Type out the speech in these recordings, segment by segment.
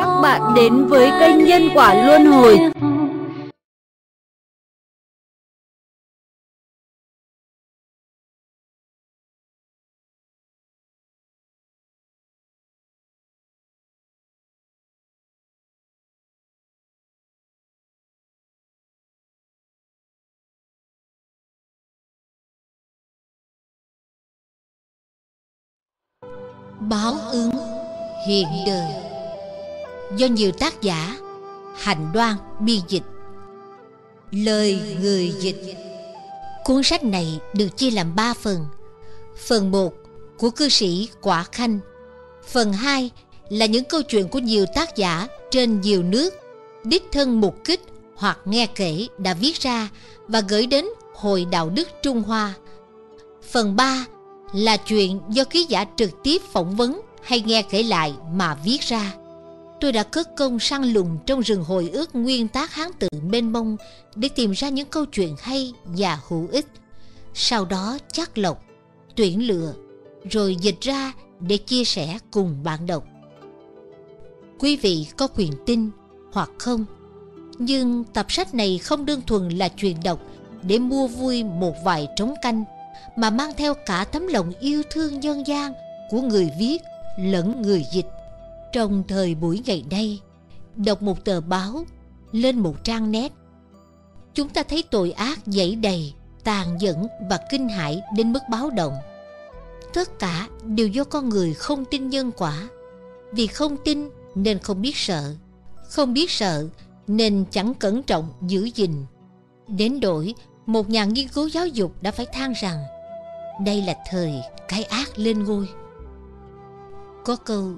các bạn đến với kênh Nhân Quả Luân Hồi. Báo ứng hiện đời Do nhiều tác giả Hành đoan biên dịch. Lời người dịch. Cuốn sách này được chia làm 3 phần. Phần 1 của cư sĩ Quả Khanh. Phần 2 là những câu chuyện của nhiều tác giả trên nhiều nước, Đích thân mục kích hoặc nghe kể đã viết ra và gửi đến Hội Đạo đức Trung Hoa. Phần 3 là chuyện do ký giả trực tiếp phỏng vấn hay nghe kể lại mà viết ra. Tôi đã cất công săn lùng trong rừng hồi ức nguyên tác hán tự mênh mông để tìm ra những câu chuyện hay và hữu ích. Sau đó chắc lọc, tuyển lựa, rồi dịch ra để chia sẻ cùng bạn đọc. Quý vị có quyền tin hoặc không, nhưng tập sách này không đơn thuần là truyền đọc để mua vui một vài trống canh mà mang theo cả tấm lòng yêu thương nhân gian của người viết lẫn người dịch. Trong thời buổi ngày nay, đọc một tờ báo, lên một trang nét, chúng ta thấy tội ác dẫy đầy, tàn nhẫn và kinh hãi đến mức báo động. Tất cả đều do con người không tin nhân quả. Vì không tin nên không biết sợ, không biết sợ nên chẳng cẩn trọng giữ gìn. Đến đổi một nhà nghiên cứu giáo dục đã phải than rằng đây là thời cái ác lên ngôi. Có câu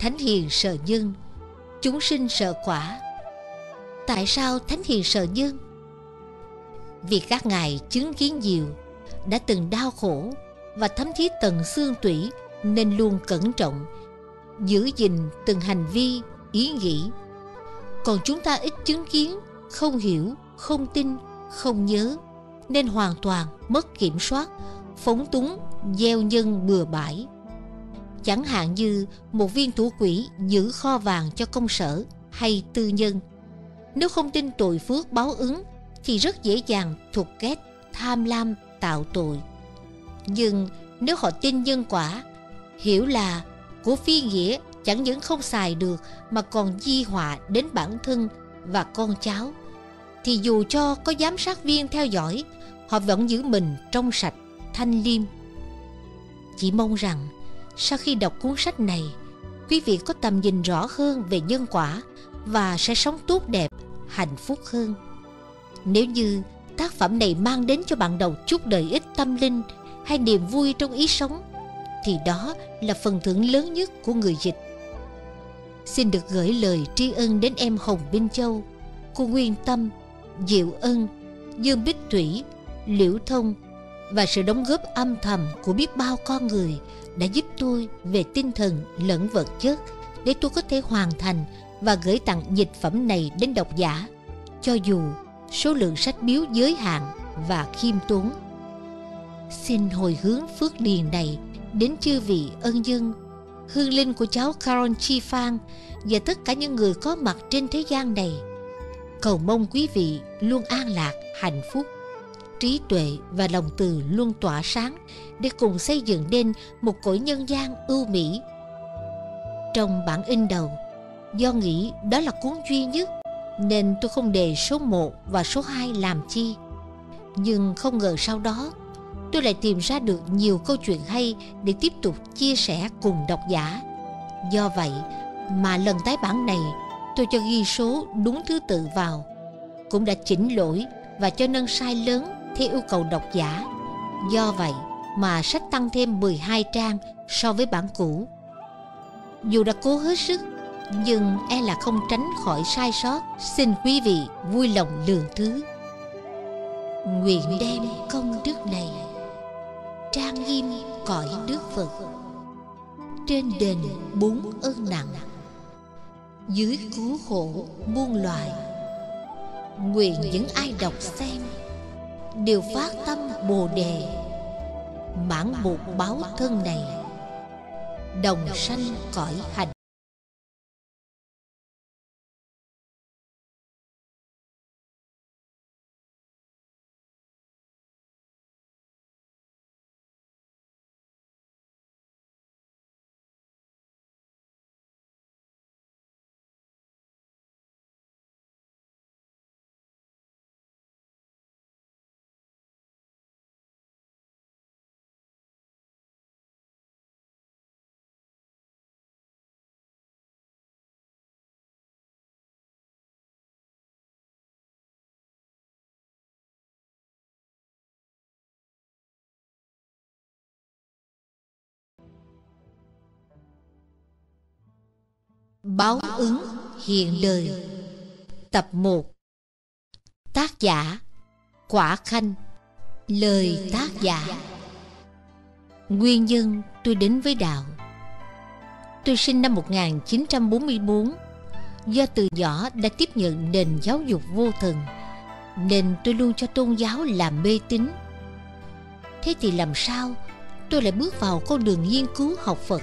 Thánh hiền sợ nhân, chúng sinh sợ quả. Tại sao thánh hiền sợ nhân? Vì các ngài chứng kiến nhiều, đã từng đau khổ và thấm thía tận xương tủy nên luôn cẩn trọng, giữ gìn từng hành vi, ý nghĩ. Còn chúng ta ít chứng kiến, không hiểu, không tin, không nhớ nên hoàn toàn mất kiểm soát, phóng túng, gieo nhân bừa bãi. Chẳng hạn như một viên thủ quỹ giữ kho vàng cho công sở hay tư nhân. Nếu không tin tội phước báo ứng thì rất dễ dàng thuộc kết, tham lam, tạo tội. Nhưng nếu họ tin nhân quả, hiểu là của phi nghĩa chẳng những không xài được mà còn di họa đến bản thân và con cháu, thì dù cho có giám sát viên theo dõi, họ vẫn giữ mình trong sạch, thanh liêm. Chỉ mong rằng sau khi đọc cuốn sách này, quý vị có tầm nhìn rõ hơn về nhân quả và sẽ sống tốt đẹp, hạnh phúc hơn. Nếu như tác phẩm này mang đến cho bạn đọc chút đời ích tâm linh hay niềm vui trong ý sống, thì đó là phần thưởng lớn nhất của người dịch. Xin được gửi lời tri ân đến em Hồng Binh Châu, cô Nguyên Tâm, Diệu Ân, Dương Bích Thủy, Liễu Thông và sự đóng góp âm thầm của biết bao con người đã giúp tôi về tinh thần lẫn vật chất để tôi có thể hoàn thành và gửi tặng dịch phẩm này đến độc giả cho dù số lượng sách biếu giới hạn và khiêm tốn. Xin hồi hướng phước điền này đến chư vị ân dân, hương linh của cháu Caron Chi Phan và tất cả những người có mặt trên thế gian này. Cầu mong quý vị luôn an lạc, hạnh phúc trí tuệ và lòng từ luôn tỏa sáng để cùng xây dựng nên một cõi nhân gian ưu mỹ. Trong bản in đầu, do nghĩ đó là cuốn duy nhất nên tôi không đề số 1 và số 2 làm chi. Nhưng không ngờ sau đó tôi lại tìm ra được nhiều câu chuyện hay để tiếp tục chia sẻ cùng độc giả. Do vậy mà lần tái bản này tôi cho ghi số đúng thứ tự vào cũng đã chỉnh lỗi và cho nâng sai lớn theo yêu cầu độc giả. Do vậy mà sách tăng thêm 12 trang so với bản cũ. Dù đã cố hết sức, nhưng e là không tránh khỏi sai sót. Xin quý vị vui lòng lường thứ. Nguyện đem công đức này trang nghiêm cõi đức Phật trên đền bốn ơn nặng dưới cứu khổ muôn loài nguyện những ai đọc xem đều phát tâm bồ đề mãn một báo thân này đồng sanh cõi hành. Báo ứng hiện đời. Tập 1 Tác giả Quả Khanh. Lời tác giả. Nguyên nhân tôi đến với đạo. Tôi sinh năm 1944 Do từ nhỏ đã tiếp nhận nền giáo dục vô thần, Nên tôi luôn cho tôn giáo là mê tín. Thế thì làm sao tôi lại bước vào con đường nghiên cứu học Phật?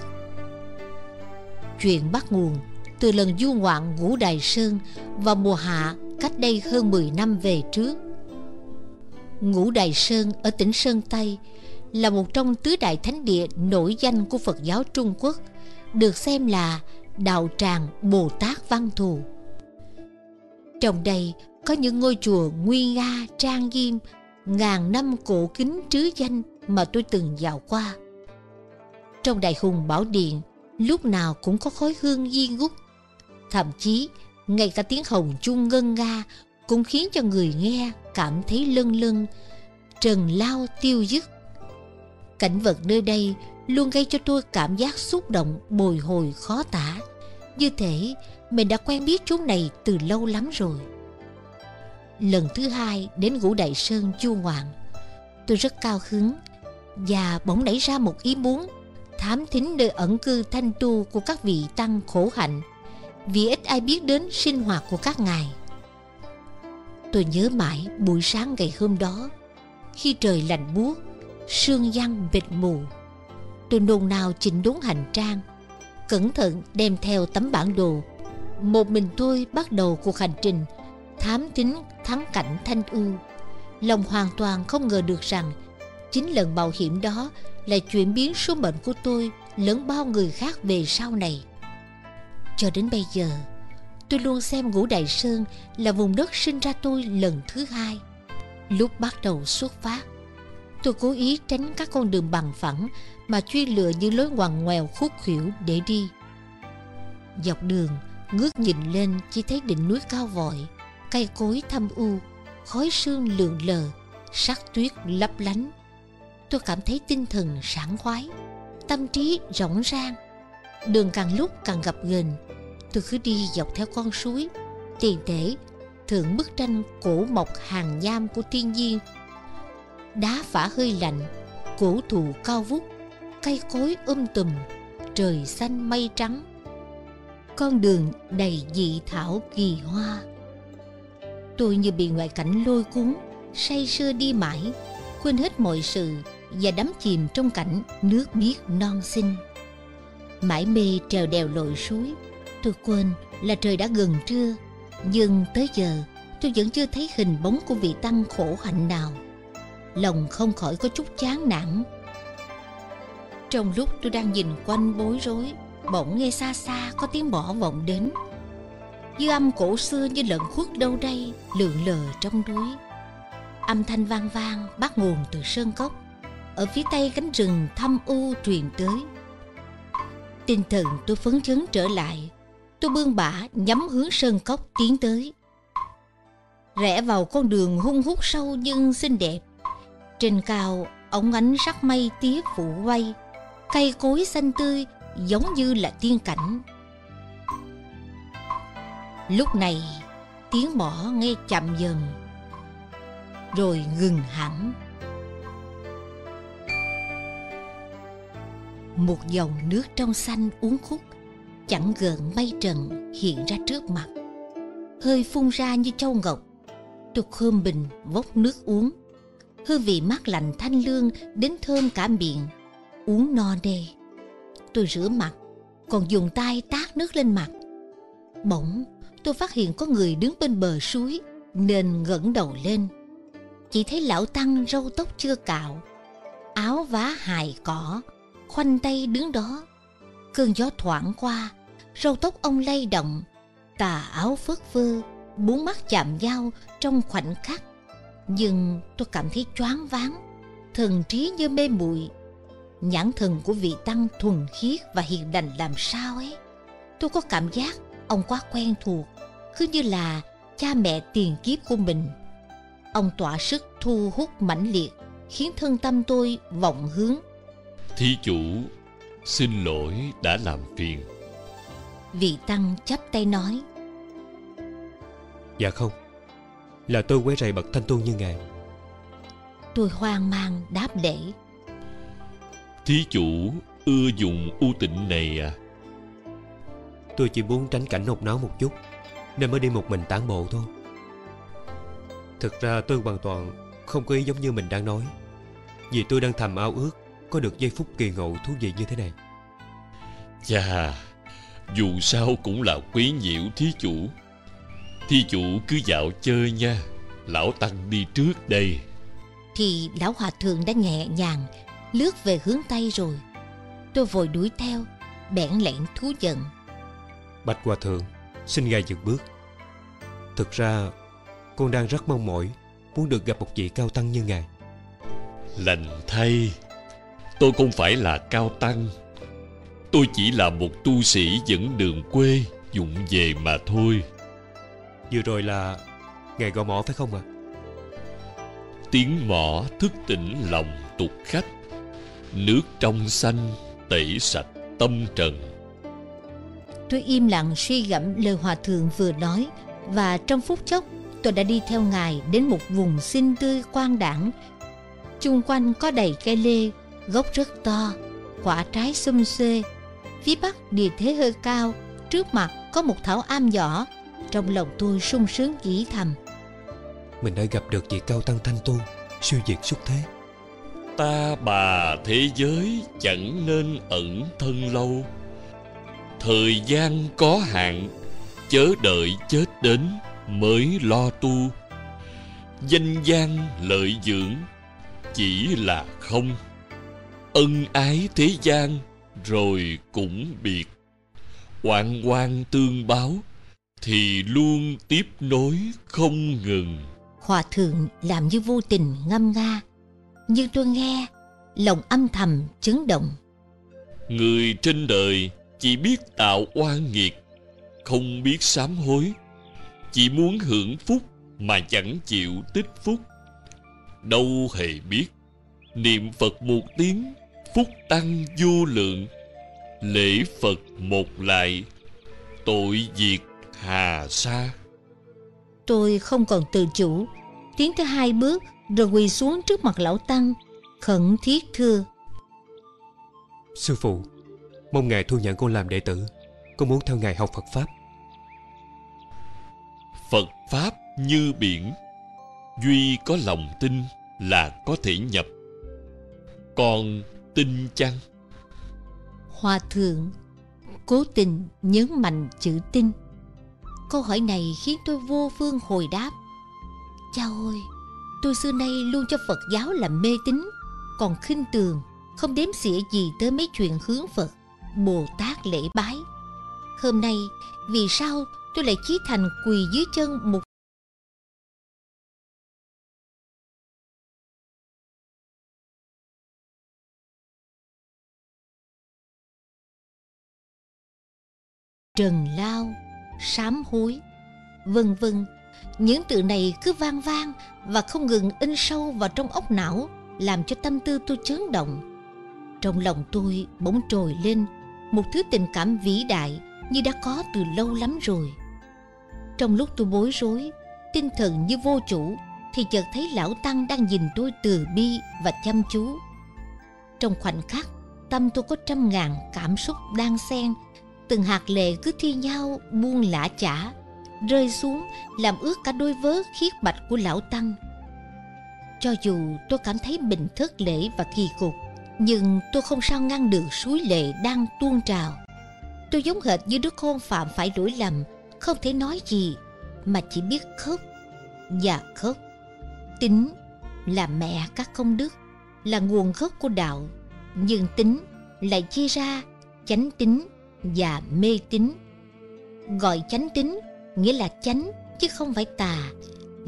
Chuyện bắt nguồn từ lần du ngoạn Ngũ Đài Sơn vào mùa hạ cách đây hơn 10 năm về trước. Ngũ Đài Sơn ở tỉnh Sơn Tây là một trong tứ đại thánh địa nổi danh của Phật giáo Trung Quốc, được xem là đạo tràng Bồ Tát Văn Thù. Trong đây có những ngôi chùa nguy nga trang nghiêm, ngàn năm cổ kính trứ danh mà tôi từng dạo qua. Trong Đại Hùng Bảo Điện, lúc nào cũng có khói hương di ngút. Thậm chí, ngay cả tiếng hồng chung ngân nga cũng khiến cho người nghe cảm thấy lân lân, trần lao tiêu dứt. Cảnh vật nơi đây luôn gây cho tôi cảm giác xúc động bồi hồi khó tả, như thể mình đã quen biết chỗ này từ lâu lắm rồi. Lần thứ hai đến Ngũ Đại Sơn chu ngoạn, tôi rất cao hứng và bỗng nảy ra một ý muốn thám thính nơi ẩn cư thanh tu của các vị tăng khổ hạnh vì ít ai biết đến sinh hoạt của các ngài. Tôi nhớ mãi buổi sáng ngày hôm đó khi trời lạnh buốt, sương giăng bệt mù. Tôi nôn nao chỉnh đốn hành trang, cẩn thận đem theo tấm bản đồ. Một mình tôi bắt đầu cuộc hành trình thám tính thắng cảnh thanh u. Lòng hoàn toàn không ngờ được rằng chính lần mạo hiểm đó là chuyển biến số mệnh của tôi lẫn bao người khác về sau này. Cho đến bây giờ, tôi luôn xem Ngũ Đại Sơn là vùng đất sinh ra tôi lần thứ hai. Lúc bắt đầu xuất phát, tôi cố ý tránh các con đường bằng phẳng mà truy lựa những lối ngoằn ngoèo khúc khỉu để đi. Dọc đường, ngước nhìn lên chỉ thấy đỉnh núi cao vội, cây cối thâm u, khói sương lượn lờ, sắc tuyết lấp lánh tôi cảm thấy tinh thần sảng khoái tâm trí rộng rang đường càng lúc càng gặp gần, tôi cứ đi dọc theo con suối. Tiền thể thượng bức tranh cổ mộc hàng nham của thiên nhiên. Đá phả hơi lạnh cổ thụ cao vút. Cây cối um tùm trời xanh mây trắng. Con đường đầy dị thảo kỳ hoa. Tôi như bị ngoại cảnh lôi cuốn say sưa đi mãi quên hết mọi sự và đắm chìm trong cảnh nước biếc non xinh. Mãi mê trèo đèo lội suối, tôi quên là trời đã gần trưa, nhưng tới giờ tôi vẫn chưa thấy hình bóng của vị tăng khổ hạnh nào. Lòng không khỏi có chút chán nản. Trong lúc tôi đang nhìn quanh bối rối, bỗng nghe xa xa có tiếng bỏ vọng đến. Dư âm cổ xưa như lợn khuất đâu đây, lượn lờ trong núi. Âm thanh vang vang bắt nguồn từ sơn cốc ở phía tây cánh rừng thâm u truyền tới. Tinh thần tôi phấn chấn trở lại, tôi bươn bả nhắm hướng sơn cốc tiến tới. Rẽ vào con đường hung hút sâu nhưng xinh đẹp. Trên cao, ống ánh sắc mây tía phủ quay, cây cối xanh tươi giống như là tiên cảnh. Lúc này, tiếng mỏ nghe chậm dần, rồi ngừng hẳn. một dòng nước trong xanh uốn khúc chẳng gợn mây trần hiện ra trước mặt. Hơi phun ra như châu ngọc. Tôi khơm bình vốc nước uống. Hương vị mát lạnh thanh lương đến thơm cả miệng. Uống no nê. Tôi rửa mặt, còn dùng tay tát nước lên mặt. Bỗng, tôi phát hiện có người đứng bên bờ suối, nên ngẩng đầu lên. Chỉ thấy lão tăng râu tóc chưa cạo, áo vá hài cỏ, khoanh tay đứng đó. Cơn gió thoảng qua râu tóc ông lay động, tà áo phớt phơ bốn mắt chạm nhau trong khoảnh khắc. Nhưng tôi cảm thấy choáng váng, thần trí như mê muội. Nhãn thần của vị tăng thuần khiết và hiền lành làm sao ấy? Tôi có cảm giác ông quá quen thuộc, cứ như là cha mẹ tiền kiếp của mình. Ông tỏa sức thu hút mãnh liệt, khiến thân tâm tôi vọng hướng. Thí chủ, Xin lỗi đã làm phiền. Vị Tăng chắp tay nói. Dạ không Là tôi quấy rầy bậc thanh tu như ngài. Tôi hoang mang đáp lễ. Thí chủ ưa dùng u tịnh này à? Tôi chỉ muốn tránh cảnh hột náo một chút Nên mới đi một mình tản bộ thôi. Thực ra tôi hoàn toàn không có ý giống như mình đang nói Vì tôi đang thầm ao ước Có được giây phút kỳ ngộ thú vị như thế này. Chà Dù sao cũng là quý nhiễu thí chủ. Thí chủ cứ dạo chơi nha Lão Tăng đi trước đây. Thì lão hòa thượng đã nhẹ nhàng Lướt về hướng Tây rồi. Tôi vội đuổi theo Bẽn lẽn thú giận. Bạch Hòa Thượng Xin ngài dừng bước. Thực ra Con đang rất mong mỏi Muốn được gặp một vị cao tăng như ngài. Lành thay Tôi không phải là cao tăng Tôi chỉ là một tu sĩ dẫn đường quê Dụng về mà thôi. Vừa rồi là Ngài gõ mỏ phải không ạ? Tiếng mỏ thức tỉnh lòng tục khách Nước trong xanh tẩy sạch tâm trần. Tôi im lặng suy gẫm lời hòa thượng vừa nói Và trong phút chốc tôi đã đi theo ngài đến một vùng xinh tươi quang đảng Chung quanh có đầy cây lê, gốc rất to, quả trái xum xuê Phía bắc địa thế hơi cao, trước mặt có một thảo am nhỏ Trong lòng tôi sung sướng nghĩ thầm. Mình đã gặp được vị cao tăng thanh tu Siêu diệt xuất thế. Ta bà thế giới chẳng nên ẩn thân lâu. Thời gian có hạn Chớ đợi chết đến mới lo tu. Danh gian lợi dưỡng Chỉ là không. Ân ái thế gian Rồi cũng biệt. Oan oan tương báo Thì luôn tiếp nối không ngừng. Hòa thượng làm như vô tình ngâm nga. Nhưng tôi nghe Lòng âm thầm chấn động. Người trên đời chỉ biết tạo oan nghiệt Không biết sám hối. Chỉ muốn hưởng phúc mà chẳng chịu tích phúc. Đâu hề biết Niệm Phật một tiếng Phúc tăng vô lượng Lễ Phật một lại. Tội diệt hà sa. Tôi không còn tự chủ. Tiến tới hai bước Rồi quỳ xuống trước mặt lão Tăng Khẩn thiết thưa. Sư phụ Mong ngài thu nhận con làm đệ tử. Con muốn theo ngài học Phật Pháp. Phật Pháp như biển. Duy có lòng tin là có thể nhập. Còn tin chăng Hòa thượng Cố tình nhấn mạnh chữ tin. Câu hỏi này khiến tôi vô phương hồi đáp. Cha ơi, Tôi xưa nay luôn cho Phật giáo là mê tín, Còn khinh tường Không đếm xỉa gì tới mấy chuyện hướng Phật, Bồ Tát lễ bái. Hôm nay, Vì sao tôi lại chí thành quỳ dưới chân một trần lao, sám hối, vân vân. Những từ này cứ vang vang và không ngừng in sâu vào trong óc não, làm cho tâm tư tôi chấn động. Trong lòng tôi bỗng trồi lên một thứ tình cảm vĩ đại như đã có từ lâu lắm rồi. Trong lúc tôi bối rối, tinh thần như vô chủ, thì chợt thấy lão tăng đang nhìn tôi từ bi và chăm chú. Trong khoảnh khắc, tâm tôi có trăm ngàn cảm xúc đang xen từng hạt lệ cứ thi nhau, buông lả chả, rơi xuống, làm ướt cả đôi vớ khiết bạch của lão tăng. Cho dù tôi cảm thấy bình thất lễ và kỳ cục, nhưng tôi không sao ngăn được suối lệ đang tuôn trào. Tôi giống hệt như đứa con phạm phải lỗi lầm, không thể nói gì, mà chỉ biết khóc. Và khóc, tính là mẹ các công đức, là nguồn gốc của đạo, nhưng tính lại chia ra, chánh tính và mê tín. Gọi chánh tín nghĩa là chánh chứ không phải tà,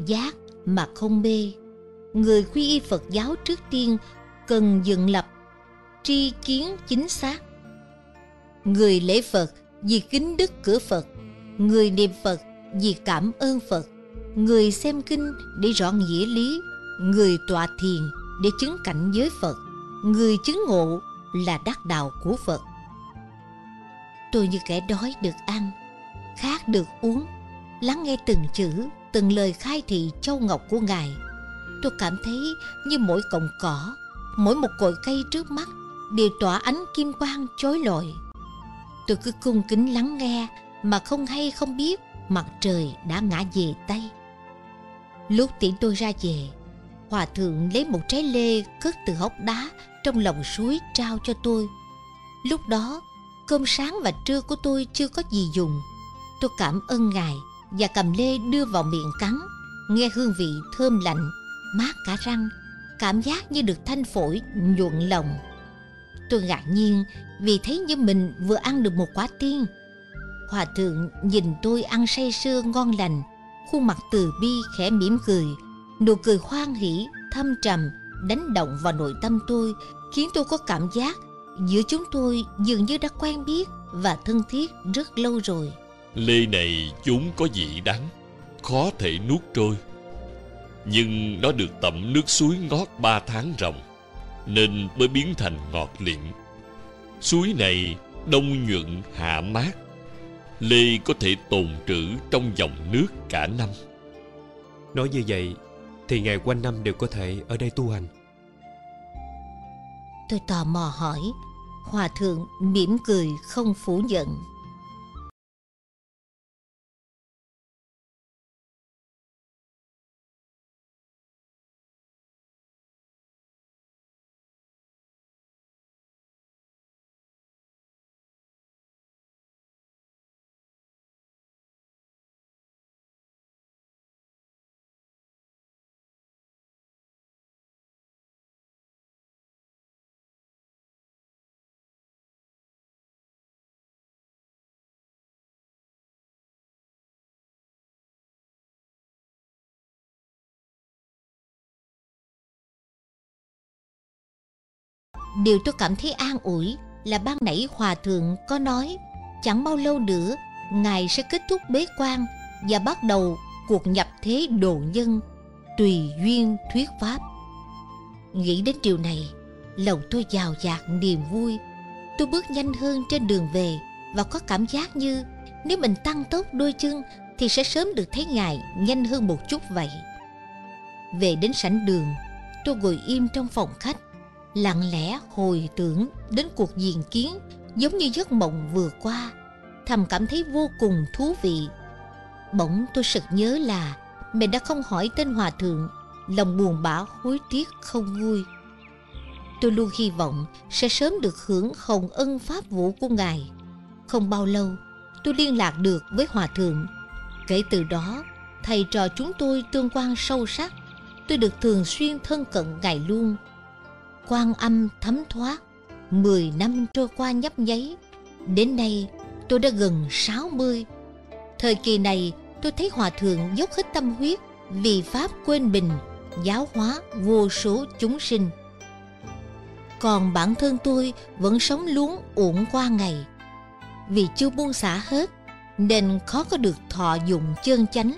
giác mà không mê. Người quy y phật giáo trước tiên cần dựng lập, tri kiến chính xác. Người lễ phật vì kính đức cửa phật, người niệm phật vì cảm ơn phật. Người xem kinh để rõ nghĩa lý, người tọa thiền để chứng cảnh giới phật. Người chứng ngộ là đắc đạo của phật. Tôi như kẻ đói được ăn, khát được uống, lắng nghe từng chữ, từng lời khai thị châu ngọc của Ngài. Tôi cảm thấy như mỗi cọng cỏ, mỗi một cội cây trước mắt đều tỏa ánh kim quang chói lọi. Tôi cứ cung kính lắng nghe mà không hay không biết mặt trời đã ngã về Tây. Lúc tiễn tôi ra về, Hòa thượng lấy một trái lê cất từ hốc đá trong lòng suối trao cho tôi. Lúc đó, cơm sáng và trưa của tôi chưa có gì dùng. Tôi cảm ơn Ngài và cầm lê đưa vào miệng cắn, nghe hương vị thơm lạnh, mát cả răng, cảm giác như được thanh phổi nhuận lòng. Tôi ngạc nhiên vì thấy như mình vừa ăn được một quả tiên. Hòa thượng nhìn tôi ăn say sưa ngon lành, khuôn mặt từ bi khẽ mỉm cười, nụ cười hoan hỷ, thâm trầm, đánh động vào nội tâm tôi, khiến tôi có cảm giác giữa chúng tôi dường như đã quen biết và thân thiết rất lâu rồi. Lê này chúng có vị đắng, khó thể nuốt trôi. Nhưng nó được tẩm nước suối ngót ba tháng ròng, nên mới biến thành ngọt liệm. Suối này đông nhuận hạ mát, Lê có thể tồn trữ trong dòng nước cả năm. Nói như vậy Thì ngày quanh năm đều có thể ở đây tu hành Tôi tò mò hỏi, Hòa thượng mỉm cười không phủ nhận. Điều tôi cảm thấy an ủi là ban nãy Hòa Thượng có nói chẳng bao lâu nữa Ngài sẽ kết thúc bế quan và bắt đầu cuộc nhập thế độ nhân tùy duyên thuyết pháp. Nghĩ đến điều này, lòng tôi giàu dạt niềm vui. Tôi bước nhanh hơn trên đường về và có cảm giác như nếu mình tăng tốc đôi chân thì sẽ sớm được thấy Ngài nhanh hơn một chút vậy. Về đến sảnh đường, tôi ngồi im trong phòng khách lặng lẽ hồi tưởng đến cuộc diện kiến giống như giấc mộng vừa qua, thầm cảm thấy vô cùng thú vị. Bỗng tôi sực nhớ là mình đã không hỏi tên hòa thượng, lòng buồn bã hối tiếc không vui tôi luôn hy vọng sẽ sớm được hưởng hồng ân pháp vũ của ngài. Không bao lâu, tôi liên lạc được với hòa thượng. Kể từ đó, thầy trò chúng tôi tương quan sâu sắc. Tôi được thường xuyên thân cận ngài luôn quan âm thấm thoát. Mười năm trôi qua nhấp nháy. Đến nay, tôi đã gần sáu mươi. Thời kỳ này, tôi thấy Hòa Thượng dốc hết tâm huyết Vì Pháp quên bình Giáo hóa vô số chúng sinh. Còn bản thân tôi vẫn sống luống uổng qua ngày. Vì chưa buông xả hết, Nên khó có được thọ dụng chân chánh.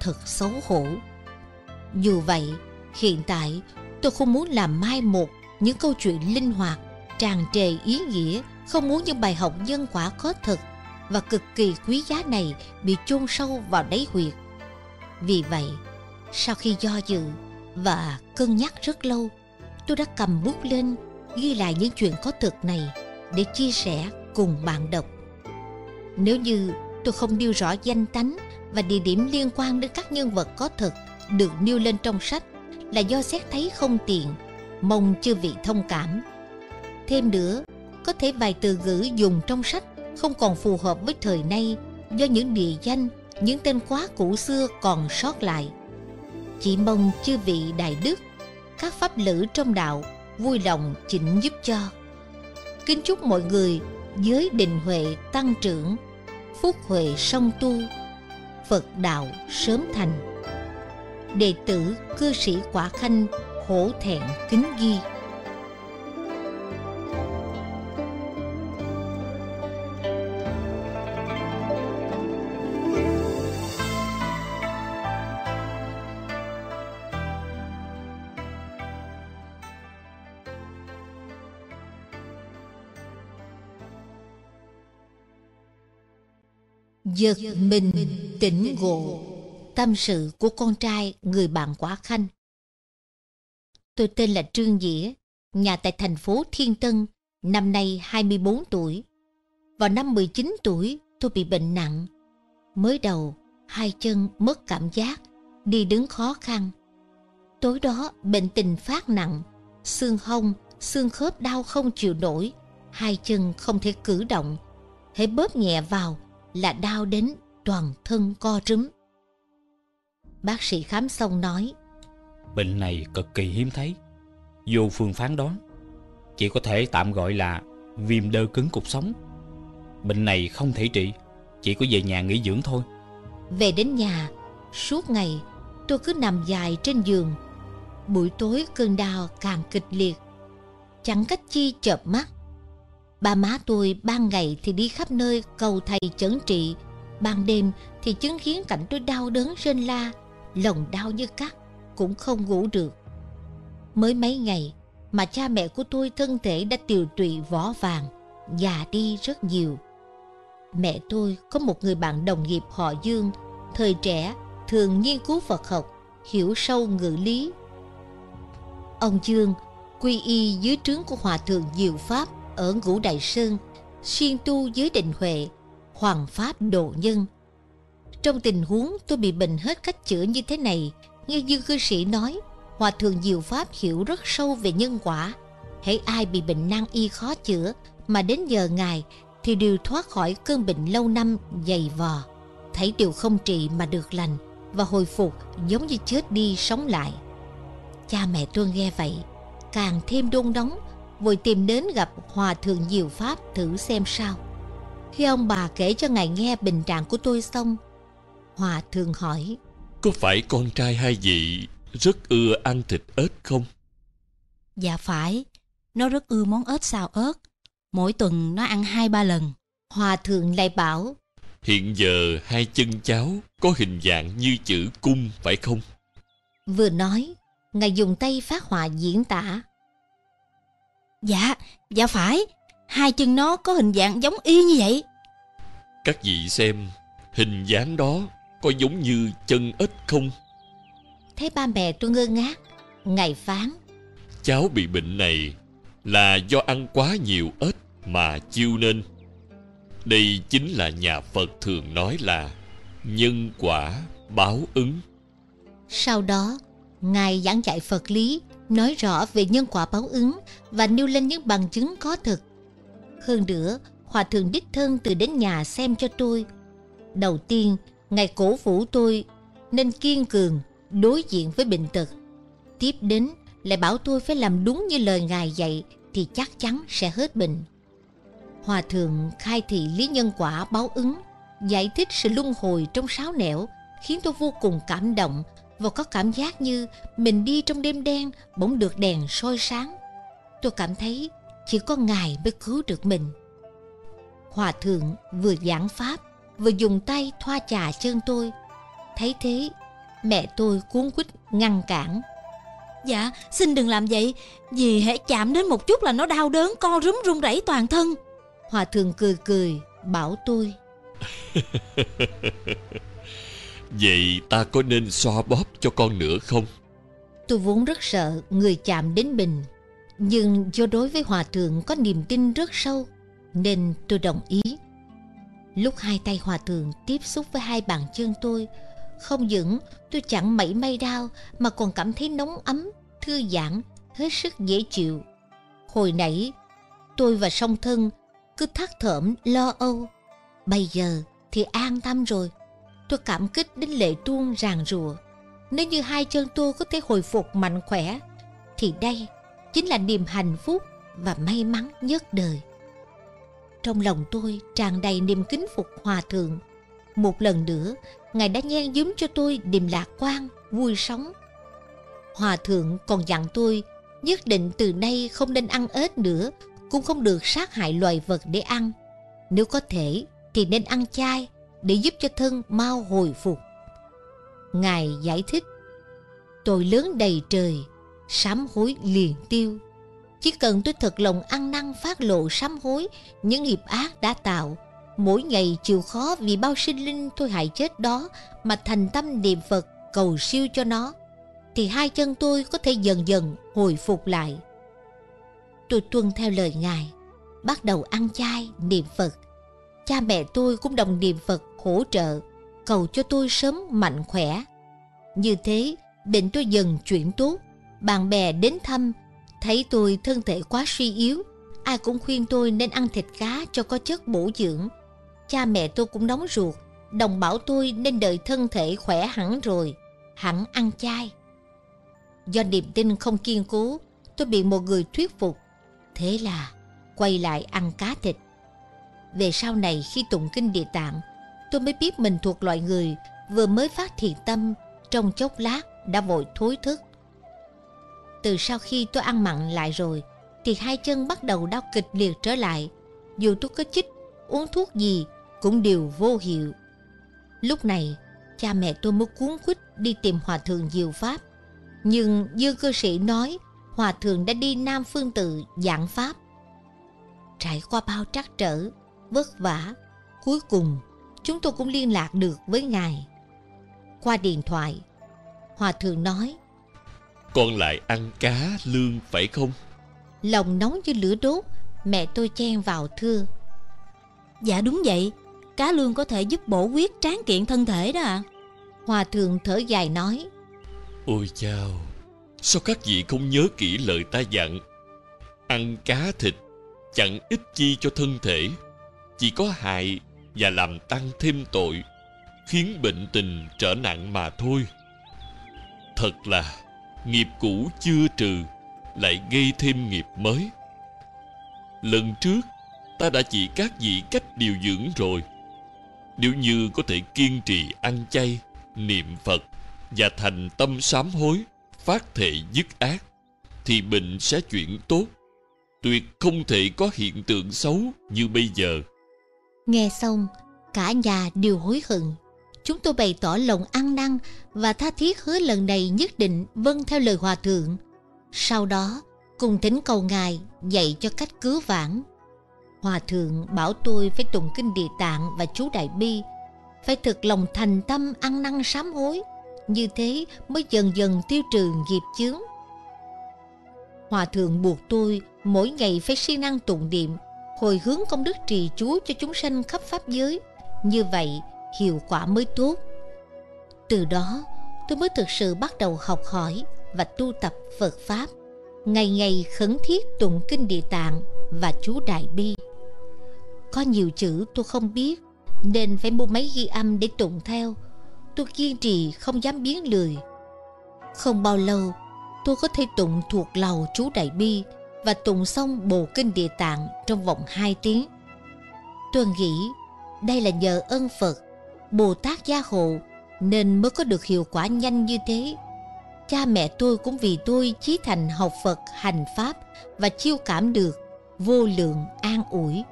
Thật xấu hổ. Dù vậy, hiện tại, tôi không muốn làm mai một những câu chuyện linh hoạt, tràn trề ý nghĩa, không muốn những bài học nhân quả có thật và cực kỳ quý giá này bị chôn sâu vào đáy huyệt. Vì vậy, sau khi do dự và cân nhắc rất lâu, tôi đã cầm bút lên ghi lại những chuyện có thực này để chia sẻ cùng bạn đọc. Nếu như tôi không nêu rõ danh tánh và địa điểm liên quan đến các nhân vật có thực được nêu lên trong sách là do xét thấy không tiện mong chư vị thông cảm. Thêm nữa, có thể vài từ ngữ dùng trong sách không còn phù hợp với thời nay do những địa danh, những tên quá cũ xưa còn sót lại. Chỉ mong chư vị đại đức, các pháp lữ trong đạo vui lòng chỉnh giúp cho. Kính chúc mọi người giới định huệ tăng trưởng, phúc huệ song tu, Phật đạo sớm thành. Đệ tử cư sĩ Quả Khanh hổ thẹn kính ghi. Giật mình tỉnh ngộ, tâm sự của con trai người bạn quá khanh. Tôi tên là Trương Dĩa Nhà tại thành phố Thiên Tân Năm nay 24 tuổi. Vào năm 19 tuổi tôi bị bệnh nặng. Mới đầu hai chân mất cảm giác Đi đứng khó khăn. Tối đó bệnh tình phát nặng Xương hông, xương khớp đau không chịu nổi Hai chân không thể cử động. Hãy bóp nhẹ vào là đau đến toàn thân co rúm. Bác sĩ khám xong nói Bệnh này cực kỳ hiếm thấy. Vô phương phán đoán. Chỉ có thể tạm gọi là viêm đơ cứng cục sống. Bệnh này không thể trị, Chỉ có về nhà nghỉ dưỡng thôi. Về đến nhà, Suốt ngày, tôi cứ nằm dài trên giường. Buổi tối cơn đau càng kịch liệt. Chẳng cách chi chợp mắt. Ba má tôi ban ngày thì đi khắp nơi cầu thầy chẩn trị. Ban đêm thì chứng kiến cảnh tôi đau đớn rên la, Lòng đau như cắt. Cũng không ngủ được. Mới mấy ngày mà cha mẹ của tôi thân thể đã tiều tụy vỏ vàng Già đi rất nhiều. Mẹ tôi có một người bạn đồng nghiệp họ Dương Thời trẻ thường nghiên cứu Phật học Hiểu sâu ngữ lý. Ông Dương quy y dưới trướng của Hòa Thượng Diệu Pháp ở Ngũ Đại Sơn, xuyên tu dưới định huệ, hoàng pháp độ nhân. Trong tình huống tôi bị bệnh hết cách chữa như thế này, nghe Dương cư sĩ nói, Hòa Thượng Diệu Pháp hiểu rất sâu về nhân quả. Hãy ai bị bệnh nan y khó chữa mà đến giờ Ngài thì đều thoát khỏi cơn bệnh lâu năm dày vò. Thấy điều không trị mà được lành và hồi phục giống như chết đi sống lại. Cha mẹ tôi nghe vậy, càng thêm đôn đóng vội tìm đến gặp Hòa Thượng Diệu Pháp thử xem sao. Khi ông bà kể cho ngài nghe bình trạng của tôi xong, Hòa Thượng hỏi, có phải con trai hai vị rất ưa ăn thịt ếch không? Dạ phải, nó rất ưa món ếch xào ớt. Mỗi tuần nó ăn hai ba lần. Hòa Thượng lại bảo, Hiện giờ hai chân cháu có hình dạng như chữ cung phải không? Vừa nói, ngài dùng tay phát họa diễn tả. Dạ, dạ phải. Hai chân nó có hình dạng giống y như vậy. Các vị xem, hình dáng đó có giống như chân ếch không? Thấy ba mẹ tôi ngơ ngác, ngài phán. Cháu bị bệnh này là do ăn quá nhiều ếch mà chiêu nên. Đây chính là nhà Phật thường nói là nhân quả báo ứng. Sau đó, Ngài giảng dạy Phật lý, nói rõ về nhân quả báo ứng và nêu lên những bằng chứng có thực. Hơn nữa, Hòa Thượng Đích Thân từ đến nhà xem cho tôi. Đầu tiên, Ngài cổ vũ tôi nên kiên cường đối diện với bệnh tật. Tiếp đến, lại bảo tôi phải làm đúng như lời Ngài dạy thì chắc chắn sẽ hết bệnh. Hòa Thượng khai thị lý nhân quả báo ứng, giải thích sự luân hồi trong sáu nẻo, khiến tôi vô cùng cảm động và có cảm giác như mình đi trong đêm đen bỗng được đèn soi sáng. Tôi cảm thấy chỉ có Ngài mới cứu được mình. Hòa thượng vừa giảng pháp vừa dùng tay thoa chà chân tôi. Thấy thế, mẹ tôi cuốn quýt ngăn cản. Dạ, xin đừng làm vậy, vì hễ chạm đến một chút là nó đau đớn, co rúm run rẩy toàn thân. Hòa thượng cười cười, bảo tôi. Vậy ta có nên xoa bóp cho con nữa không? Tôi vốn rất sợ người chạm đến mình Nhưng do đối với hòa thượng có niềm tin rất sâu Nên tôi đồng ý Lúc hai tay hòa thượng tiếp xúc với hai bàn chân tôi Không những tôi chẳng mảy may đau Mà còn cảm thấy nóng ấm, thư giãn, hết sức dễ chịu Hồi nãy tôi và song thân cứ thắt thởm lo âu Bây giờ thì an tâm rồi Tôi cảm kích đến lệ tuôn ràng rùa. Nếu như hai chân tôi có thể hồi phục mạnh khỏe, thì đây chính là niềm hạnh phúc và may mắn nhất đời. Trong lòng tôi tràn đầy niềm kính phục hòa thượng. Một lần nữa, Ngài đã nhen giúp cho tôi niềm lạc quan, vui sống. Hòa thượng còn dặn tôi nhất định từ nay không nên ăn ếch nữa, cũng không được sát hại loài vật để ăn. Nếu có thể thì nên ăn chay để giúp cho thân mau hồi phục. Ngài giải thích, tôi lớn đầy trời, sám hối liền tiêu. Chỉ cần tôi thật lòng ăn năn phát lộ sám hối những nghiệp ác đã tạo, mỗi ngày chịu khó vì bao sinh linh tôi hại chết đó mà thành tâm niệm Phật cầu siêu cho nó, thì hai chân tôi có thể dần dần hồi phục lại. Tôi tuân theo lời Ngài, bắt đầu ăn chay, niệm Phật. Cha mẹ tôi cũng đồng niệm Phật hỗ trợ, cầu cho tôi sớm mạnh khỏe. Như thế, bệnh tôi dần chuyển tốt, bạn bè đến thăm, thấy tôi thân thể quá suy yếu, ai cũng khuyên tôi nên ăn thịt cá cho có chất bổ dưỡng. Cha mẹ tôi cũng nóng ruột, đồng bảo tôi nên đợi thân thể khỏe hẳn rồi, hẳn ăn chay. Do niềm tin không kiên cố, tôi bị một người thuyết phục. Thế là quay lại ăn cá thịt. Về sau này khi tụng kinh địa tạng, tôi mới biết mình thuộc loại người vừa mới phát thiện tâm, trong chốc lát đã vội thối thức. Từ sau khi tôi ăn mặn lại rồi, thì hai chân bắt đầu đau kịch liệt trở lại. Dù tôi có chích, uống thuốc gì cũng đều vô hiệu. Lúc này, cha mẹ tôi mới cuốn quýt đi tìm hòa thượng diệu pháp. Nhưng Dương cơ sĩ nói hòa thượng đã đi Nam Phương Tự giảng pháp. Trải qua bao trắc trở, vất vả, cuối cùng chúng tôi cũng liên lạc được với ngài. Qua điện thoại, hòa thượng nói con lại ăn cá lương phải không? Lòng nóng như lửa đốt, mẹ tôi chen vào thưa. Dạ đúng vậy, cá lương có thể giúp bổ huyết tráng kiện thân thể đó ạ. À. Hòa thượng thở dài nói. Ôi chao, sao các vị không nhớ kỹ lời ta dặn? Ăn cá thịt chẳng ích chi cho thân thể, chỉ có hại và làm tăng thêm tội, khiến bệnh tình trở nặng mà thôi. Thật là nghiệp cũ chưa trừ, lại gây thêm nghiệp mới. Lần trước, ta đã chỉ các vị cách điều dưỡng rồi. Nếu như có thể kiên trì ăn chay, niệm Phật và thành tâm sám hối, phát thệ dứt ác, thì bệnh sẽ chuyển tốt. Tuyệt không thể có hiện tượng xấu như bây giờ. Nghe xong, cả nhà đều hối hận. Chúng tôi bày tỏ lòng ăn năn và tha thiết hứa lần này nhất định vâng theo lời hòa thượng. Sau đó, cùng thỉnh cầu ngài dạy cho cách cứu vãn. Hòa thượng bảo tôi phải tụng kinh địa tạng và chú đại bi, phải thực lòng thành tâm ăn năn sám hối, như thế mới dần dần tiêu trừ nghiệp chướng. Hòa thượng buộc tôi mỗi ngày phải siêng năng tụng niệm, hồi hướng công đức trì chú cho chúng sanh khắp pháp giới. Như vậy, hiệu quả mới tốt. Từ đó, tôi mới thực sự bắt đầu học hỏi và tu tập Phật Pháp, ngày ngày khẩn thiết tụng kinh địa tạng và chú Đại Bi. Có nhiều chữ tôi không biết, nên phải mua máy ghi âm để tụng theo. Tôi kiên trì không dám biến lười. Không bao lâu, tôi có thể tụng thuộc lầu chú Đại Bi và tụng xong bộ kinh địa tạng trong vòng 2 tiếng. Tôi nghĩ đây là nhờ ơn Phật, Bồ Tát gia hộ nên mới có được hiệu quả nhanh như thế. Cha mẹ tôi cũng vì tôi chí thành học Phật hành Pháp và chiêu cảm được vô lượng an ủi.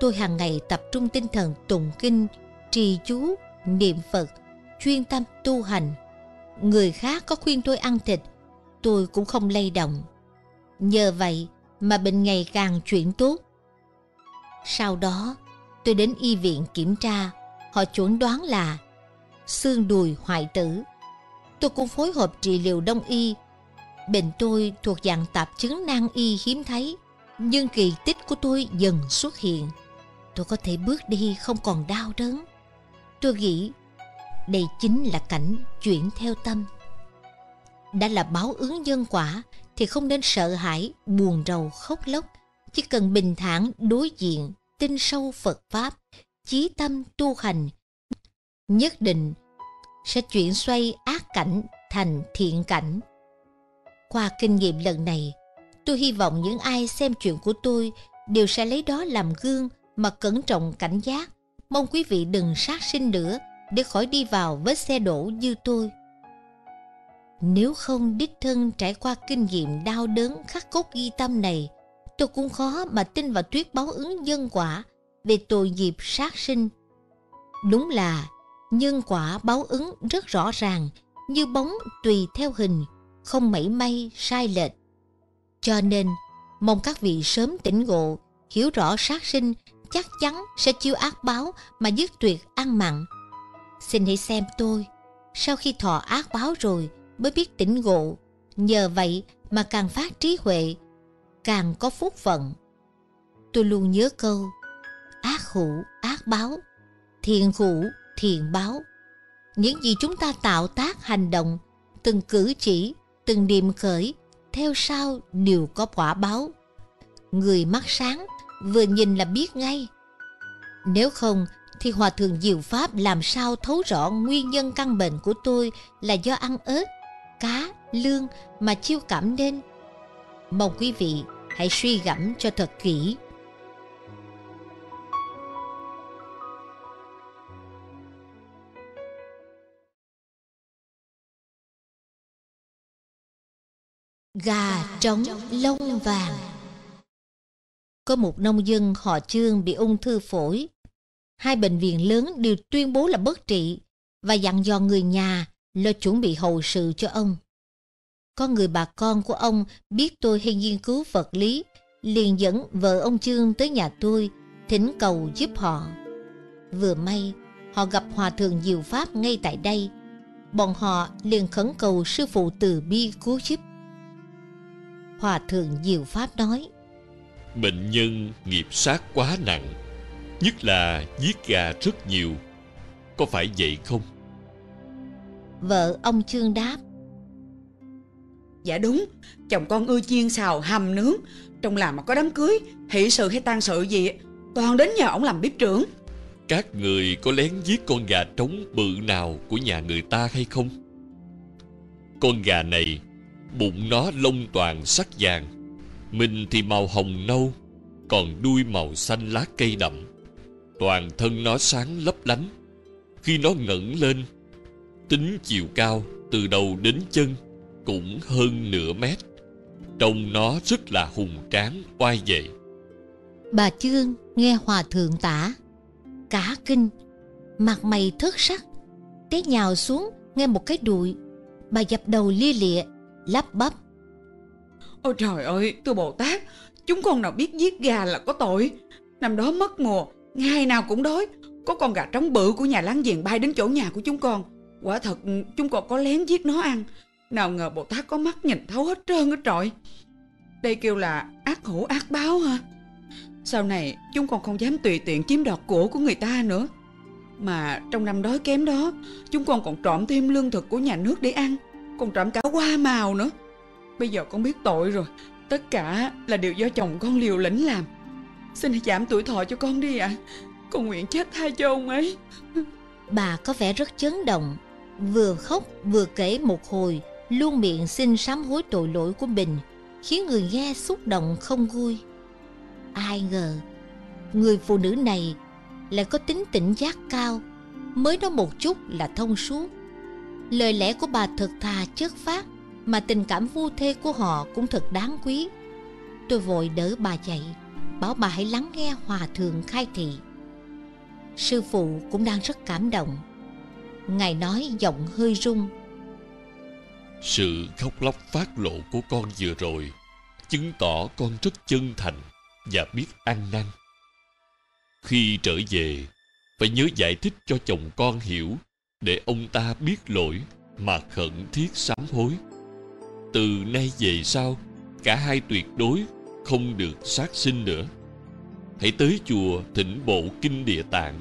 Tôi hàng ngày tập trung tinh thần tụng kinh, trì chú, niệm Phật, chuyên tâm tu hành. Người khác có khuyên tôi ăn thịt, tôi cũng không lay động. Nhờ vậy mà bệnh ngày càng chuyển tốt. Sau đó, tôi đến y viện kiểm tra, họ chuẩn đoán là xương đùi hoại tử. Tôi cũng phối hợp trị liệu đông y. Bệnh tôi thuộc dạng tạp chứng nan y hiếm thấy, nhưng kỳ tích của tôi dần xuất hiện. Tôi có thể bước đi không còn đau đớn. Tôi nghĩ đây chính là cảnh chuyển theo tâm. Đã là báo ứng nhân quả thì không nên sợ hãi, buồn rầu, khóc lóc. Chỉ cần bình thản đối diện, tin sâu Phật Pháp, chí tâm tu hành, nhất định sẽ chuyển xoay ác cảnh thành thiện cảnh. Qua kinh nghiệm lần này, tôi hy vọng những ai xem chuyện của tôi đều sẽ lấy đó làm gương mà cẩn trọng cảnh giác. Mong quý vị đừng sát sinh nữa để khỏi đi vào với xe đổ như tôi. Nếu không đích thân trải qua kinh nghiệm đau đớn khắc cốt ghi tâm này, tôi cũng khó mà tin vào thuyết báo ứng nhân quả về tội nghiệp sát sinh. Đúng là nhân quả báo ứng rất rõ ràng, như bóng tùy theo hình, không mảy may sai lệch. Cho nên, mong các vị sớm tỉnh ngộ, hiểu rõ sát sinh chắc chắn sẽ chiêu ác báo mà dứt tuyệt ăn mặn. Xin hãy xem tôi, sau khi thọ ác báo rồi mới biết tỉnh ngộ, nhờ vậy mà càng phát trí huệ, càng có phúc phận. Tôi luôn nhớ câu, ác hữu ác báo, thiện hữu thiện báo. Những gì chúng ta tạo tác hành động, từng cử chỉ, từng niềm khởi, theo sau đều có quả báo. Người mắt sáng, vừa nhìn là biết ngay. Nếu không, thì Hòa Thượng Diệu Pháp làm sao thấu rõ nguyên nhân căn bệnh của tôi là do ăn ớt, cá, lương mà chiêu cảm nên. Mong quý vị hãy suy gẫm cho thật kỹ. Gà trống lông vàng Có một nông dân họ Trương bị ung thư phổi. Hai bệnh viện lớn đều tuyên bố là bất trị và dặn dò người nhà lo chuẩn bị hậu sự cho ông. Có người bà con của ông biết tôi hay nghiên cứu vật lý, liền dẫn vợ ông Trương tới nhà tôi, thỉnh cầu giúp họ. Vừa may, họ gặp Hòa Thượng Diệu Pháp ngay tại đây. Bọn họ liền khẩn cầu sư phụ từ bi cứu giúp. Hòa Thượng Diệu Pháp nói, Bệnh nhân nghiệp sát quá nặng Nhất là giết gà rất nhiều Có phải vậy không? Vợ ông Trương đáp, Dạ đúng, chồng con ưa chiên xào hầm nướng Trong làm mà có đám cưới, hỷ sự hay tang sự gì Toàn đến nhờ ổng làm bếp trưởng Các người có lén giết con gà trống bự nào của nhà người ta hay không? Con gà này Bụng nó lông toàn sắc vàng. Mình thì màu hồng nâu Còn đuôi màu xanh lá cây đậm. Toàn thân nó sáng lấp lánh. Khi nó ngẩng lên Tính chiều cao từ đầu đến chân Cũng hơn nửa mét. Trông nó rất là hùng tráng oai vệ. Bà Trương nghe Hòa Thượng tả. Cả kinh, mặt mày thất sắc, té nhào xuống nghe một cái đùi. Bà dập đầu lia lịa, lắp bắp. Ôi trời ơi, tôi Bồ Tát Chúng con nào biết giết gà là có tội. Năm đó mất mùa, ngày nào cũng đói. Có con gà trống bự của nhà láng giềng bay đến chỗ nhà của chúng con. Quả thật chúng con có lén giết nó ăn. Nào ngờ Bồ Tát có mắt nhìn thấu hết trơn hết trọi. Đây kêu là ác hữu ác báo hả? Sau này chúng con không dám tùy tiện chiếm đoạt của của người ta nữa. Mà trong năm đói kém đó Chúng con còn trộm thêm lương thực của nhà nước để ăn. Còn trảm cả hoa màu nữa. Bây giờ con biết tội rồi. Tất cả là điều do chồng con liều lĩnh làm. Xin hãy giảm tuổi thọ cho con đi ạ. Con nguyện chết thay cho ông ấy. Bà có vẻ rất chấn động, vừa khóc vừa kể một hồi, luôn miệng xin sám hối tội lỗi của mình, khiến người nghe xúc động không vui. Ai ngờ, người phụ nữ này lại có tính tỉnh giác cao, mới nói một chút là thông suốt. Lời lẽ của bà thật thà chất phát, mà tình cảm vu thê của họ cũng thật đáng quý. Tôi vội đỡ bà dậy, bảo bà hãy lắng nghe hòa thượng khai thị. Sư phụ cũng đang rất cảm động. Ngài nói giọng hơi rung. Sự khóc lóc phát lộ của con vừa rồi Chứng tỏ con rất chân thành Và biết ăn năn Khi trở về Phải nhớ giải thích cho chồng con hiểu để ông ta biết lỗi Mà khẩn thiết sám hối. Từ nay về sau, Cả hai tuyệt đối Không được sát sinh nữa. Hãy tới chùa thỉnh bộ kinh địa tạng.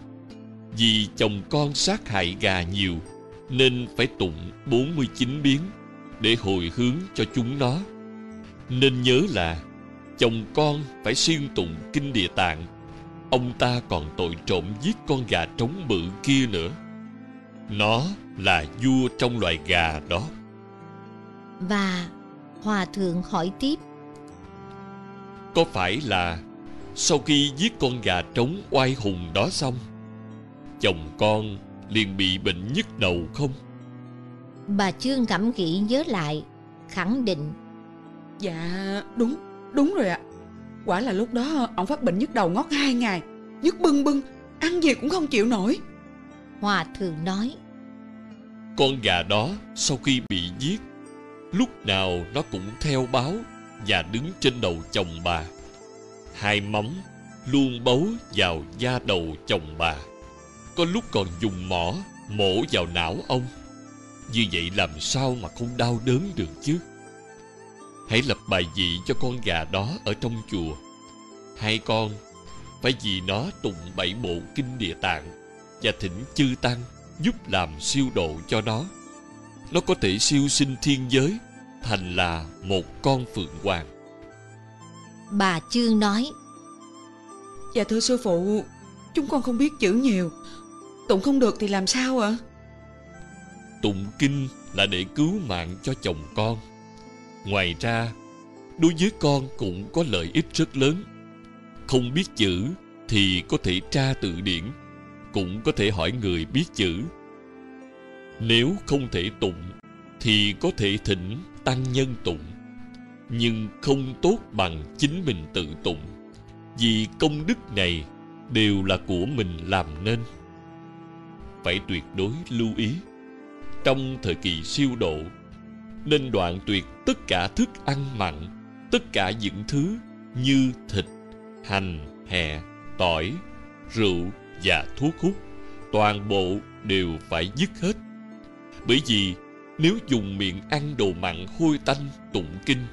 Vì chồng con sát hại gà nhiều, Nên phải tụng 49 biến Để hồi hướng cho chúng nó. Nên nhớ là, Chồng con phải xuyên tụng kinh địa tạng. Ông ta còn tội trộm giết con gà trống bự kia nữa. Nó là vua trong loài gà đó Và Hòa thượng hỏi tiếp. Có phải là Sau khi giết con gà trống oai hùng đó xong Chồng con liền bị bệnh nhức đầu không Bà Trương cảm nghĩ nhớ lại, khẳng định. Dạ đúng Đúng rồi ạ Quả là lúc đó ông phát bệnh nhức đầu ngót hai ngày Nhức bưng bưng Ăn gì cũng không chịu nổi Hòa thượng nói. Con gà đó sau khi bị giết, Lúc nào nó cũng theo báo Và đứng trên đầu chồng bà Hai móng luôn bấu vào da đầu chồng bà. Có lúc còn dùng mỏ mổ vào não ông. Như vậy làm sao mà không đau đớn được chứ? Hãy lập bài vị cho con gà đó ở trong chùa. Hai con phải vì nó tụng bảy bộ kinh địa tạng và thỉnh chư tăng giúp làm siêu độ cho nó. Nó có thể siêu sinh thiên giới thành là một con phượng hoàng. Bà Chương nói Dạ thưa sư phụ Chúng con không biết chữ nhiều Tụng không được thì làm sao ạ Tụng kinh là để cứu mạng cho chồng con. Ngoài ra, đối với con cũng có lợi ích rất lớn. Không biết chữ thì có thể tra từ điển, cũng có thể hỏi người biết chữ. Nếu không thể tụng thì có thể thỉnh tăng nhân tụng, nhưng không tốt bằng chính mình tự tụng, vì công đức này đều là của mình làm nên. Phải tuyệt đối lưu ý trong thời kỳ siêu độ nên đoạn tuyệt tất cả thức ăn mặn tất cả những thứ như thịt hành hẹ, tỏi rượu và thuốc hút toàn bộ đều phải dứt hết bởi vì nếu dùng miệng ăn đồ mặn hôi tanh tụng kinh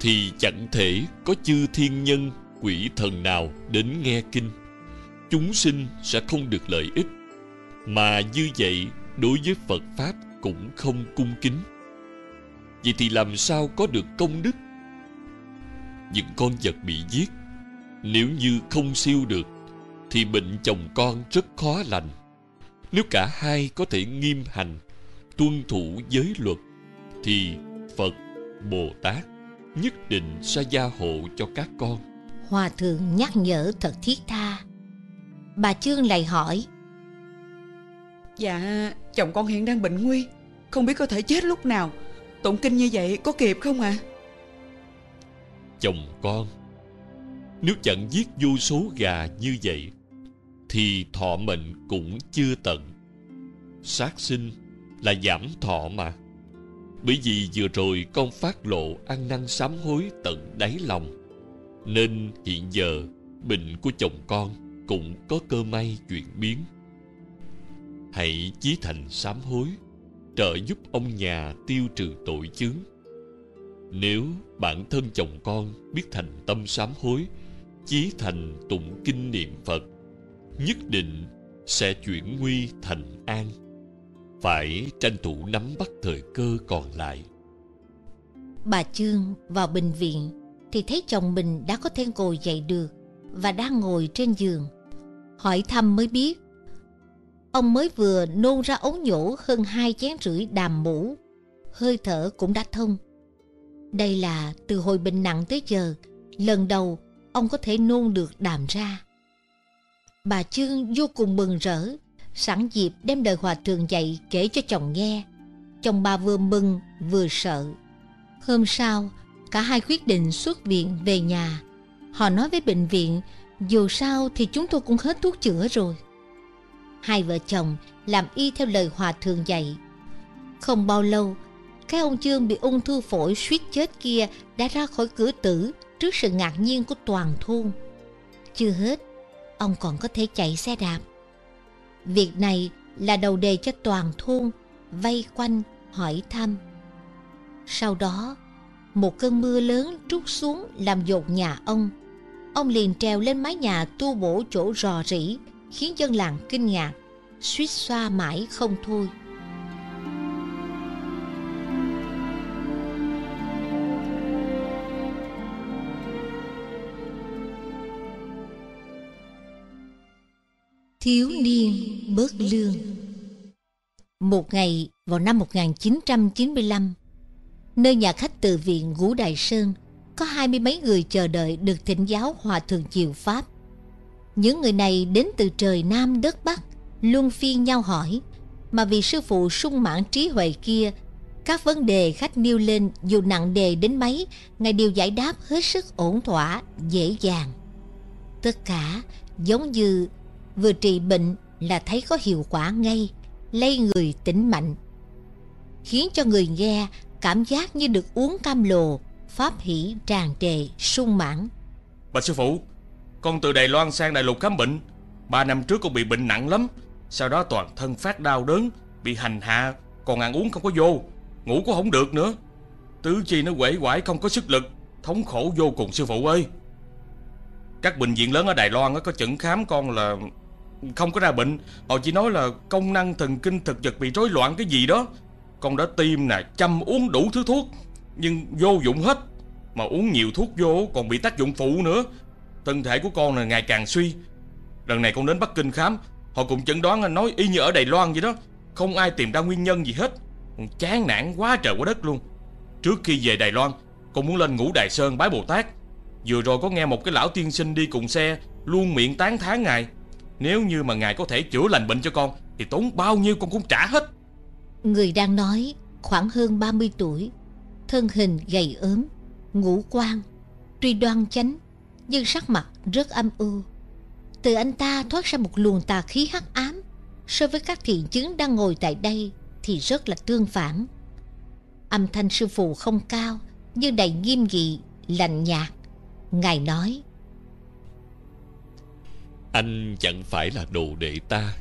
thì chẳng thể có chư thiên nhân quỷ thần nào đến nghe kinh chúng sinh sẽ không được lợi ích mà như vậy đối với Phật Pháp cũng không cung kính. Vậy thì làm sao có được công đức? Những con vật bị giết, nếu như không siêu được, thì bệnh chồng con rất khó lành. Nếu cả hai có thể nghiêm hành, tuân thủ giới luật, thì Phật, Bồ Tát nhất định sẽ gia hộ cho các con. Hòa thượng nhắc nhở thật thiết tha Bà Chương lại hỏi Dạ chồng con hiện đang bệnh nguy Không biết có thể chết lúc nào Tụng kinh như vậy có kịp không ạ Chồng con Nếu chẳng giết vô số gà như vậy thì thọ mệnh cũng chưa tận. Sát sinh là giảm thọ mà. Bởi vì vừa rồi con phát lộ ăn năn sám hối tận đáy lòng, Nên hiện giờ bệnh của chồng con cũng có cơ may chuyển biến. Hãy chí thành sám hối, trợ giúp ông nhà tiêu trừ tội chướng. Nếu bản thân chồng con biết thành tâm sám hối, chí thành tụng kinh niệm phật nhất định sẽ chuyển nguy thành an phải tranh thủ nắm bắt thời cơ còn lại Bà Chương vào bệnh viện Thì thấy chồng mình đã có thể ngồi dậy được Và đang ngồi trên giường Hỏi thăm mới biết Ông mới vừa nôn ra ống nhổ hơn hai chén rưỡi đàm mũ, hơi thở cũng đã thông. Đây là từ hồi bệnh nặng tới giờ, lần đầu ông có thể nôn được đàm ra. Bà Trương vô cùng mừng rỡ, sẵn dịp đem đời hòa thượng dạy kể cho chồng nghe. Chồng bà vừa mừng vừa sợ. Hôm sau, cả hai quyết định xuất viện về nhà. Họ nói với bệnh viện, dù sao thì chúng tôi cũng hết thuốc chữa rồi hai vợ chồng làm y theo lời hòa thượng dạy. Không bao lâu, cái ông Chương bị ung thư phổi suýt chết kia đã ra khỏi cửa tử trước sự ngạc nhiên của toàn thôn. Chưa hết, ông còn có thể chạy xe đạp. Việc này là đầu đề cho toàn thôn, vây quanh, hỏi thăm. Sau đó, một cơn mưa lớn trút xuống làm dột nhà ông. Ông liền trèo lên mái nhà tu bổ chỗ rò rỉ, khiến dân làng kinh ngạc, suýt xoa mãi không thôi. Thiếu niên bớt lương Một ngày vào năm 1995, nơi nhà khách từ viện Ngũ Đại Sơn có hai mươi mấy người chờ đợi được thỉnh giáo Hòa Thượng Diệu Pháp. Những người này đến từ trời Nam đất Bắc, luôn phiên nhau hỏi, mà vì sư phụ sung mãn trí huệ kia, các vấn đề khách nêu lên dù nặng đề đến mấy, ngài đều giải đáp hết sức ổn thỏa, dễ dàng. Tất cả giống như vừa trị bệnh là thấy có hiệu quả ngay, lây người tỉnh mạnh, khiến cho người nghe cảm giác như được uống cam lồ, pháp hỷ tràn trề, sung mãn. Bà sư phụ, Con từ Đài Loan sang Đại Lục khám bệnh. Ba năm trước con bị bệnh nặng lắm Sau đó toàn thân phát đau đớn Bị hành hạ Còn ăn uống không có vô Ngủ cũng không được nữa. Tứ chi nó quể quải không có sức lực Thống khổ vô cùng sư phụ ơi. Các bệnh viện lớn ở Đài Loan có chẩn khám con là không có ra bệnh. Họ chỉ nói là công năng thần kinh thực vật bị rối loạn cái gì đó. Con đã tiêm nè, Chăm uống đủ thứ thuốc, Nhưng vô dụng hết. Mà uống nhiều thuốc vô, còn bị tác dụng phụ nữa. Thân thể của con là ngày càng suy. Lần này con đến Bắc Kinh khám, Họ cũng chẩn đoán nói y như ở Đài Loan vậy đó. Không ai tìm ra nguyên nhân gì hết. Con chán nản quá trời quá đất luôn. Trước khi về Đài Loan, Con muốn lên ngũ Đài Sơn bái Bồ Tát. Vừa rồi có nghe một cái lão tiên sinh đi cùng xe, Luôn miệng tán thán ngài. Nếu như mà ngài có thể chữa lành bệnh cho con, Thì tốn bao nhiêu con cũng trả hết. Người đang nói, khoảng hơn 30 tuổi, Thân hình gầy ốm, Ngũ quan, Tuy đoan chánh, Nhưng sắc mặt rất âm u. Từ anh ta thoát ra một luồng tà khí hắc ám, So với các thiện chứng đang ngồi tại đây Thì rất là tương phản. Âm thanh sư phụ không cao, Nhưng đầy nghiêm nghị, Lạnh nhạt. Ngài nói anh chẳng phải là đồ đệ ta.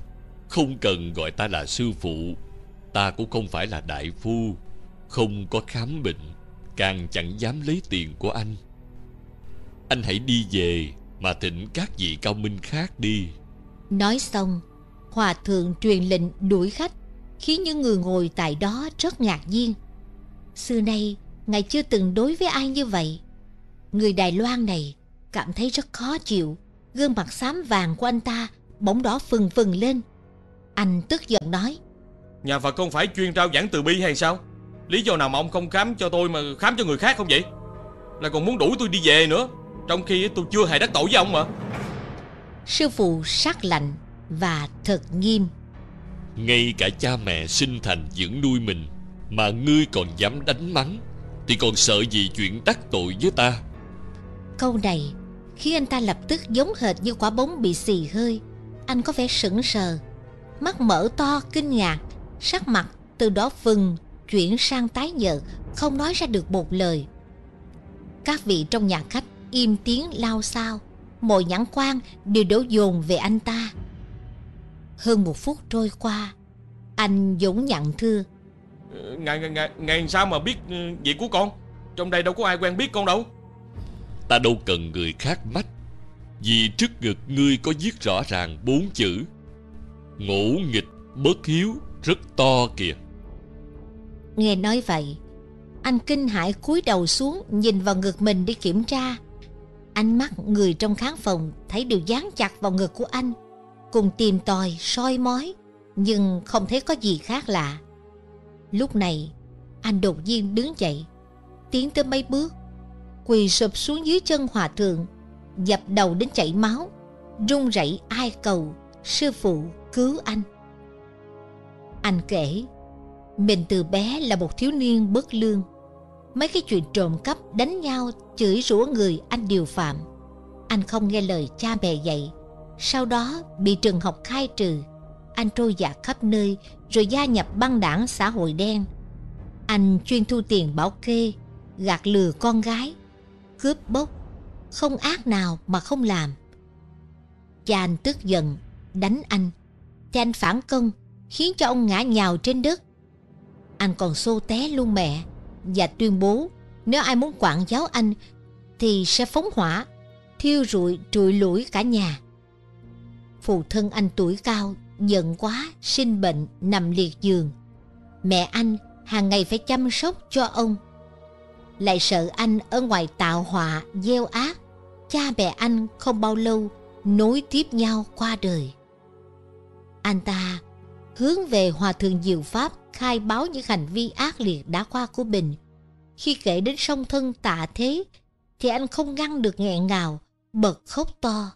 Không cần gọi ta là sư phụ. Ta cũng không phải là đại phu. Không có khám bệnh. Càng chẳng dám lấy tiền của anh. Anh hãy đi về, Mà thỉnh các vị cao minh khác đi. Nói xong, Hòa thượng truyền lệnh đuổi khách, Khiến những người ngồi tại đó rất ngạc nhiên. Xưa nay, Ngài chưa từng đối với ai như vậy. Người Đài Loan này Cảm thấy rất khó chịu. Gương mặt xám vàng của anh ta Bỗng đỏ phừng phừng lên. Anh tức giận nói Nhà Phật không phải chuyên trao giảng từ bi hay sao? Lý do nào mà ông không khám cho tôi Mà khám cho người khác không vậy? Là còn muốn đuổi tôi đi về nữa. Trong khi tôi chưa hề đắc tội với ông mà. Sư phụ sắc lạnh Và thật nghiêm. Ngay cả cha mẹ sinh thành dưỡng nuôi mình Mà ngươi còn dám đánh mắng Thì còn sợ gì chuyện đắc tội với ta? Câu này khiến anh ta lập tức giống hệt như quả bóng bị xì hơi Anh có vẻ sững sờ. Mắt mở to kinh ngạc Sắc mặt từ đó vừng Chuyển sang tái nhợt Không nói ra được một lời. Các vị trong nhà khách im tiếng lao sao Mọi nhãn quan đều đổ dồn về anh ta. Hơn một phút trôi qua Anh dũng nhận thưa. Ờ, ngài, ngài, ngài, ngài sao mà biết ừ, việc của con? Trong đây đâu có ai quen biết con đâu. Ta đâu cần người khác mách Vì trước ngực ngươi có viết rõ ràng bốn chữ. Ngỗ nghịch bất hiếu rất to kìa. Nghe nói vậy, Anh kinh hãi cúi đầu xuống Nhìn vào ngực mình để kiểm tra. Ánh mắt người trong khán phòng Thấy đều dán chặt vào ngực của anh, Cùng tìm tòi soi mói, Nhưng không thấy có gì khác lạ. Lúc này, Anh đột nhiên đứng dậy, Tiến tới mấy bước. Quỳ sụp xuống dưới chân hòa thượng, Dập đầu đến chảy máu, run rẩy ai cầu, Sư phụ, cứu anh. Anh kể, Mình từ bé là một thiếu niên bất lương. Mấy cái chuyện trộm cắp đánh nhau Chửi rủa người anh đều phạm. Anh không nghe lời cha mẹ dạy. Sau đó bị trường học khai trừ. Anh trôi dạt khắp nơi, Rồi gia nhập băng đảng xã hội đen. Anh chuyên thu tiền bảo kê, Gạt lừa con gái. Cướp bóc, Không ác nào mà không làm. Cha anh tức giận, Đánh anh. Thì anh phản công, Khiến cho ông ngã nhào trên đất. Anh còn xô té luôn mẹ Và tuyên bố Nếu ai muốn quản giáo anh Thì sẽ phóng hỏa, Thiêu rụi, trụi lũi cả nhà. Phụ thân anh tuổi cao, Giận quá, sinh bệnh, Nằm liệt giường. Mẹ anh hàng ngày phải chăm sóc cho ông. Lại sợ anh ở ngoài tạo họa Gieo ác Cha mẹ anh không bao lâu Nối tiếp nhau qua đời Anh ta hướng về Hòa Thượng Diệu Pháp khai báo những hành vi ác liệt đã qua của mình. Khi kể đến song thân tạ thế, thì anh không ngăn được nghẹn ngào, bật khóc to.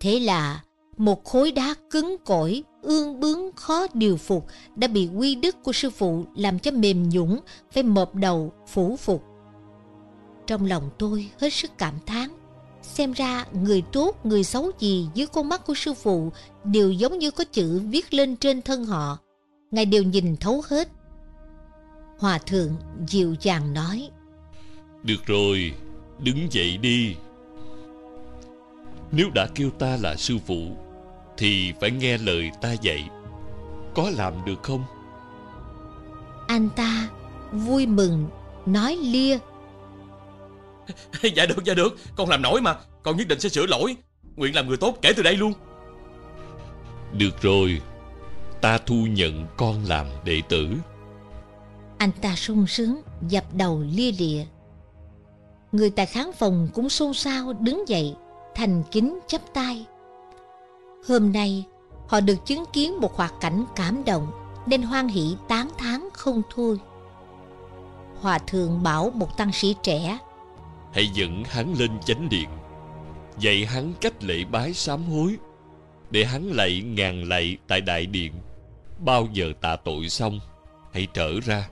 Thế là một khối đá cứng cỏi, ương bướng khó điều phục đã bị quy đức của sư phụ làm cho mềm nhũng, phải mộp đầu, phủ phục. Trong lòng tôi hết sức cảm thán. Xem ra người tốt, người xấu gì dưới con mắt của sư phụ đều giống như có chữ viết lên trên thân họ. Ngài đều nhìn thấu hết. Hòa thượng dịu dàng nói. Được rồi, đứng dậy đi Nếu đã kêu ta là sư phụ Thì phải nghe lời ta dạy Có làm được không? Anh ta vui mừng nói lia Dạ được dạ được. Con làm nổi mà. Con nhất định sẽ sửa lỗi. Nguyện làm người tốt kể từ đây luôn. Được rồi. Ta thu nhận con làm đệ tử. Anh ta sung sướng dập đầu lia lịa. Người tại khán phòng cũng xôn xao đứng dậy Thành kính chắp tay. Hôm nay họ được chứng kiến một hoạt cảnh cảm động Nên hoan hỷ tán thán không thôi. Hòa thượng bảo một tăng sĩ trẻ Hãy dẫn hắn lên chánh điện. Dạy hắn cách lễ bái sám hối, Để hắn lạy ngàn lạy tại đại điện. Bao giờ tạ tội xong, Hãy trở ra.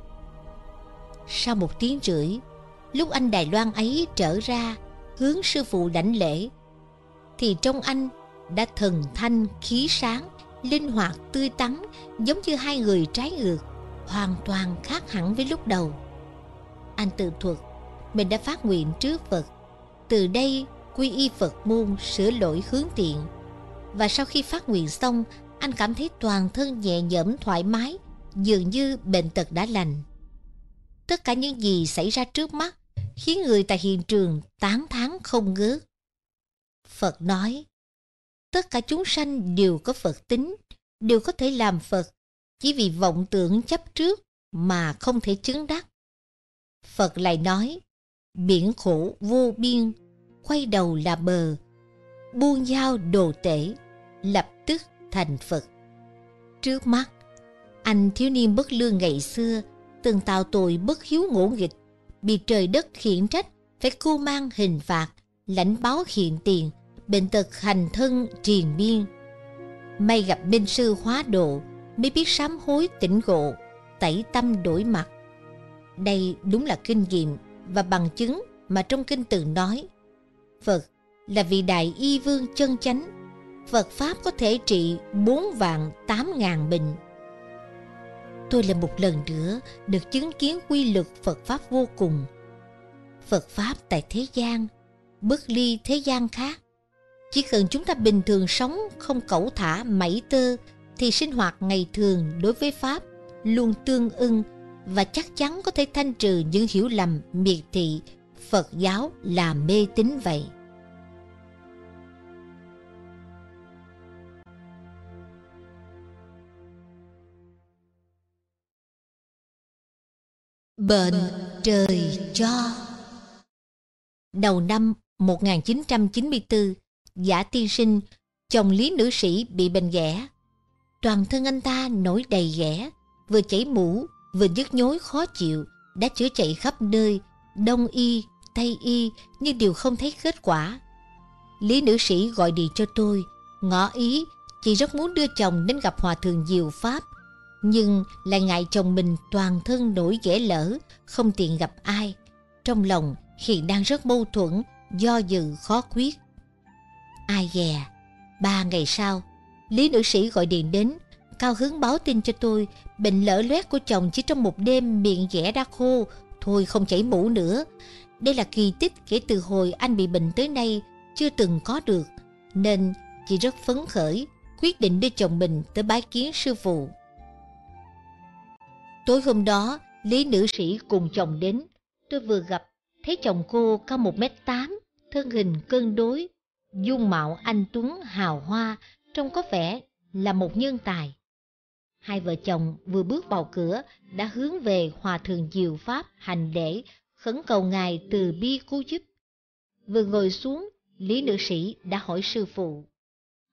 Sau một tiếng rưỡi, Lúc anh Đài Loan ấy trở ra Hướng sư phụ đảnh lễ, Thì trong anh đã thần thanh, khí sáng, Linh hoạt, tươi tắn, Giống như hai người trái ngược, Hoàn toàn khác hẳn với lúc đầu. Anh tự thuật mình đã phát nguyện trước Phật Từ đây quy y Phật môn Sửa lỗi hướng tiện Và sau khi phát nguyện xong Anh cảm thấy toàn thân nhẹ nhõm thoải mái Dường như bệnh tật đã lành Tất cả những gì xảy ra trước mắt khiến người tại hiện trường tán thán không ngớt. Phật nói, tất cả chúng sanh đều có Phật tính, đều có thể làm Phật, chỉ vì vọng tưởng chấp trước mà không thể chứng đắc. Phật lại nói, biển khổ vô biên, quay đầu là bờ, buông dao đồ tể, lập tức thành Phật. Trước mắt, anh thiếu niên bất lương ngày xưa từng tạo tội bất hiếu ngỗ nghịch, bị trời đất khiển trách, phải cưu mang hình phạt, lãnh báo hiện tiền, bệnh tật hành thân triền biên. May gặp minh sư hóa độ, mới biết sám hối tỉnh ngộ, tẩy tâm đổi mặt. Đây đúng là kinh nghiệm và bằng chứng mà trong kinh từng nói. Phật là vị đại y vương chân chánh, Phật Pháp có thể trị bốn vạn tám ngàn bệnh tôi là một lần nữa được chứng kiến quy luật Phật Pháp vô cùng. Phật Pháp tại thế gian, bất ly thế gian khác. Chỉ cần chúng ta bình thường sống không cẩu thả mảy tơ thì sinh hoạt ngày thường đối với Pháp luôn tương ưng và chắc chắn có thể thanh trừ những hiểu lầm miệt thị Phật giáo là mê tín vậy. Bệnh trời cho Đầu năm 1994, giả tiên sinh, chồng lý nữ sĩ bị bệnh ghẻ. Toàn thân anh ta nổi đầy ghẻ, vừa chảy mũ, vừa nhức nhối khó chịu, đã chữa chạy khắp nơi, đông y, tây y, nhưng đều không thấy kết quả. Lý nữ sĩ gọi điện cho tôi, ngỏ ý, chị rất muốn đưa chồng đến gặp Hòa Thượng Diệu Pháp nhưng lại ngại chồng mình toàn thân nổi ghẻ lỡ, không tiện gặp ai. Trong lòng hiện đang rất mâu thuẫn, do dự khó quyết. Ai dè, ba ngày sau, Lý nữ sĩ gọi điện đến, cao hứng báo tin cho tôi, bệnh lỡ loét của chồng chỉ trong một đêm miệng ghẻ đã khô, thôi không chảy mũ nữa. Đây là kỳ tích kể từ hồi anh bị bệnh tới nay, chưa từng có được, nên chị rất phấn khởi, quyết định đưa chồng mình tới bái kiến sư phụ. Tối hôm đó, Lý nữ sĩ cùng chồng đến. Tôi vừa gặp, thấy chồng cô cao một mét tám, thân hình cân đối, dung mạo anh Tuấn hào hoa, trông có vẻ là một nhân tài. Hai vợ chồng vừa bước vào cửa đã hướng về Hòa Thượng Diệu Pháp hành lễ, khấn cầu Ngài từ bi cứu giúp. Vừa ngồi xuống, Lý nữ sĩ đã hỏi sư phụ.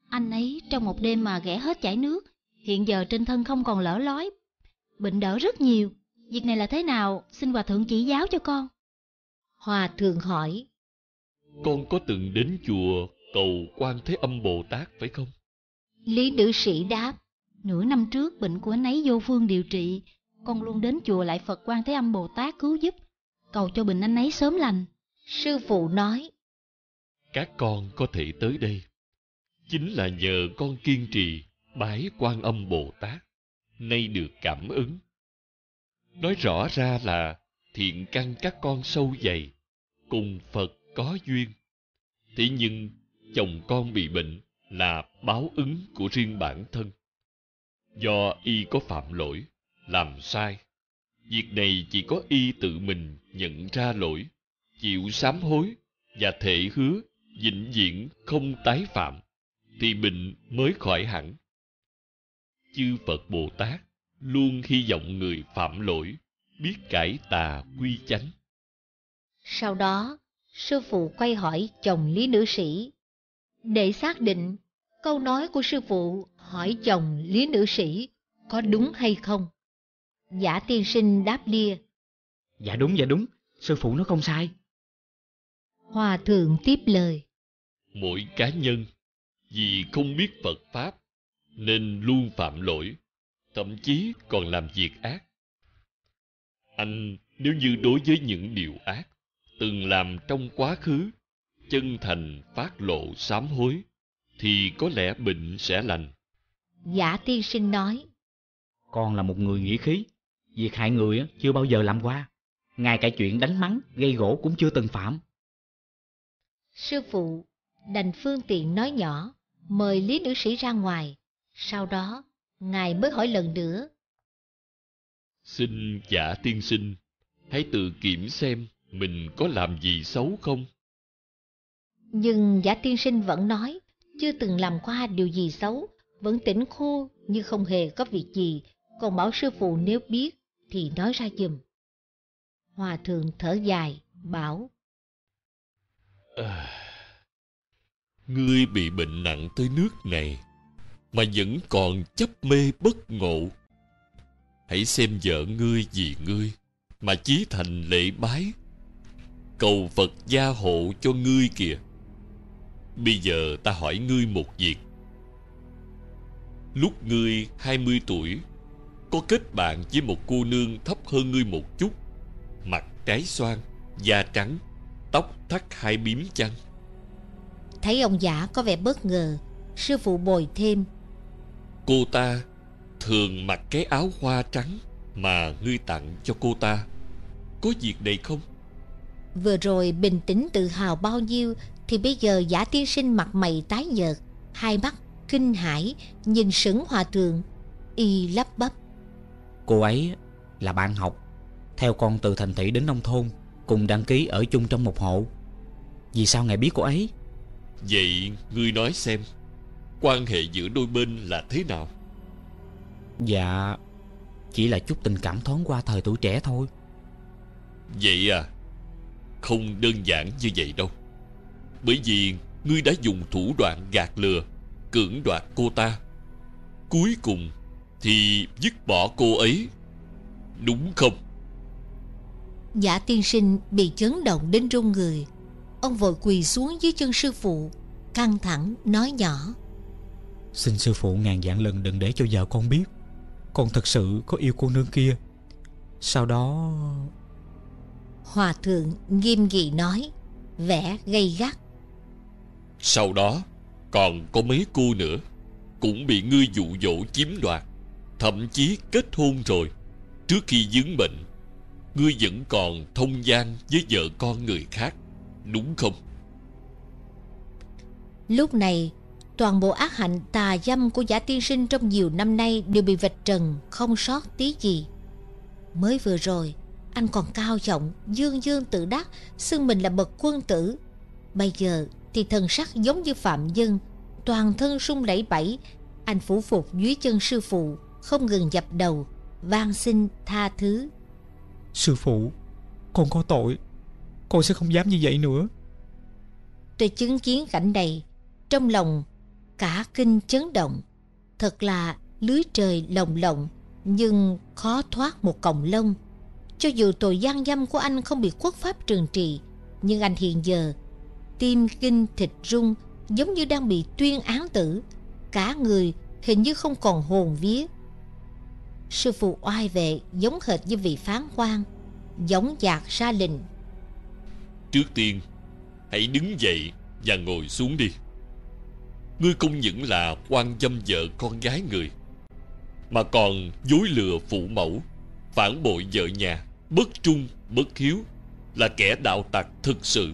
Anh ấy trong một đêm mà ghẻ hết chảy nước, hiện giờ trên thân không còn lở lói, bệnh đỡ rất nhiều. Việc này là thế nào, xin Hòa Thượng chỉ giáo cho con. Hòa Thượng hỏi. Con có từng đến chùa cầu quan Thế Âm Bồ Tát phải không? Lý nữ sĩ đáp. Nửa năm trước bệnh của anh ấy vô phương điều trị, con luôn đến chùa lại Phật quan Thế Âm Bồ Tát cứu giúp, cầu cho bệnh anh ấy sớm lành. Sư phụ nói. Các con có thể tới đây, chính là nhờ con kiên trì bái quan âm Bồ Tát nay được cảm ứng. Nói rõ ra là thiện căn các con sâu dày, cùng Phật có duyên. Thế nhưng chồng con bị bệnh là báo ứng của riêng bản thân. Do y có phạm lỗi, làm sai. Việc này chỉ có y tự mình nhận ra lỗi, chịu sám hối và thể hứa vĩnh viễn không tái phạm, thì bệnh mới khỏi hẳn. Chư Phật Bồ Tát luôn hy vọng người phạm lỗi biết cải tà quy chánh. Sau đó, sư phụ quay hỏi chồng Lý Nữ Sĩ. Để xác định, câu nói của sư phụ hỏi chồng Lý Nữ Sĩ có đúng hay không. Giả tiên sinh đáp lia. Dạ đúng, dạ đúng. Sư phụ nó không sai. Hòa thượng tiếp lời. Mỗi cá nhân vì không biết Phật Pháp nên luôn phạm lỗi, thậm chí còn làm việc ác. Anh nếu như đối với những điều ác từng làm trong quá khứ, chân thành phát lộ sám hối, thì có lẽ bệnh sẽ lành. Giả tiên sinh nói, Con là một người nghĩa khí, việc hại người á, chưa bao giờ làm qua. Ngay cả chuyện đánh mắng, gây gỗ cũng chưa từng phạm. sư phụ đành phương tiện nói nhỏ, mời Lý Nữ Sĩ ra ngoài. Sau đó, Ngài mới hỏi lần nữa. Xin giả tiên sinh, hãy tự kiểm xem mình có làm gì xấu không? Nhưng giả tiên sinh vẫn nói, chưa từng làm qua điều gì xấu, vẫn tỉnh khô như không hề có việc gì, còn bảo sư phụ nếu biết thì nói ra giùm. Hòa thượng thở dài, bảo, À, ngươi bị bệnh nặng tới nước này mà vẫn còn chấp mê bất ngộ. Hãy xem vợ ngươi vì ngươi mà chí thành lễ bái. Cầu Phật gia hộ cho ngươi kìa. Bây giờ ta hỏi ngươi một việc. Lúc ngươi 20 tuổi, có kết bạn với một cô nương thấp hơn ngươi một chút, mặt trái xoan, da trắng, tóc thắt hai bím chăng? thấy ông giả có vẻ bất ngờ, sư phụ bồi thêm, Cô ta thường mặc cái áo hoa trắng mà ngươi tặng cho cô ta. Có việc này không? vừa rồi bình tĩnh tự hào bao nhiêu thì bây giờ giả tiên sinh mặt mày tái nhợt, hai mắt kinh hãi nhìn sững hòa thượng, y lắp bắp. Cô ấy là bạn học, theo con từ thành thị đến nông thôn, cùng đăng ký ở chung trong một hộ. Vì sao ngài biết cô ấy? Vậy ngươi nói xem, quan hệ giữa đôi bên là thế nào? Dạ, chỉ là chút tình cảm thoáng qua thời tuổi trẻ thôi. Vậy à, không đơn giản như vậy đâu. Bởi vì ngươi đã dùng thủ đoạn gạt lừa, cưỡng đoạt cô ta. Cuối cùng thì dứt bỏ cô ấy. Đúng không? Giả tiên sinh bị chấn động đến run người. Ông vội quỳ xuống dưới chân sư phụ, căng thẳng nói nhỏ. Xin sư phụ ngàn vạn lần đừng để cho vợ con biết Con thật sự có yêu cô nương kia Sau đó Hòa thượng nghiêm nghị nói, vẻ gay gắt. Sau đó còn có mấy cô nữa Cũng bị ngươi dụ dỗ chiếm đoạt Thậm chí kết hôn rồi Trước khi dướng bệnh Ngươi vẫn còn thông gian với vợ con người khác Đúng không? Lúc này, toàn bộ ác hạnh tà dâm của giả tiên sinh trong nhiều năm nay đều bị vạch trần, không sót tí gì. Mới vừa rồi, anh còn cao giọng, dương dương tự đắc, xưng mình là bậc quân tử. Bây giờ thì thần sắc giống như phạm dân, toàn thân sung lẫy bẫy, anh phủ phục dưới chân sư phụ, không ngừng dập đầu, van xin tha thứ. Sư phụ Con có tội Con sẽ không dám như vậy nữa Tôi chứng kiến cảnh này, trong lòng cả kinh chấn động. Thật là lưới trời lồng lộng, nhưng khó thoát một cọng lông. Cho dù tội gian dâm của anh không bị quốc pháp trừng trị, nhưng anh hiện giờ tim kinh thịt rung giống như đang bị tuyên án tử. Cả người hình như không còn hồn vía. Sư phụ oai vệ giống hệt như vị phán quan, giống dạc ra lệnh. Trước tiên Hãy đứng dậy và ngồi xuống đi Ngươi không những là quan dâm vợ con gái người Mà còn dối lừa phụ mẫu Phản bội vợ nhà Bất trung, bất hiếu Là kẻ đạo tặc thực sự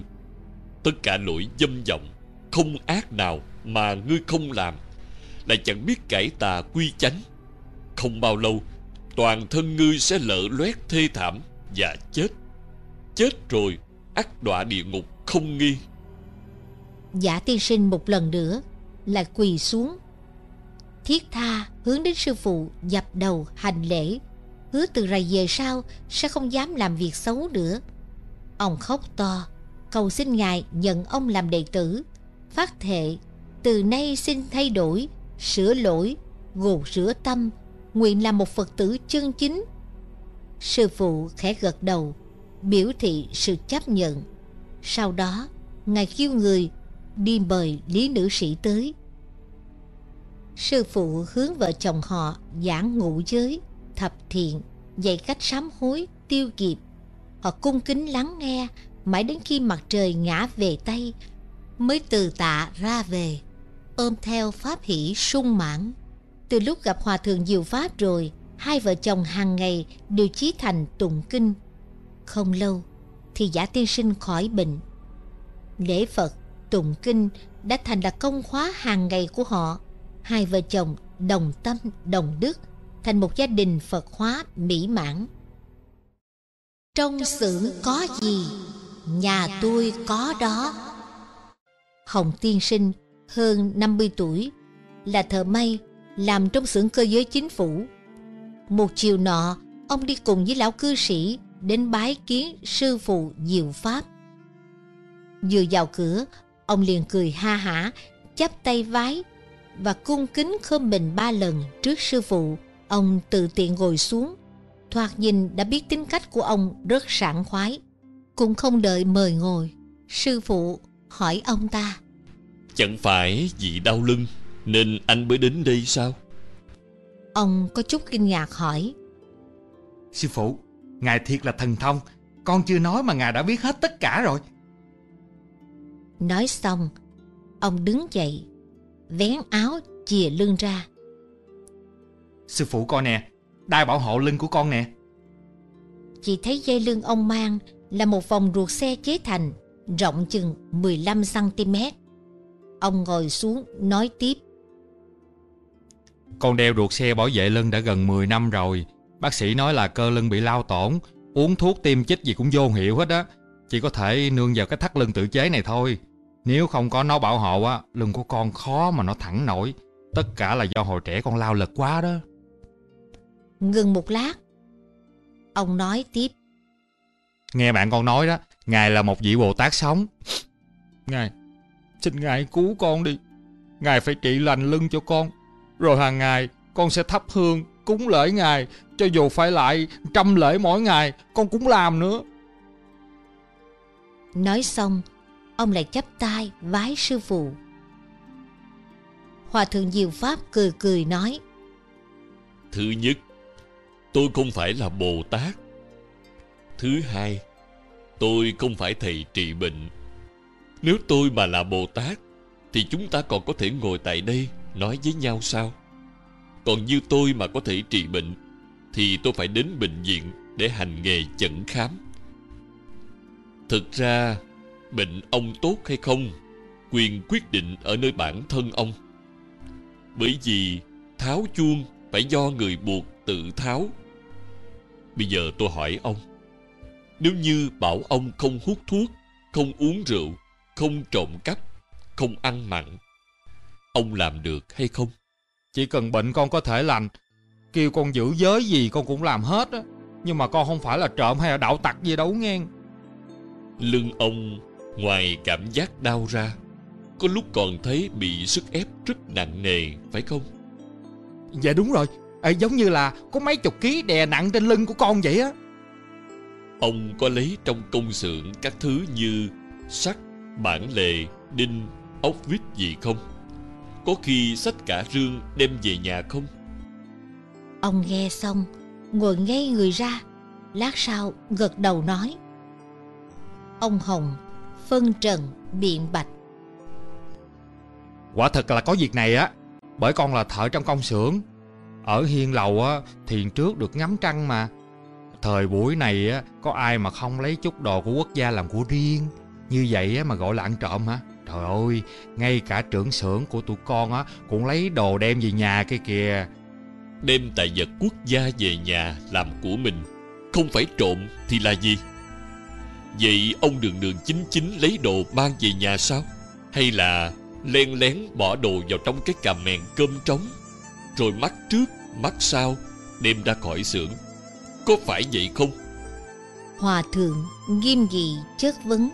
Tất cả lỗi dâm vọng không ác nào mà ngươi không làm. Lại chẳng biết cải tà quy chánh. Không bao lâu, Toàn thân ngươi sẽ lở loét thê thảm Và chết. Chết rồi ắt đọa địa ngục không nghi. Giả tiên sinh một lần nữa, Lại quỳ xuống. Thiết tha hướng đến sư phụ Dập đầu hành lễ. Hứa từ rày về sau, Sẽ không dám làm việc xấu nữa. Ông khóc to. Cầu xin ngài nhận ông làm đệ tử. Phát thệ Từ nay xin thay đổi Sửa lỗi Gột rửa tâm. Nguyện làm một Phật tử chân chính. Sư phụ khẽ gật đầu Biểu thị sự chấp nhận. Sau đó Ngài kêu người Đi mời lý nữ sĩ tới. Sư phụ hướng vợ chồng họ giảng ngũ giới, thập thiện, dạy cách sám hối, tiêu kiệt. Họ cung kính lắng nghe, mãi đến khi mặt trời ngã về Tây, mới từ tạ ra về, ôm theo pháp hỷ sung mãn. Từ lúc gặp Hòa Thượng Diệu Pháp rồi, hai vợ chồng hàng ngày đều chí thành tụng kinh. Không lâu, thì giả tiên sinh khỏi bệnh. Lễ Phật, tụng kinh đã thành là công khóa hàng ngày của họ hai vợ chồng đồng tâm đồng đức thành một gia đình phật hóa mỹ mãn trong xưởng có gì nhà tôi có đó hồng tiên sinh, hơn 50 tuổi, là thợ may, làm trong xưởng cơ giới chính phủ một chiều nọ, ông đi cùng với lão cư sĩ đến bái kiến sư phụ diệu pháp vừa vào cửa, ông liền cười ha hả, chắp tay vái và cung kính khom mình ba lần trước sư phụ. Ông tự tiện ngồi xuống. Thoạt nhìn đã biết tính cách của ông rất sảng khoái. Cũng không đợi mời ngồi. Sư phụ hỏi ông ta. Chẳng phải vì đau lưng nên anh mới đến đây sao? Ông có chút kinh ngạc hỏi. Sư phụ, ngài thiệt là thần thông. Con chưa nói mà ngài đã biết hết tất cả rồi. Nói xong, ông đứng dậy vén áo chìa lưng ra. Sư phụ coi nè, đai bảo hộ lưng của con nè. Chị thấy dây lưng ông mang là một vòng ruột xe chế thành, rộng chừng 15cm. Ông ngồi xuống nói tiếp. Con đeo ruột xe bảo vệ lưng đã gần 10 năm rồi. Bác sĩ nói là cơ lưng bị lao tổn, uống thuốc tiêm chích gì cũng vô hiệu hết á. Chỉ có thể nương vào cái thắt lưng tự chế này thôi. Nếu không có nó bảo hộ á, lưng của con khó mà nó thẳng nổi. Tất cả là do hồi trẻ con lao lực quá đó. Ngừng một lát, ông nói tiếp. Nghe bạn con nói đó, Ngài là một vị Bồ Tát sống. Ngài, xin Ngài cứu con đi. Ngài phải trị lành lưng cho con. Rồi hàng ngày, con sẽ thắp hương, cúng lễ Ngài. Cho dù phải lại trăm lễ mỗi ngày, con cũng làm nữa. Nói xong, ông lại chắp tay vái sư phụ. Hòa thượng Diệu Pháp cười cười nói. Thứ nhất, tôi không phải là Bồ Tát. Thứ hai, tôi không phải thầy trị bệnh. Nếu tôi mà là Bồ Tát, thì chúng ta còn có thể ngồi tại đây nói với nhau sao? Còn như tôi mà có thể trị bệnh, thì tôi phải đến bệnh viện để hành nghề chẩn khám. Thực ra, bệnh ông tốt hay không quyền quyết định ở nơi bản thân ông bởi vì tháo chuông phải do người buộc tự tháo bây giờ tôi hỏi ông nếu như bảo ông không hút thuốc không uống rượu không trộm cắp không ăn mặn ông làm được hay không? Chỉ cần bệnh con có thể lành kêu con giữ giới gì con cũng làm hết á. Nhưng mà con không phải là trộm hay là đạo tặc gì đâu nghe. Lưng ông Ngoài cảm giác đau ra Có lúc còn thấy bị sức ép rất nặng nề Phải không? Dạ đúng rồi à, Giống như là có mấy chục ký đè nặng trên lưng của con vậy á Ông có lấy trong công xưởng các thứ như sắt, bản lề, đinh, ốc vít gì không? Có khi xách cả rương đem về nhà không? Ông nghe xong, ngồi ngay người ra. Lát sau gật đầu nói. Ông Hồng phân trần biện bạch quả thật là có việc này á bởi con là thợ trong công xưởng ở hiên lầu á thiền trước được ngắm trăng mà thời buổi này á có ai mà không lấy chút đồ của quốc gia làm của riêng? Như vậy á mà gọi là ăn trộm hả? Trời ơi, ngay cả trưởng xưởng của tụi con á cũng lấy đồ đem về nhà cái kìa. Đem tài vật quốc gia về nhà làm của mình Không phải trộm thì là gì? Vậy ông đường đường chính chính lấy đồ mang về nhà sao? Hay là len lén bỏ đồ vào trong cái cà mèn cơm trống Rồi mắt trước mắt sau đem ra khỏi xưởng? Có phải vậy không? Hòa thượng nghiêm nghị chất vấn.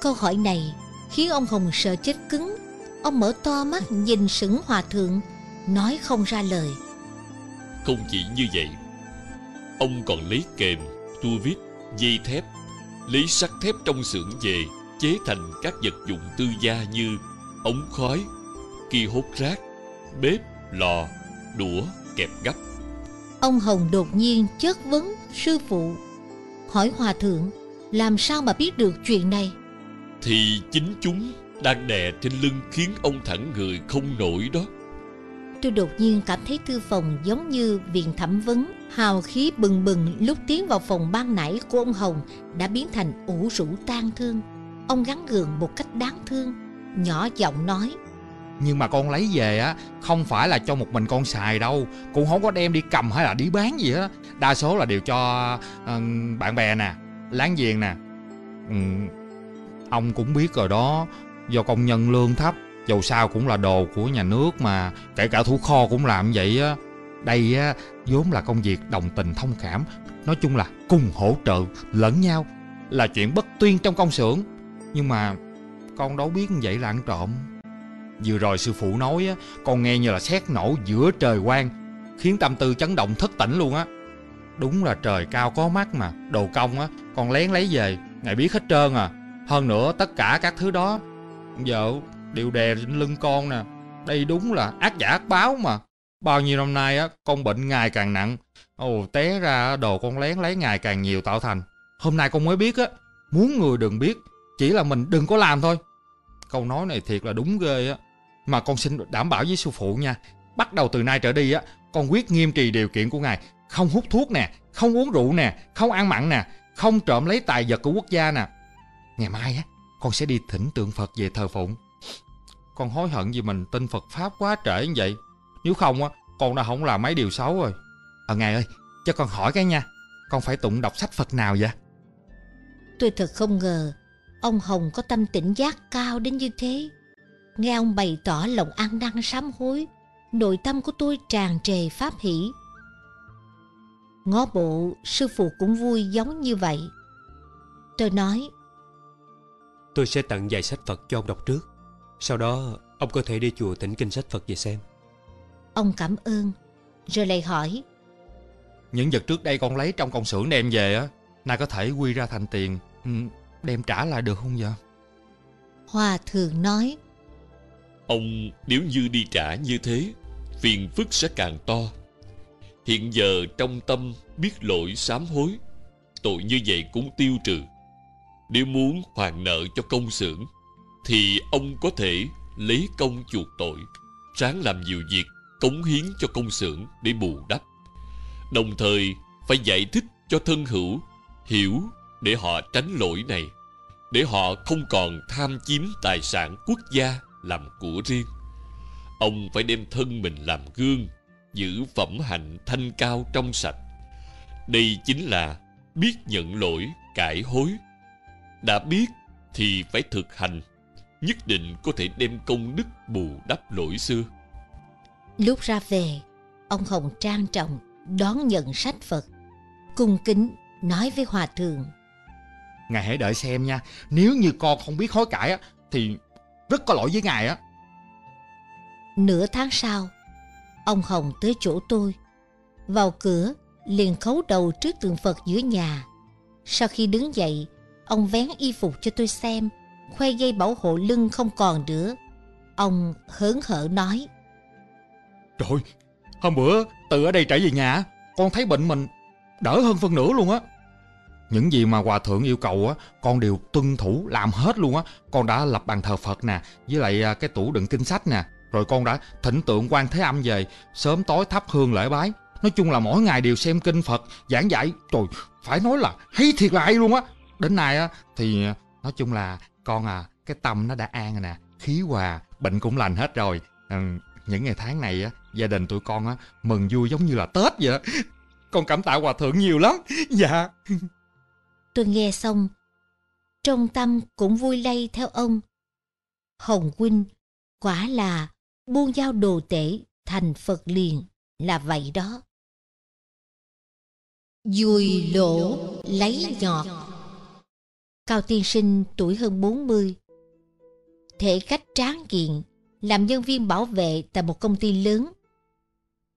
Câu hỏi này khiến ông Hồng sợ chết cứng. Ông mở to mắt nhìn sững hòa thượng Nói không ra lời. Không chỉ như vậy Ông còn lấy kềm, tua vít, dây thép Lấy sắt thép trong xưởng về Chế thành các vật dụng tư gia như Ống khói, kia hốt rác, bếp, lò, đũa, kẹp gấp Ông Hồng đột nhiên chất vấn sư phụ Hỏi hòa thượng Làm sao mà biết được chuyện này? Thì chính chúng đang đè trên lưng khiến ông thẳng người không nổi đó. Tôi đột nhiên cảm thấy thư phòng giống như viện thẩm vấn Hào khí bừng bừng lúc tiến vào phòng ban nãy của ông Hồng Đã biến thành ủ rũ tan thương. Ông gắn gượng một cách đáng thương Nhỏ giọng nói nhưng mà con lấy về á Không phải là cho một mình con xài đâu. Cũng không có đem đi cầm hay là đi bán gì hết. Đa số là đều cho uh, bạn bè nè Láng giềng nè. Ừ, Ông cũng biết rồi đó. Do công nhân lương thấp Dầu sao cũng là đồ của nhà nước mà. Kể cả thủ kho cũng làm vậy á. Đây á vốn là công việc đồng tình thông cảm. Nói chung là cùng hỗ trợ lẫn nhau Là chuyện bất tuyên trong công xưởng. Nhưng mà con đâu biết như vậy là ăn trộm. Vừa rồi sư phụ nói á, Con nghe như là sét nổ giữa trời quang, Khiến tâm tư chấn động thất tỉnh luôn á. Đúng là trời cao có mắt mà, Đồ công á, Con lén lấy về, Ngài biết hết trơn à. Hơn nữa tất cả các thứ đó, Vợ, đều đè trên lưng con nè. Đây đúng là ác giả ác báo mà. Bao nhiêu năm nay á, Con bệnh ngày càng nặng. Ồ, té ra đồ con lén lấy ngày càng nhiều tạo thành. Hôm nay con mới biết á, Muốn người đừng biết, Chỉ là mình đừng có làm thôi. Câu nói này thiệt là đúng ghê á. Mà con xin đảm bảo với sư phụ nha. Bắt đầu từ nay trở đi á, Con quyết nghiêm trì điều kiện của ngài. Không hút thuốc nè, Không uống rượu nè, Không ăn mặn nè, Không trộm lấy tài vật của quốc gia nè. Ngày mai á, Con sẽ đi thỉnh tượng Phật về thờ phụng. Con hối hận vì mình tin Phật Pháp quá trễ như vậy. Nếu không á, Con đã không làm mấy điều xấu rồi. Ờ ngài ơi, Cho con hỏi cái nha. Con phải tụng đọc sách Phật nào vậy? Tôi thật không ngờ Ông Hồng có tâm tỉnh giác cao đến như thế. Nghe ông bày tỏ lòng ăn năn sám hối Nội tâm của tôi tràn trề pháp hỷ. Ngó bộ sư phụ cũng vui giống như vậy. Tôi nói Tôi sẽ tặng vài sách Phật cho ông đọc trước. Sau đó ông có thể đi chùa thỉnh kinh sách Phật về xem. Ông cảm ơn Rồi lại hỏi Những vật trước đây con lấy trong công xưởng đem về á Nay có thể quy ra thành tiền ừ, Đem trả lại được không vậy? Hòa thượng nói Ông nếu như đi trả như thế, Phiền phức sẽ càng to. Hiện giờ trong tâm biết lỗi sám hối, Tội như vậy cũng tiêu trừ. Nếu muốn hoàn nợ cho công xưởng, Thì ông có thể lấy công chuộc tội, Ráng làm nhiều việc Cống hiến cho công xưởng để bù đắp. Đồng thời phải giải thích cho thân hữu, Hiểu để họ tránh lỗi này, Để họ không còn tham chiếm tài sản quốc gia làm của riêng. Ông phải đem thân mình làm gương Giữ phẩm hạnh thanh cao trong sạch. Đây chính là biết nhận lỗi, cải hối. Đã biết thì phải thực hành Nhất định có thể đem công đức bù đắp lỗi xưa. Lúc ra về Ông Hồng trang trọng Đón nhận sách Phật Cung kính nói với Hòa Thượng. Ngài hãy đợi xem nha Nếu như con không biết hối cải á Thì rất có lỗi với ngài á. Nửa tháng sau Ông Hồng tới chỗ tôi Vào cửa liền khấu đầu trước tượng Phật giữa nhà. Sau khi đứng dậy Ông vén y phục cho tôi xem Khoe dây bảo hộ lưng không còn nữa. Ông hớn hở nói Trời Hôm bữa từ ở đây trở về nhà Con thấy bệnh mình đỡ hơn phân nửa luôn á những gì mà hòa thượng yêu cầu á con đều tuân thủ làm hết luôn á. Con đã lập bàn thờ phật nè với lại à, cái tủ đựng kinh sách nè. Rồi con đã thỉnh tượng quan thế âm về sớm tối thắp hương lễ bái. Nói chung là mỗi ngày đều xem kinh phật giảng dạy. Trời phải nói là hay thiệt là hay luôn á. Đến nay á thì à, nói chung là con à cái tâm nó đã an rồi nè. Khí hòa bệnh cũng lành hết rồi. Ừ, những ngày tháng này á gia đình tụi con á mừng vui giống như là tết vậy đó. con cảm tạ hòa thượng nhiều lắm. Dạ. Tôi nghe xong, trong tâm cũng vui lây theo ông. Hồng Huynh quả là buông giao đồ tể thành Phật liền là vậy đó. Dùi lỗ lấy nhọt Cao tiên sinh tuổi hơn 40 Thể cách tráng kiện Làm nhân viên bảo vệ tại một công ty lớn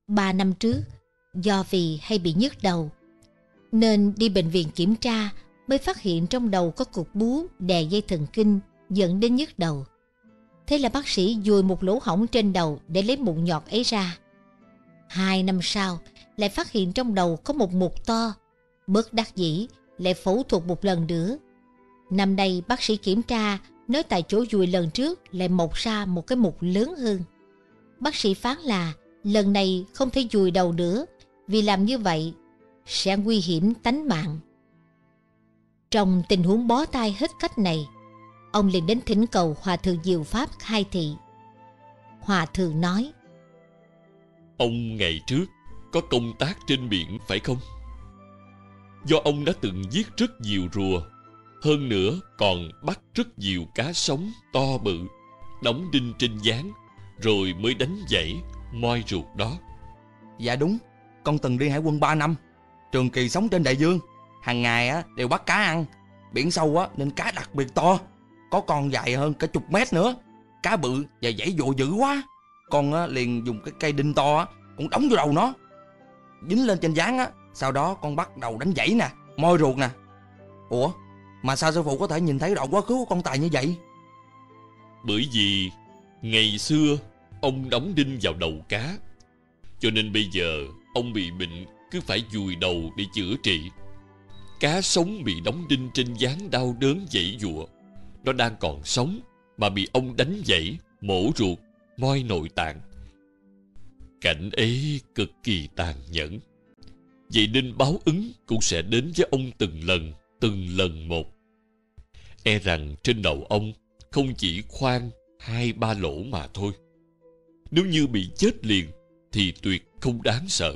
Ba năm trước Do vì hay bị nhức đầu Nên đi bệnh viện kiểm tra Mới phát hiện trong đầu có cục bú Đè dây thần kinh, Dẫn đến nhức đầu. Thế là bác sĩ dùi một lỗ hổng trên đầu Để lấy mụn nhọt ấy ra. Hai năm sau, Lại phát hiện trong đầu có một mụn to Bất đắc dĩ, Lại phẫu thuật một lần nữa. Năm nay bác sĩ kiểm tra, Nói tại chỗ dùi lần trước Lại mọc ra một cái mụn lớn hơn. Bác sĩ phán là, Lần này không thể dùi đầu nữa, Vì làm như vậy Sẽ nguy hiểm tánh mạng. Trong tình huống bó tay hết cách này Ông liền đến thỉnh cầu Hòa Thượng Diệu Pháp khai thị. Hòa Thượng nói Ông ngày trước có công tác trên biển phải không? Do ông đã từng giết rất nhiều rùa Hơn nữa còn bắt rất nhiều cá sống to bự Đóng đinh trên gián Rồi mới đánh dãy moi ruột đó. Dạ đúng Con từng đi hải quân 3 năm Trường kỳ sống trên đại dương hàng ngày á, đều bắt cá ăn. Biển sâu á, nên cá đặc biệt to. Có con dài hơn cả chục mét nữa. Cá bự và dãy dụ dữ quá. Con á, liền dùng cái cây đinh to á, Cũng đóng vô đầu nó. Dính lên trên dáng á, Sau đó con bắt đầu đánh dãy nè, Moi ruột nè. Ủa, mà sao sư phụ có thể nhìn thấy đoạn quá khứ của con tài như vậy? Bởi vì ngày xưa, ông đóng đinh vào đầu cá. Cho nên bây giờ, ông bị bệnh, cứ phải dùi đầu để chữa trị. Cá sống bị đóng đinh trên dáng đau đớn dãy dụa Nó đang còn sống mà bị ông đánh dãy, mổ ruột, moi nội tạng Cảnh ấy cực kỳ tàn nhẫn Vậy nên báo ứng cũng sẽ đến với ông từng lần, từng lần một. E rằng trên đầu ông không chỉ khoan hai ba lỗ mà thôi. Nếu như bị chết liền thì tuyệt không đáng sợ.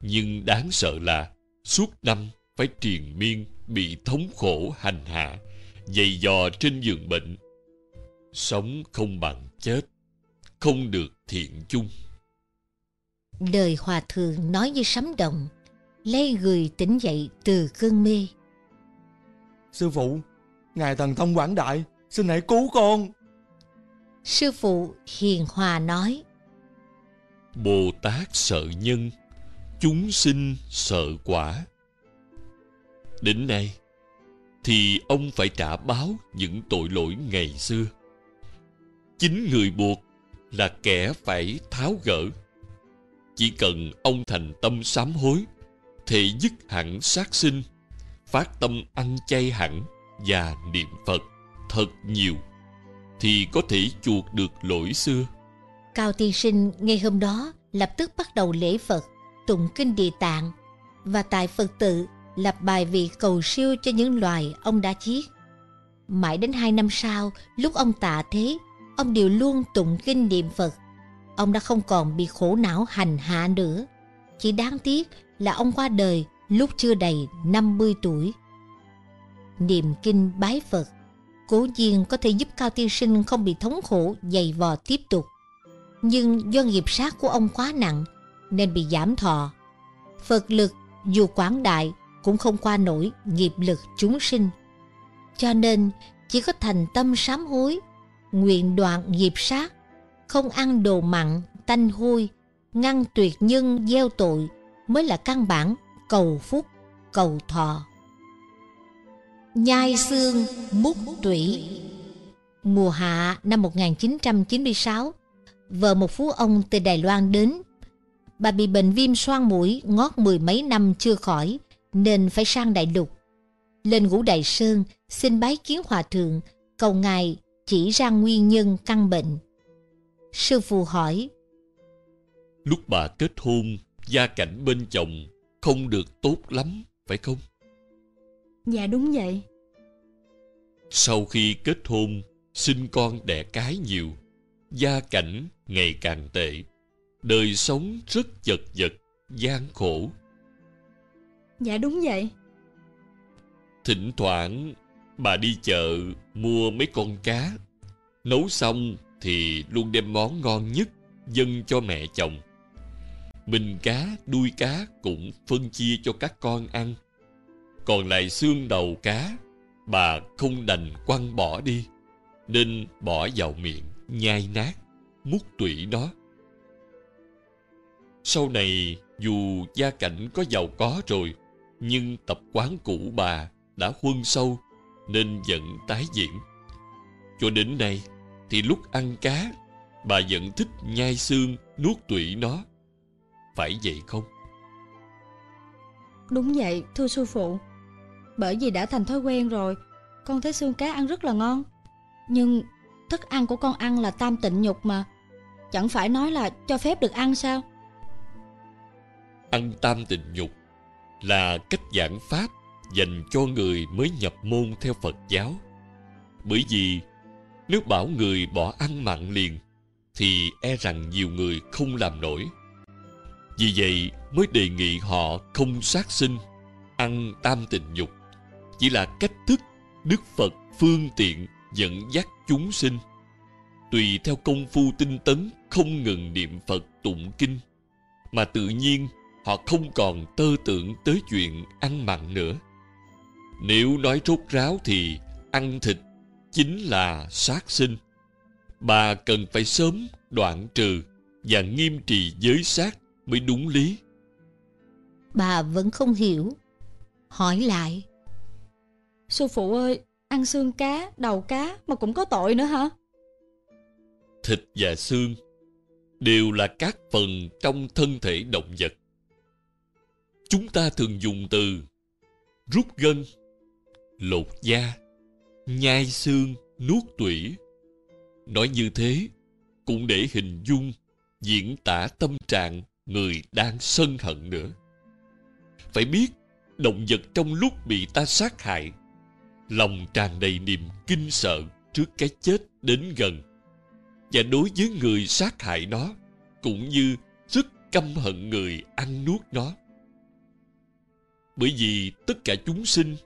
Nhưng đáng sợ là suốt năm phải triền miên bị thống khổ hành hạ, dày dò trên giường bệnh. Sống không bằng chết, không được thiện chung. Đời hòa thượng nói như sấm động Lấy người tỉnh dậy từ cơn mê Sư phụ Ngài thần thông quảng đại Xin hãy cứu con Sư phụ hiền hòa nói Bồ Tát sợ nhân Chúng sinh sợ quả Đến nay, Thì ông phải trả báo Những tội lỗi ngày xưa. Chính người buộc Là kẻ phải tháo gỡ. Chỉ cần ông thành tâm sám hối Thể dứt hẳn sát sinh, Phát tâm ăn chay hẳn Và niệm Phật thật nhiều, Thì có thể chuộc được lỗi xưa. Cao tiên sinh ngay hôm đó Lập tức bắt đầu lễ Phật, Tụng kinh địa tạng Và tại Phật tự lập bài vị cầu siêu cho những loài ông đã giết Mãi đến hai năm sau, Lúc ông tạ thế, Ông đều luôn tụng kinh niệm Phật ông đã không còn bị khổ não hành hạ nữa. Chỉ đáng tiếc là ông qua đời lúc chưa đầy 50 tuổi. Niệm kinh bái Phật, cố nhiên có thể giúp Cao Tiên Sinh không bị thống khổ dày vò tiếp tục. Nhưng do nghiệp sát của ông quá nặng, nên bị giảm thọ. Phật lực dù quảng đại cũng không qua nổi nghiệp lực chúng sinh. Cho nên chỉ có thành tâm sám hối, nguyện đoạn nghiệp sát không ăn đồ mặn, tanh hôi, ngăn tuyệt nhân gieo tội mới là căn bản cầu phúc, cầu thọ. Nhai xương mút tủy Mùa hạ năm 1996, vợ một phú ông từ Đài Loan đến. Bà bị bệnh viêm xoang mũi ngót mười mấy năm chưa khỏi, nên phải sang đại lục. Lên ngũ Đại Sơn, xin bái kiến hòa thượng, cầu ngài chỉ ra nguyên nhân căn bệnh. Sư phụ hỏi Lúc bà kết hôn Gia cảnh bên chồng Không được tốt lắm Phải không Dạ đúng vậy Sau khi kết hôn, sinh con đẻ cái nhiều, gia cảnh ngày càng tệ, đời sống rất chật vật, gian khổ. Dạ đúng vậy Thỉnh thoảng bà đi chợ mua mấy con cá, nấu xong thì luôn đem món ngon nhất dâng cho mẹ chồng. Mình cá, đuôi cá cũng phân chia cho các con ăn. Còn lại xương đầu cá, bà không đành quăng bỏ đi, nên bỏ vào miệng, nhai nát, mút tủy nó. Sau này, dù gia cảnh có giàu có rồi, nhưng tập quán cũ bà đã huân sâu, nên vẫn tái diễn. Cho đến nay, thì lúc ăn cá, bà vẫn thích nhai xương, nuốt tủy nó. Phải vậy không? Đúng vậy thưa sư phụ Bởi vì đã thành thói quen rồi Con thấy xương cá ăn rất là ngon Nhưng thức ăn của con ăn là tam tịnh nhục mà Chẳng phải nói là cho phép được ăn sao Ăn tam tịnh nhục là cách giảng pháp dành cho người mới nhập môn theo Phật giáo. Bởi vì nếu bảo người bỏ ăn mặn liền thì e rằng nhiều người không làm nổi. Vì vậy mới đề nghị họ không sát sinh, ăn tam tịnh dục, Chỉ là cách thức Đức Phật phương tiện dẫn dắt chúng sinh. Tùy theo công phu tinh tấn không ngừng niệm Phật tụng kinh mà tự nhiên họ không còn tơ tưởng tới chuyện ăn mặn nữa. Nếu nói rốt ráo thì ăn thịt chính là sát sinh. Bà cần phải sớm đoạn trừ và nghiêm trì giới sát mới đúng lý. Bà vẫn không hiểu. Hỏi lại. Sư phụ ơi Ăn xương cá, đầu cá mà cũng có tội nữa hả Thịt và xương đều là các phần trong thân thể động vật. Chúng ta thường dùng từ rút gân, lột da, nhai xương, nuốt tủy. Nói như thế cũng để hình dung, diễn tả tâm trạng người đang sân hận nữa. Phải biết, động vật trong lúc bị ta sát hại, lòng tràn đầy niềm kinh sợ trước cái chết đến gần. Và đối với người sát hại nó, cũng như rất căm hận người ăn nuốt nó. Bởi vì tất cả chúng sinh,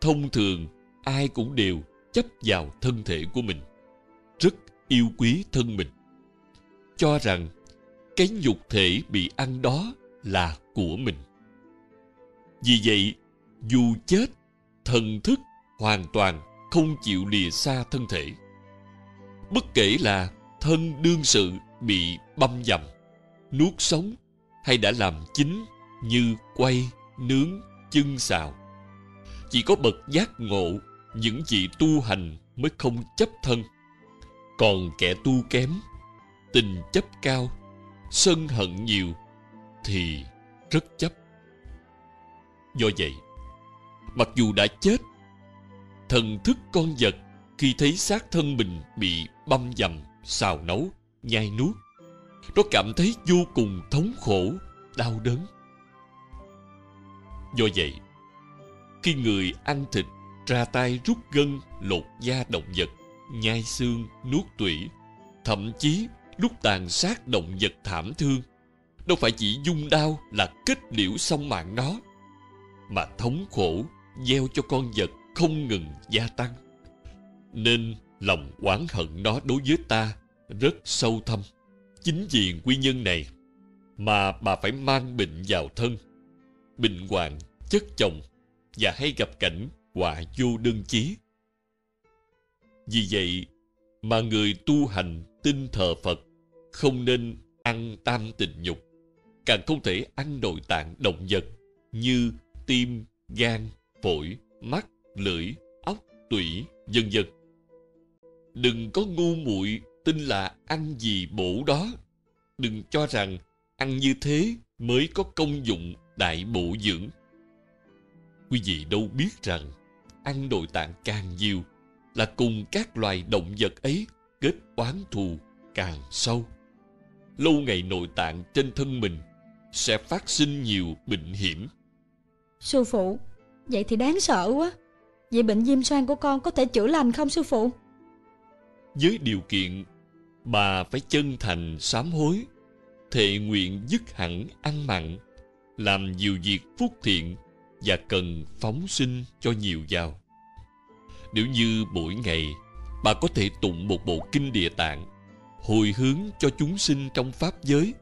thông thường ai cũng đều chấp vào thân thể của mình, rất yêu quý thân mình. Cho rằng cái nhục thể bị ăn đó là của mình. Vì vậy, dù chết, thần thức hoàn toàn không chịu lìa xa thân thể. Bất kể là thân đương sự bị băm dầm, nuốt sống hay đã làm chính như quay, nướng, chân xào. Chỉ có bậc giác ngộ, những vị tu hành mới không chấp thân. Còn kẻ tu kém, tình chấp cao, sân hận nhiều, thì rất chấp. Do vậy, mặc dù đã chết, thần thức con vật khi thấy xác thân mình bị băm dầm, xào nấu, nhai nuốt, nó cảm thấy vô cùng thống khổ, đau đớn. Do vậy, khi người ăn thịt, ra tay rút gân, lột da động vật, nhai xương, nuốt tủy, thậm chí lúc tàn sát động vật thảm thương, đâu phải chỉ dung đau là kết liễu xong mạng nó, mà thống khổ gieo cho con vật không ngừng gia tăng. Nên lòng oán hận nó đối với ta rất sâu thâm. Chính vì nguyên nhân này mà bà phải mang bệnh vào thân bình hoàng, chất chồng và hay gặp cảnh họa vô đơn chí. Vì vậy mà người tu hành tin thờ Phật không nên ăn tam tình nhục, càng không thể ăn nội tạng động vật như tim, gan, phổi, mắt, lưỡi, óc, tủy, vân vân. Đừng có ngu muội tin là ăn gì bổ đó. Đừng cho rằng ăn như thế mới có công dụng đại bổ dưỡng. Quý vị đâu biết rằng ăn nội tạng càng nhiều là cùng các loài động vật ấy kết oán thù càng sâu. Lâu ngày nội tạng trên thân mình sẽ phát sinh nhiều bệnh hiểm. Sư phụ Vậy thì đáng sợ quá Vậy bệnh viêm xoang của con có thể chữa lành không sư phụ? Với điều kiện bà phải chân thành sám hối, thệ nguyện dứt hẳn ăn mặn, làm nhiều việc phúc thiện và cần phóng sinh cho nhiều vào. Nếu như mỗi ngày bà có thể tụng một bộ kinh địa tạng, hồi hướng cho chúng sinh trong pháp giới,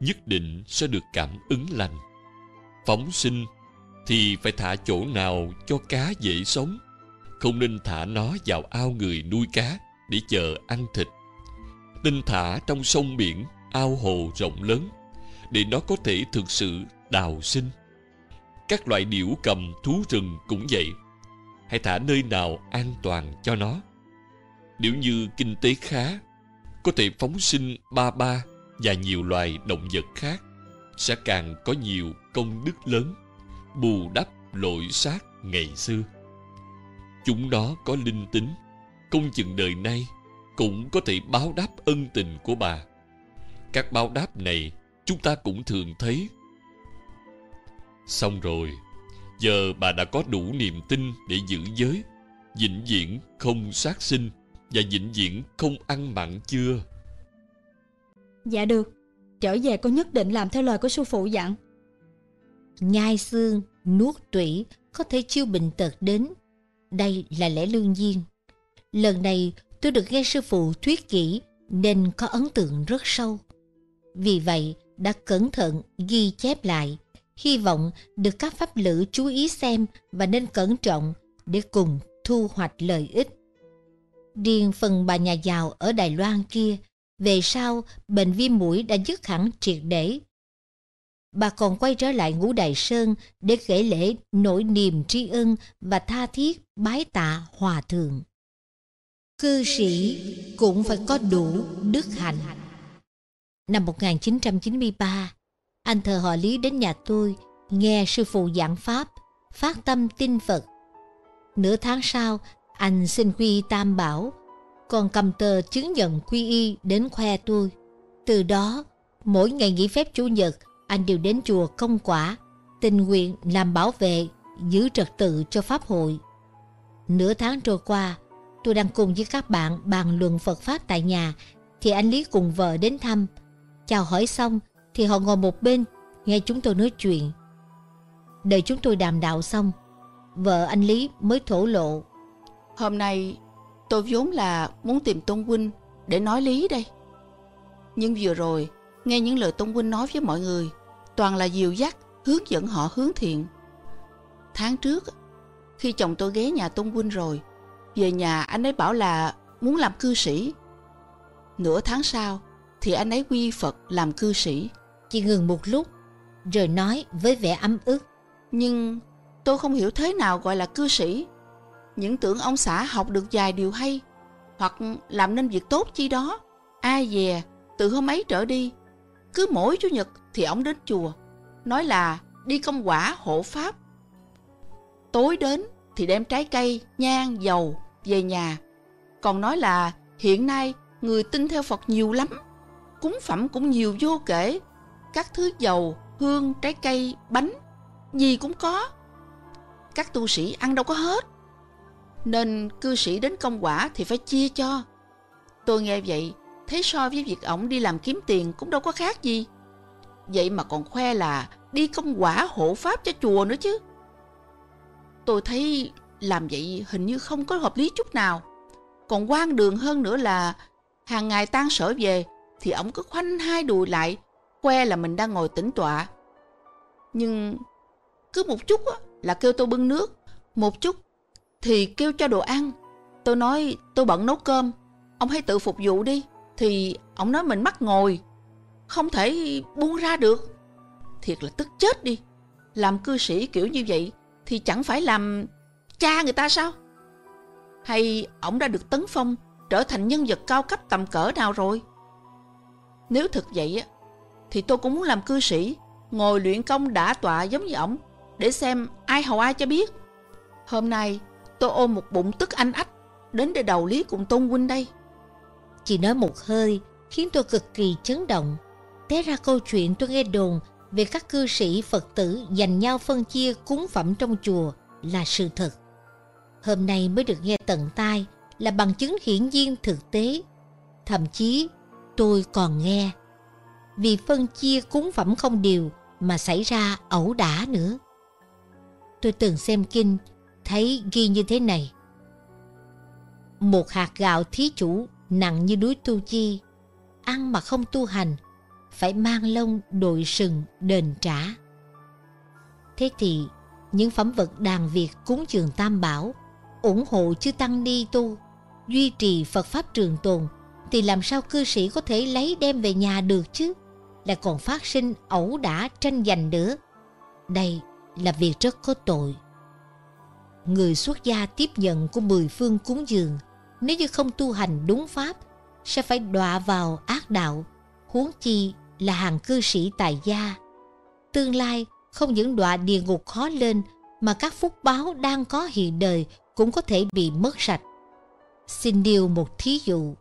nhất định sẽ được cảm ứng lành. Phóng sinh thì phải thả chỗ nào cho cá dễ sống, không nên thả nó vào ao người nuôi cá để chờ ăn thịt. Nên thả trong sông biển, ao hồ rộng lớn, để nó có thể thực sự đào sinh. Các loại điểu cầm thú rừng cũng vậy. Hãy thả nơi nào an toàn cho nó. Nếu như kinh tế khá, có thể phóng sinh ba ba và nhiều loài động vật khác sẽ càng có nhiều công đức lớn bù đắp lỗi sát ngày xưa chúng nó có linh tính công chừng đời nay cũng có thể báo đáp ân tình của bà các báo đáp này chúng ta cũng thường thấy xong rồi giờ bà đã có đủ niềm tin để giữ giới vĩnh viễn không sát sinh và vĩnh viễn không ăn mặn chưa Dạ được Trở về con nhất định làm theo lời của sư phụ dặn Nhai xương, nuốt tủy có thể chiêu bệnh tật đến. Đây là lẽ lương nhiên. Lần này tôi được nghe sư phụ thuyết kỹ nên có ấn tượng rất sâu. Vì vậy đã cẩn thận ghi chép lại, hy vọng được các pháp lữ chú ý xem và nên cẩn trọng để cùng thu hoạch lợi ích. Riêng phần bà nhà giàu ở Đài Loan kia, về sau bệnh viêm mũi đã dứt hẳn triệt để. Bà còn quay trở lại ngũ Đại Sơn để kể lễ nỗi niềm tri ân và tha thiết bái tạ hòa thượng. Cư sĩ cũng phải có đủ đức hạnh. Năm 1993, anh thờ họ Lý đến nhà tôi nghe sư phụ giảng Pháp, phát tâm tin Phật. Nửa tháng sau, anh xin quy y tam bảo, còn cầm tờ chứng nhận quy y đến khoe tôi. Từ đó, mỗi ngày nghỉ phép Chủ nhật, anh đều đến chùa công quả, tình nguyện làm bảo vệ, giữ trật tự cho Pháp hội. Nửa tháng trôi qua, tôi đang cùng với các bạn bàn luận Phật Pháp tại nhà, thì anh Lý cùng vợ đến thăm. Chào hỏi xong, thì họ ngồi một bên, nghe chúng tôi nói chuyện. Đợi chúng tôi đàm đạo xong, vợ anh Lý mới thổ lộ. Hôm nay tôi vốn là muốn tìm Tôn Huynh để nói lý đây. Nhưng vừa rồi, nghe những lời Tôn Huynh nói với mọi người, toàn là dìu dắt, hướng dẫn họ hướng thiện. Tháng trước, khi chồng tôi ghé nhà Tôn Huynh rồi, về nhà anh ấy bảo là muốn làm cư sĩ. Nửa tháng sau, thì anh ấy quy Phật làm cư sĩ. Chị ngừng một lúc, rồi nói với vẻ ấm ức. Nhưng tôi không hiểu thế nào gọi là cư sĩ. Những tưởng ông xã học được vài điều hay, hoặc làm nên việc tốt chi đó. Ai dè, từ hôm ấy trở đi, cứ mỗi chủ nhật thì ông đến chùa, nói là đi công quả hộ pháp. Tối đến thì đem trái cây, nhang, dầu về nhà. Còn nói là hiện nay người tin theo Phật nhiều lắm, cúng phẩm cũng nhiều vô kể. Các thứ dầu, hương, trái cây, bánh, gì cũng có. Các tu sĩ ăn đâu có hết. Nên cư sĩ đến công quả thì phải chia cho. Tôi nghe vậy, thấy so với việc ổng đi làm kiếm tiền cũng đâu có khác gì. Vậy mà còn khoe là đi công quả hộ pháp cho chùa nữa chứ. Tôi thấy làm vậy hình như không có hợp lý chút nào. Còn quan đường hơn nữa là hàng ngày tan sở về thì ổng cứ khoanh hai đùi lại, khoe là mình đang ngồi tĩnh tọa. Nhưng cứ một chút á, là kêu tôi bưng nước, một chút thì kêu cho đồ ăn. Tôi nói tôi bận nấu cơm, ông hãy tự phục vụ đi. Thì ông nói mình mắc ngồi, không thể buông ra được. Thiệt là tức chết đi. Làm cư sĩ kiểu như vậy thì chẳng phải làm cha người ta sao? Hay ông đã được tấn phong trở thành nhân vật cao cấp tầm cỡ nào rồi? Nếu thực vậy á, thì tôi cũng muốn làm cư sĩ, ngồi luyện công đã tọa giống như ổng, để xem ai hầu ai cho biết. Hôm nay tôi ôm một bụng tức anh ách đến để đầu lý cùng Tôn Huynh đây. chỉ nói một hơi khiến tôi cực kỳ chấn động. Té ra câu chuyện tôi nghe đồn về các cư sĩ Phật tử dành nhau phân chia cúng phẩm trong chùa là sự thật. hôm nay mới được nghe tận tai là bằng chứng hiển nhiên thực tế. Thậm chí tôi còn nghe vì phân chia cúng phẩm không đều mà xảy ra ẩu đả nữa. Tôi từng xem kinh thấy ghi như thế này. Một hạt gạo thí chủ nặng như núi tu chi, ăn mà không tu hành, phải mang lông đội sừng đền trả. Thế thì những phẩm vật đàn Việt cúng trường Tam Bảo, ủng hộ chư Tăng Ni Tu, duy trì Phật Pháp trường tồn, thì làm sao cư sĩ có thể lấy đem về nhà được chứ? Lại còn phát sinh ẩu đả tranh giành nữa. Đây là việc rất có tội. Người xuất gia tiếp nhận của mười phương cúng dường, nếu như không tu hành đúng pháp, sẽ phải đọa vào ác đạo, huống chi là hàng cư sĩ tại gia. Tương lai không những đọa địa ngục khó lên mà các phúc báo đang có hiện đời cũng có thể bị mất sạch. Xin điều một thí dụ.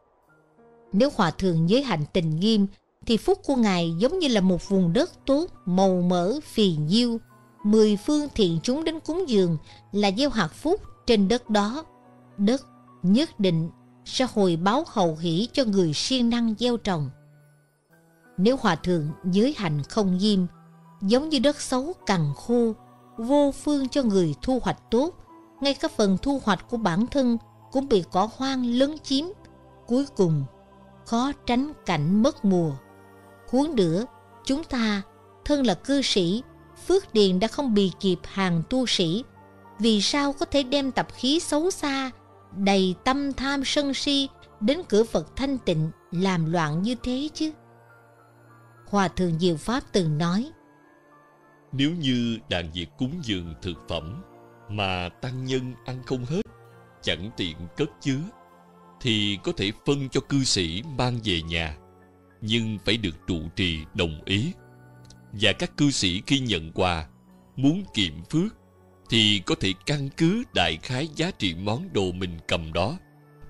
Nếu hòa thượng giới hạnh tình nghiêm thì phúc của ngài giống như là một vùng đất tốt, màu mỡ, phì nhiêu. Mười phương thiện chúng đến cúng dường là gieo hạt phúc trên đất đó. Đất nhất định sẽ hồi báo hậu hỷ cho người siêng năng gieo trồng. Nếu hòa thượng giới hạnh không nghiêm giống như đất xấu cằn khô, vô phương cho người thu hoạch tốt, ngay cả phần thu hoạch của bản thân cũng bị cỏ hoang lấn chiếm, cuối cùng khó tránh cảnh mất mùa. Huống nữa, chúng ta, thân là cư sĩ, phước điền đã không bị kịp hàng tu sĩ, vì sao có thể đem tập khí xấu xa, đầy tâm tham sân si đến cửa Phật thanh tịnh làm loạn như thế chứ? Hòa Thượng Diệu Pháp từng nói, Nếu như đàn việc cúng dường thực phẩm mà tăng nhân ăn không hết, chẳng tiện cất chứa, thì có thể phân cho cư sĩ mang về nhà, nhưng phải được trụ trì đồng ý. Và các cư sĩ khi nhận quà, muốn kiệm phước, thì có thể căn cứ đại khái giá trị món đồ mình cầm đó,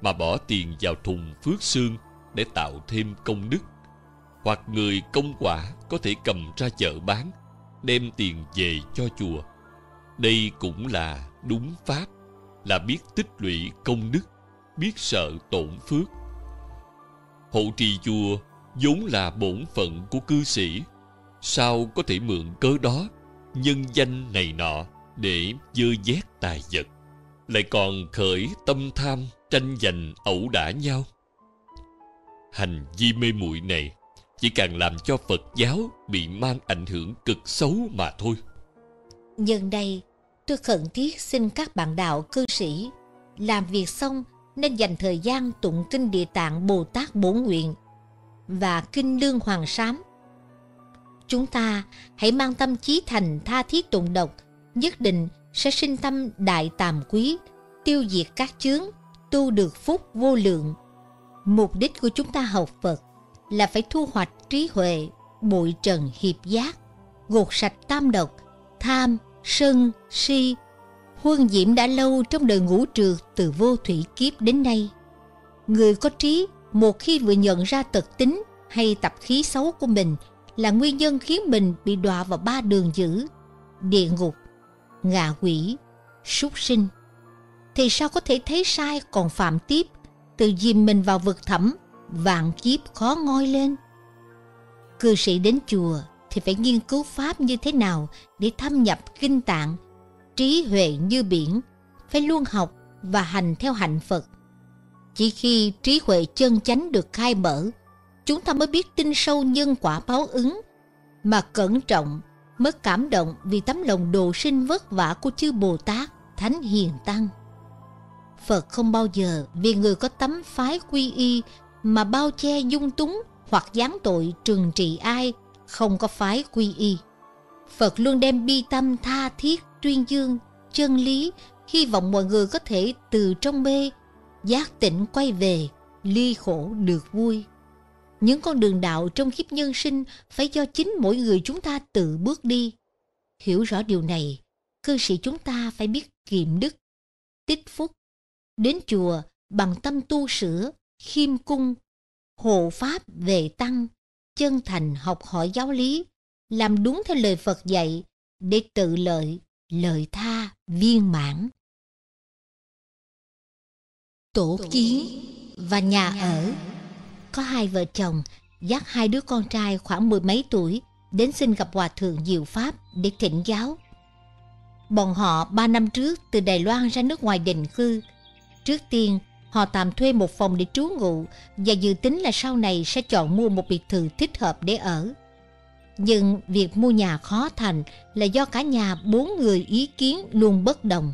mà bỏ tiền vào thùng phước xương để tạo thêm công đức. Hoặc người công quả có thể cầm ra chợ bán, đem tiền về cho chùa. Đây cũng là đúng pháp, là biết tích lũy công đức, biết sợ tổn phước. Hộ trì chùa vốn là bổn phận của cư sĩ, sao có thể mượn cớ đó, nhân danh này nọ để dơ vét tài vật, lại còn khởi tâm tham tranh giành ẩu đả nhau. Hành vi mê muội này chỉ càng làm cho Phật giáo bị mang ảnh hưởng cực xấu mà thôi. Nhân đây, tôi khẩn thiết xin các bạn đạo cư sĩ làm việc xong nên dành thời gian tụng kinh địa tạng Bồ Tát Bổn Nguyện và kinh lương hoàng sám. Chúng ta hãy mang tâm trí thành tha thiết tụng độc, nhất định sẽ sinh tâm đại tàm quý, tiêu diệt các chướng, tu được phúc vô lượng. Mục đích của chúng ta học Phật là phải thu hoạch trí huệ, bụi trần hiệp giác, gột sạch tam độc, tham, sân, si, huân diễm đã lâu trong đời ngũ trượt từ vô thủy kiếp đến nay. Người có trí một khi vừa nhận ra tật tính hay tập khí xấu của mình là nguyên nhân khiến mình bị đọa vào ba đường dữ, địa ngục, ngạ quỷ, súc sinh, thì sao có thể thấy sai còn phạm tiếp, tự dìm mình vào vực thẳm, vạn kiếp khó ngoi lên. Cư sĩ đến chùa thì phải nghiên cứu pháp như thế nào để thâm nhập kinh tạng, trí huệ như biển, phải luôn học và hành theo hạnh Phật. Chỉ khi trí huệ chân chánh được khai mở, chúng ta mới biết tin sâu nhân quả báo ứng, mà cẩn trọng mới cảm động vì tấm lòng đồ sinh vất vả của chư Bồ Tát, Thánh Hiền Tăng. Phật không bao giờ vì người có tấm phái quy y mà bao che dung túng hoặc giáng tội trừng trị ai không có phái quy y. Phật luôn đem bi tâm tha thiết tuyên dương chân lý, hy vọng mọi người có thể từ trong mê giác tỉnh quay về, ly khổ được vui. Những con đường đạo trong kiếp nhân sinh phải do chính mỗi người chúng ta tự bước đi. Hiểu rõ điều này, cư sĩ chúng ta phải biết kiệm đức, tích phúc, đến chùa bằng tâm tu sửa, khiêm cung, hộ pháp về tăng, chân thành học hỏi giáo lý, làm đúng theo lời Phật dạy để tự lợi, lợi tha, viên mãn tổ kiến và nhà ở. Có hai vợ chồng dắt hai đứa con trai khoảng mười mấy tuổi đến xin gặp hòa thượng Diệu Pháp để thỉnh giáo. Bọn họ ba năm trước từ Đài Loan ra nước ngoài định cư. Trước tiên, họ tạm thuê một phòng để trú ngụ và dự tính là sau này sẽ chọn mua một biệt thự thích hợp để ở. Nhưng việc mua nhà khó thành là do cả nhà bốn người ý kiến luôn bất đồng.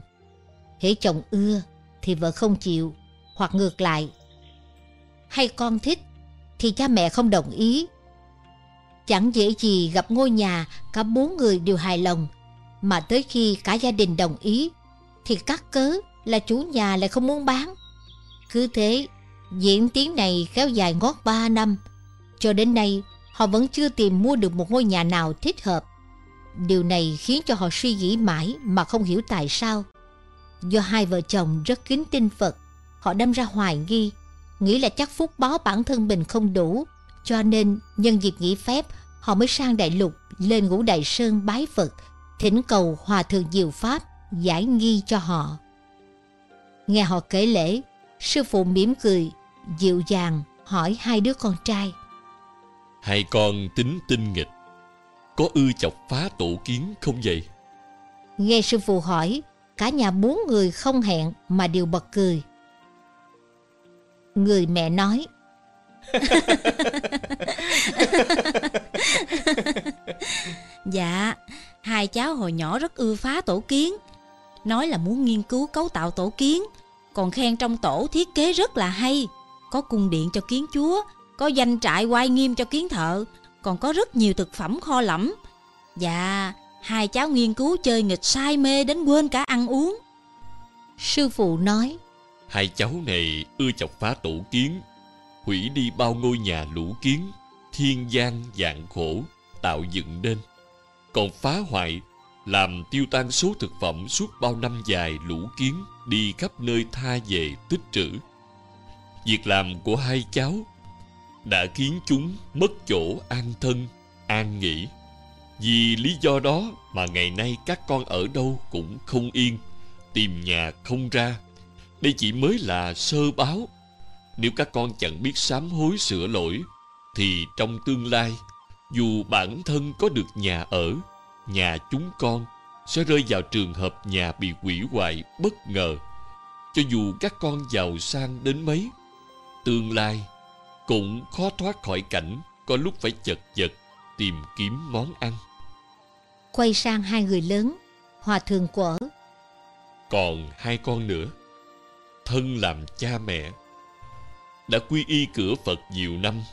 Hễ chồng ưa thì vợ không chịu, hoặc ngược lại. Hay con thích thì cha mẹ không đồng ý. Chẳng dễ gì gặp ngôi nhà cả bốn người đều hài lòng, mà tới khi cả gia đình đồng ý thì cắt cớ là chủ nhà lại không muốn bán. Cứ thế, diễn tiến này kéo dài ngót ba năm. Cho đến nay, họ vẫn chưa tìm mua được một ngôi nhà nào thích hợp. Điều này khiến cho họ suy nghĩ mãi mà không hiểu tại sao. Do hai vợ chồng rất kính tin Phật, họ đâm ra hoài nghi, nghĩ là chắc phúc báo bản thân mình không đủ, cho nên nhân dịp nghỉ phép họ mới sang đại lục lên ngũ đại sơn bái Phật, thỉnh cầu hòa thượng diệu pháp giải nghi cho họ. Nghe họ kể lễ, sư phụ mỉm cười, dịu dàng hỏi hai đứa con trai. Hai con tính tinh nghịch, có ư chọc phá tổ kiến không vậy? Nghe sư phụ hỏi, cả nhà bốn người không hẹn mà đều bật cười. Người mẹ nói, Dạ, hai cháu hồi nhỏ rất ưa phá tổ kiến. Nói là muốn nghiên cứu cấu tạo tổ kiến, còn khen trong tổ thiết kế rất là hay. Có cung điện cho kiến chúa, có danh trại oai nghiêm cho kiến thợ, còn có rất nhiều thực phẩm kho lẫm. Dạ, hai cháu nghiên cứu chơi nghịch say mê đến quên cả ăn uống. Sư phụ nói, Hai cháu này ưa chọc phá tổ kiến, hủy đi bao ngôi nhà lũ kiến, thiên gian dạng khổ, tạo dựng nên. Còn phá hoại, làm tiêu tan số thực phẩm suốt bao năm dài lũ kiến đi khắp nơi tha về tích trữ. Việc làm của hai cháu đã khiến chúng mất chỗ an thân, an nghỉ. Vì lý do đó mà ngày nay các con ở đâu cũng không yên, tìm nhà không ra. Đây chỉ mới là sơ báo. Nếu các con chẳng biết sám hối sửa lỗi, thì trong tương lai, dù bản thân có được nhà ở, nhà chúng con sẽ rơi vào trường hợp nhà bị hủy hoại bất ngờ. Cho dù các con giàu sang đến mấy, tương lai cũng khó thoát khỏi cảnh có lúc phải chật vật tìm kiếm món ăn. quay sang hai người lớn, hòa thượng quở, Còn hai con nữa, thân làm cha mẹ, đã quy y cửa Phật nhiều năm.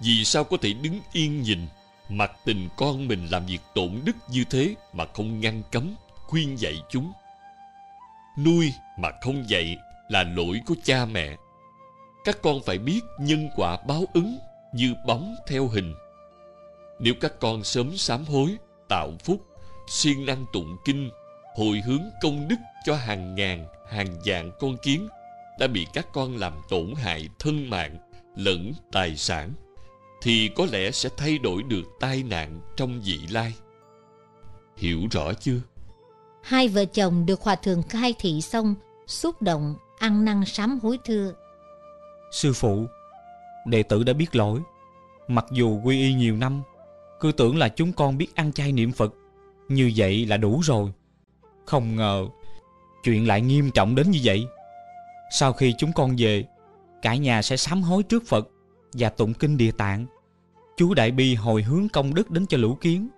Vì sao có thể đứng yên nhìn, mặc tình con mình làm việc tổn đức như thế mà không ngăn cấm, khuyên dạy chúng? Nuôi mà không dạy là lỗi của cha mẹ. Các con phải biết nhân quả báo ứng như bóng theo hình. Nếu các con sớm sám hối, tạo phúc, siêng năng tụng kinh, hồi hướng công đức cho hàng ngàn, hàng vạn con kiến đã bị các con làm tổn hại thân mạng lẫn tài sản, thì có lẽ sẽ thay đổi được tai nạn trong vị lai. Hiểu rõ chưa? hai vợ chồng được hòa thượng khai thị xong, xúc động, ăn năn sám hối thưa. Sư phụ, đệ tử đã biết lỗi. Mặc dù quy y nhiều năm, cứ tưởng là chúng con biết ăn chay niệm Phật. Như vậy là đủ rồi. Không ngờ, chuyện lại nghiêm trọng đến như vậy. Sau khi chúng con về, cả nhà sẽ sám hối trước Phật và tụng kinh địa tạng. Chú Đại Bi hồi hướng công đức đến cho lũ kiến.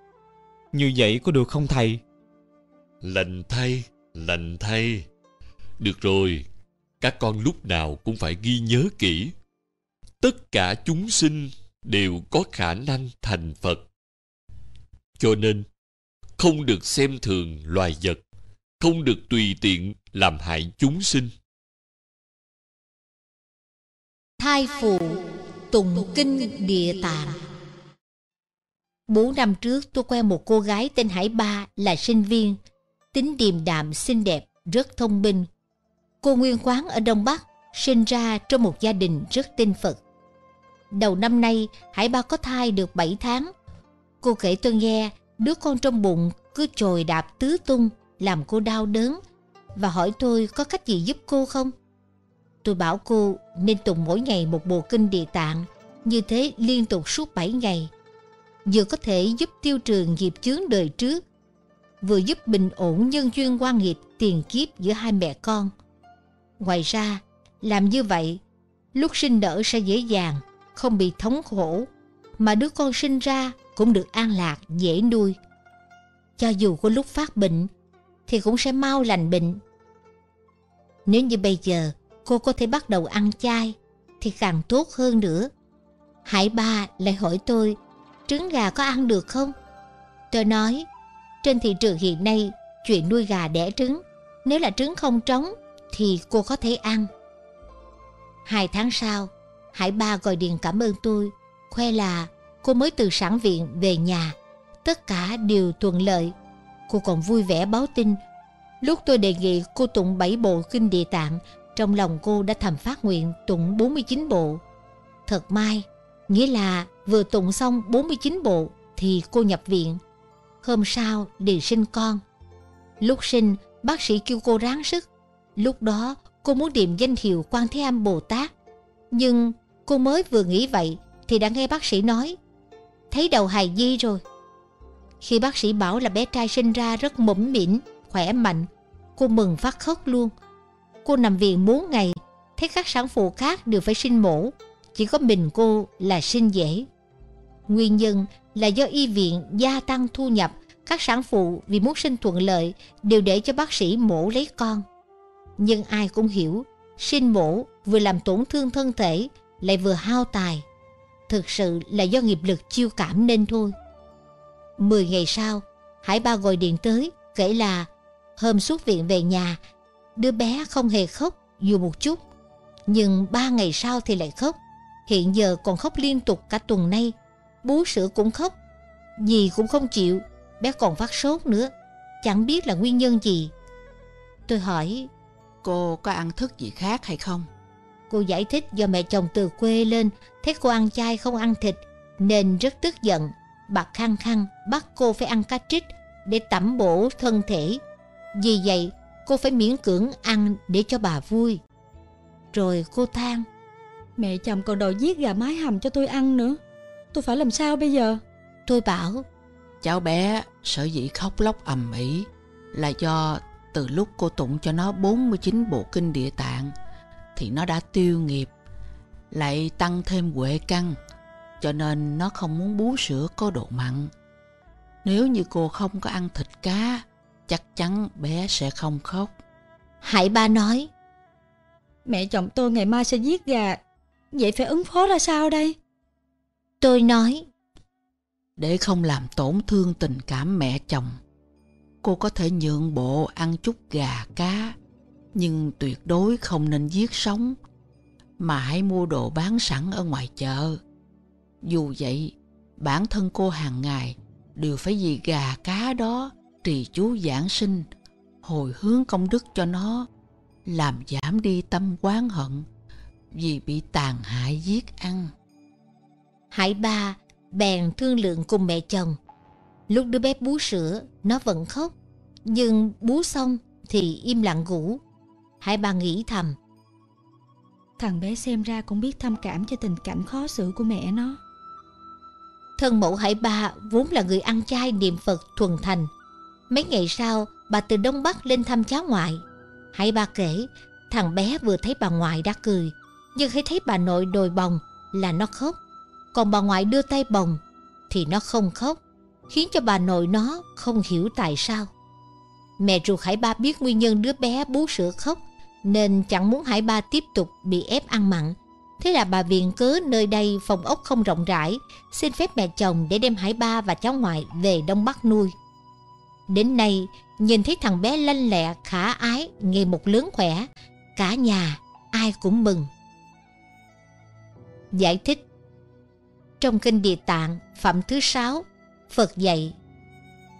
Như vậy có được không thầy? Lành thay, lành thay. Được rồi, các con lúc nào cũng phải ghi nhớ kỹ. Tất cả chúng sinh đều có khả năng thành Phật. Cho nên, không được xem thường loài vật, không được tùy tiện làm hại chúng sinh. Thai phụ tụng kinh địa tạng. Bốn năm trước tôi quen một cô gái tên Hải Ba là sinh viên Tính điềm đạm xinh đẹp, rất thông minh. Cô nguyên quán ở Đông Bắc Sinh ra trong một gia đình rất tin Phật. Đầu năm nay Hải Ba có thai được 7 tháng. Cô kể tôi nghe Đứa con trong bụng cứ trồi đạp tứ tung làm cô đau đớn Và hỏi tôi có cách gì giúp cô không tôi bảo cô nên tụng mỗi ngày một bộ kinh địa tạng, như thế liên tục suốt 7 ngày. Vừa có thể giúp tiêu trường nghiệp chướng đời trước, vừa giúp bình ổn nhân duyên quan nghiệp tiền kiếp giữa hai mẹ con. Ngoài ra, làm như vậy, lúc sinh nở sẽ dễ dàng, không bị thống khổ, mà đứa con sinh ra cũng được an lạc, dễ nuôi. Cho dù có lúc phát bệnh, thì cũng sẽ mau lành bệnh. Nếu như bây giờ cô có thể bắt đầu ăn chay, thì càng tốt hơn nữa. Hải ba lại hỏi tôi, trứng gà có ăn được không? Tôi nói, trên thị trường hiện nay, chuyện nuôi gà đẻ trứng, nếu là trứng không trống, thì cô có thể ăn. Hai tháng sau, Hải ba gọi điện cảm ơn tôi, khoe là cô mới từ sản viện về nhà. Tất cả đều thuận lợi. Cô còn vui vẻ báo tin. Lúc tôi đề nghị cô tụng 7 bộ kinh địa tạng, trong lòng cô đã thầm phát nguyện tụng 49 bộ. Thật may, nghĩa là vừa tụng xong 49 bộ thì cô nhập viện. Hôm sau đi sinh con. Lúc sinh, bác sĩ kêu cô ráng sức. Lúc đó cô muốn điềm danh hiệu Quan Thế Âm Bồ Tát. Nhưng cô mới vừa nghĩ vậy thì đã nghe bác sĩ nói thấy đầu hài di rồi. Khi bác sĩ bảo là bé trai sinh ra rất mũm mỉm, khỏe mạnh, cô mừng phát khóc luôn. Cô nằm viện 4 ngày, thấy các sản phụ khác đều phải sinh mổ, chỉ có mình cô là sinh dễ. Nguyên nhân là do y viện gia tăng thu nhập, các sản phụ vì muốn sinh thuận lợi đều để cho bác sĩ mổ lấy con. Nhưng ai cũng hiểu, sinh mổ vừa làm tổn thương thân thể, lại vừa hao tài. Thực sự là do nghiệp lực chiêu cảm nên thôi. Mười ngày sau, Hải Ba gọi điện tới, kể là hôm xuất viện về nhà, đứa bé không hề khóc dù một chút. Nhưng ba ngày sau thì lại khóc. Hiện giờ còn khóc liên tục cả tuần nay. Bú sữa cũng khóc. Gì cũng không chịu. Bé còn phát sốt nữa. Chẳng biết là nguyên nhân gì. Tôi hỏi Cô có ăn thức gì khác hay không? Cô giải thích do mẹ chồng từ quê lên thấy cô ăn chay không ăn thịt nên rất tức giận. Bà khăng khăng bắt cô phải ăn cá trích để tẩm bổ thân thể. Vì vậy cô phải miễn cưỡng ăn để cho bà vui. Rồi cô than Mẹ chồng còn đòi giết gà mái hầm cho tôi ăn nữa Tôi phải làm sao bây giờ Tôi bảo Cháu bé sở dĩ khóc lóc ầm ĩ Là do từ lúc cô tụng cho nó 49 bộ kinh địa tạng Thì nó đã tiêu nghiệp Lại tăng thêm huệ căn Cho nên nó không muốn bú sữa có độ mặn. Nếu như cô không có ăn thịt cá Chắc chắn bé sẽ không khóc. Hải ba nói. Mẹ chồng tôi ngày mai sẽ giết gà. Vậy phải ứng phó ra sao đây? Tôi nói. Để không làm tổn thương tình cảm mẹ chồng Cô có thể nhượng bộ ăn chút gà cá Nhưng tuyệt đối không nên giết sống Mà hãy mua đồ bán sẵn ở ngoài chợ Dù vậy Bản thân cô hàng ngày Đều phải vì gà cá đó Trì chú giảng sinh Hồi hướng công đức cho nó Làm giảm đi tâm quán hận Vì bị tàn hại giết ăn Hải ba bèn thương lượng cùng mẹ chồng Lúc đứa bé bú sữa, nó vẫn khóc. Nhưng bú xong thì im lặng ngủ. Hải ba nghĩ thầm. Thằng bé xem ra cũng biết thăm cảm cho tình cảnh khó xử của mẹ nó. Thân mẫu Hải ba vốn là người ăn chay niệm Phật thuần thành. Mấy ngày sau, bà từ Đông Bắc lên thăm cháu ngoại. Hải ba kể, thằng bé vừa thấy bà ngoại đã cười. Nhưng khi thấy bà nội đồi bồng là nó khóc. Còn bà ngoại đưa tay bồng thì nó không khóc khiến cho bà nội nó không hiểu tại sao. Mẹ ruột Hải Ba biết nguyên nhân đứa bé bú sữa khóc nên chẳng muốn Hải Ba tiếp tục bị ép ăn mặn. Thế là bà viện cớ nơi đây phòng ốc không rộng rãi, xin phép mẹ chồng để đem Hải Ba và cháu ngoại về Đông Bắc nuôi. Đến nay, nhìn thấy thằng bé lanh lẹ, khả ái, ngày một lớn khỏe, cả nhà ai cũng mừng. Giải thích Trong kinh Địa Tạng, phẩm thứ sáu Phật dạy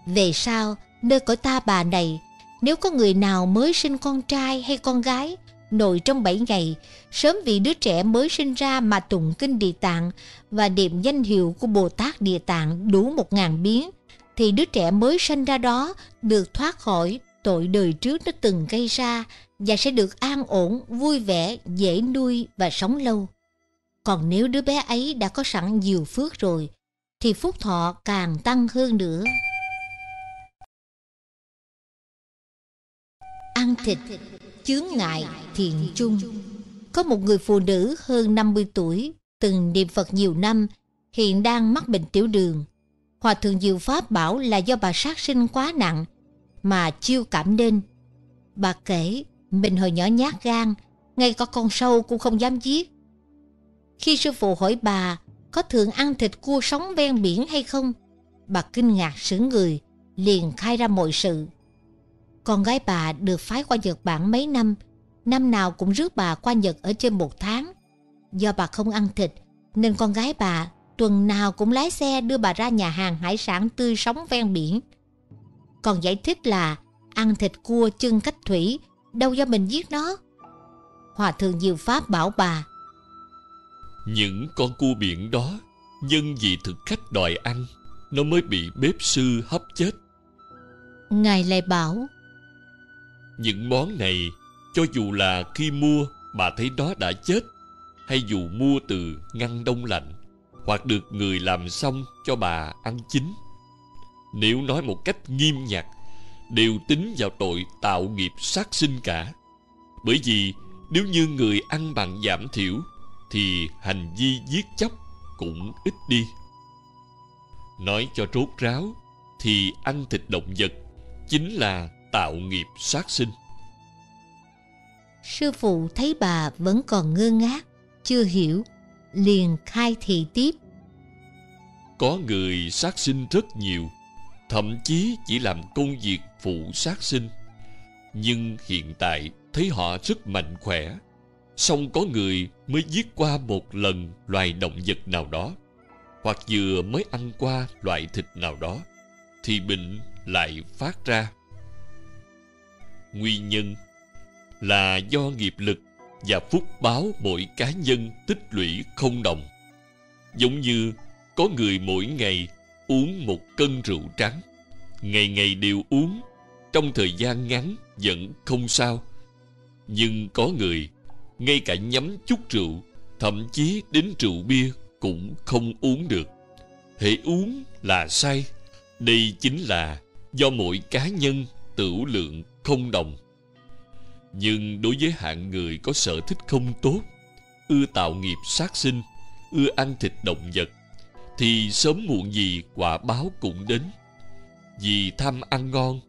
Về sau, nơi cõi ta bà này, nếu có người nào mới sinh con trai hay con gái, nội trong bảy ngày, sớm vì đứa trẻ mới sinh ra mà tụng kinh địa tạng và niệm danh hiệu của Bồ Tát địa tạng đủ một ngàn biến, thì đứa trẻ mới sinh ra đó được thoát khỏi tội đời trước nó từng gây ra và sẽ được an ổn, vui vẻ, dễ nuôi và sống lâu. Còn nếu đứa bé ấy đã có sẵn nhiều phước rồi, thì phúc thọ càng tăng hơn nữa. Ăn thịt, chướng ngại, thiện chung. Có một người phụ nữ hơn 50 tuổi, từng niệm Phật nhiều năm, hiện đang mắc bệnh tiểu đường. Hòa thượng Diệu Pháp bảo là do bà sát sinh quá nặng, mà chiêu cảm nên. Bà kể, mình hồi nhỏ nhát gan, ngay có con sâu cũng không dám giết. Khi sư phụ hỏi bà có thường ăn thịt cua sống ven biển hay không, bà kinh ngạc sững người, liền khai ra mọi sự. Con gái bà được phái qua Nhật Bản mấy năm, năm nào cũng rước bà qua Nhật ở trên một tháng. Do bà không ăn thịt, nên con gái bà tuần nào cũng lái xe đưa bà ra nhà hàng hải sản tươi sống ven biển. Còn giải thích là ăn thịt cua chân cách thủy, đâu do mình giết nó. Hòa thượng Diệu Pháp bảo bà, Những con cua biển đó, nhân vì thực khách đòi ăn, nó mới bị bếp sư hấp chết. Ngài lại bảo, Những món này, cho dù là khi mua bà thấy nó đã chết, hay dù mua từ ngăn đông lạnh, hoặc được người làm xong cho bà ăn chín. Nếu nói một cách nghiêm nhặt, đều tính vào tội tạo nghiệp sát sinh cả. Bởi vì nếu như người ăn bằng giảm thiểu, thì hành vi giết chóc cũng ít đi. Nói cho rốt ráo, thì ăn thịt động vật chính là tạo nghiệp sát sinh sư phụ thấy bà vẫn còn ngơ ngác, chưa hiểu, liền khai thị tiếp. Có người sát sinh rất nhiều, thậm chí chỉ làm công việc phụ sát sinh. Nhưng hiện tại thấy họ rất mạnh khỏe. Song có người mới giết qua một lần loài động vật nào đó, hoặc vừa mới ăn qua loại thịt nào đó, thì bệnh lại phát ra. Nguyên nhân là do nghiệp lực và phúc báo mỗi cá nhân tích lũy không đồng. Giống như có người mỗi ngày uống một cân rượu trắng, ngày ngày đều uống, trong thời gian ngắn vẫn không sao. Nhưng có người ngay cả nhắm chút rượu, thậm chí đến rượu bia cũng không uống được. Hệ uống là say, đây chính là do mỗi cá nhân tửu lượng không đồng. Nhưng đối với hạng người có sở thích không tốt, ưa tạo nghiệp sát sinh, ưa ăn thịt động vật, thì sớm muộn gì quả báo cũng đến. Vì tham ăn ngon,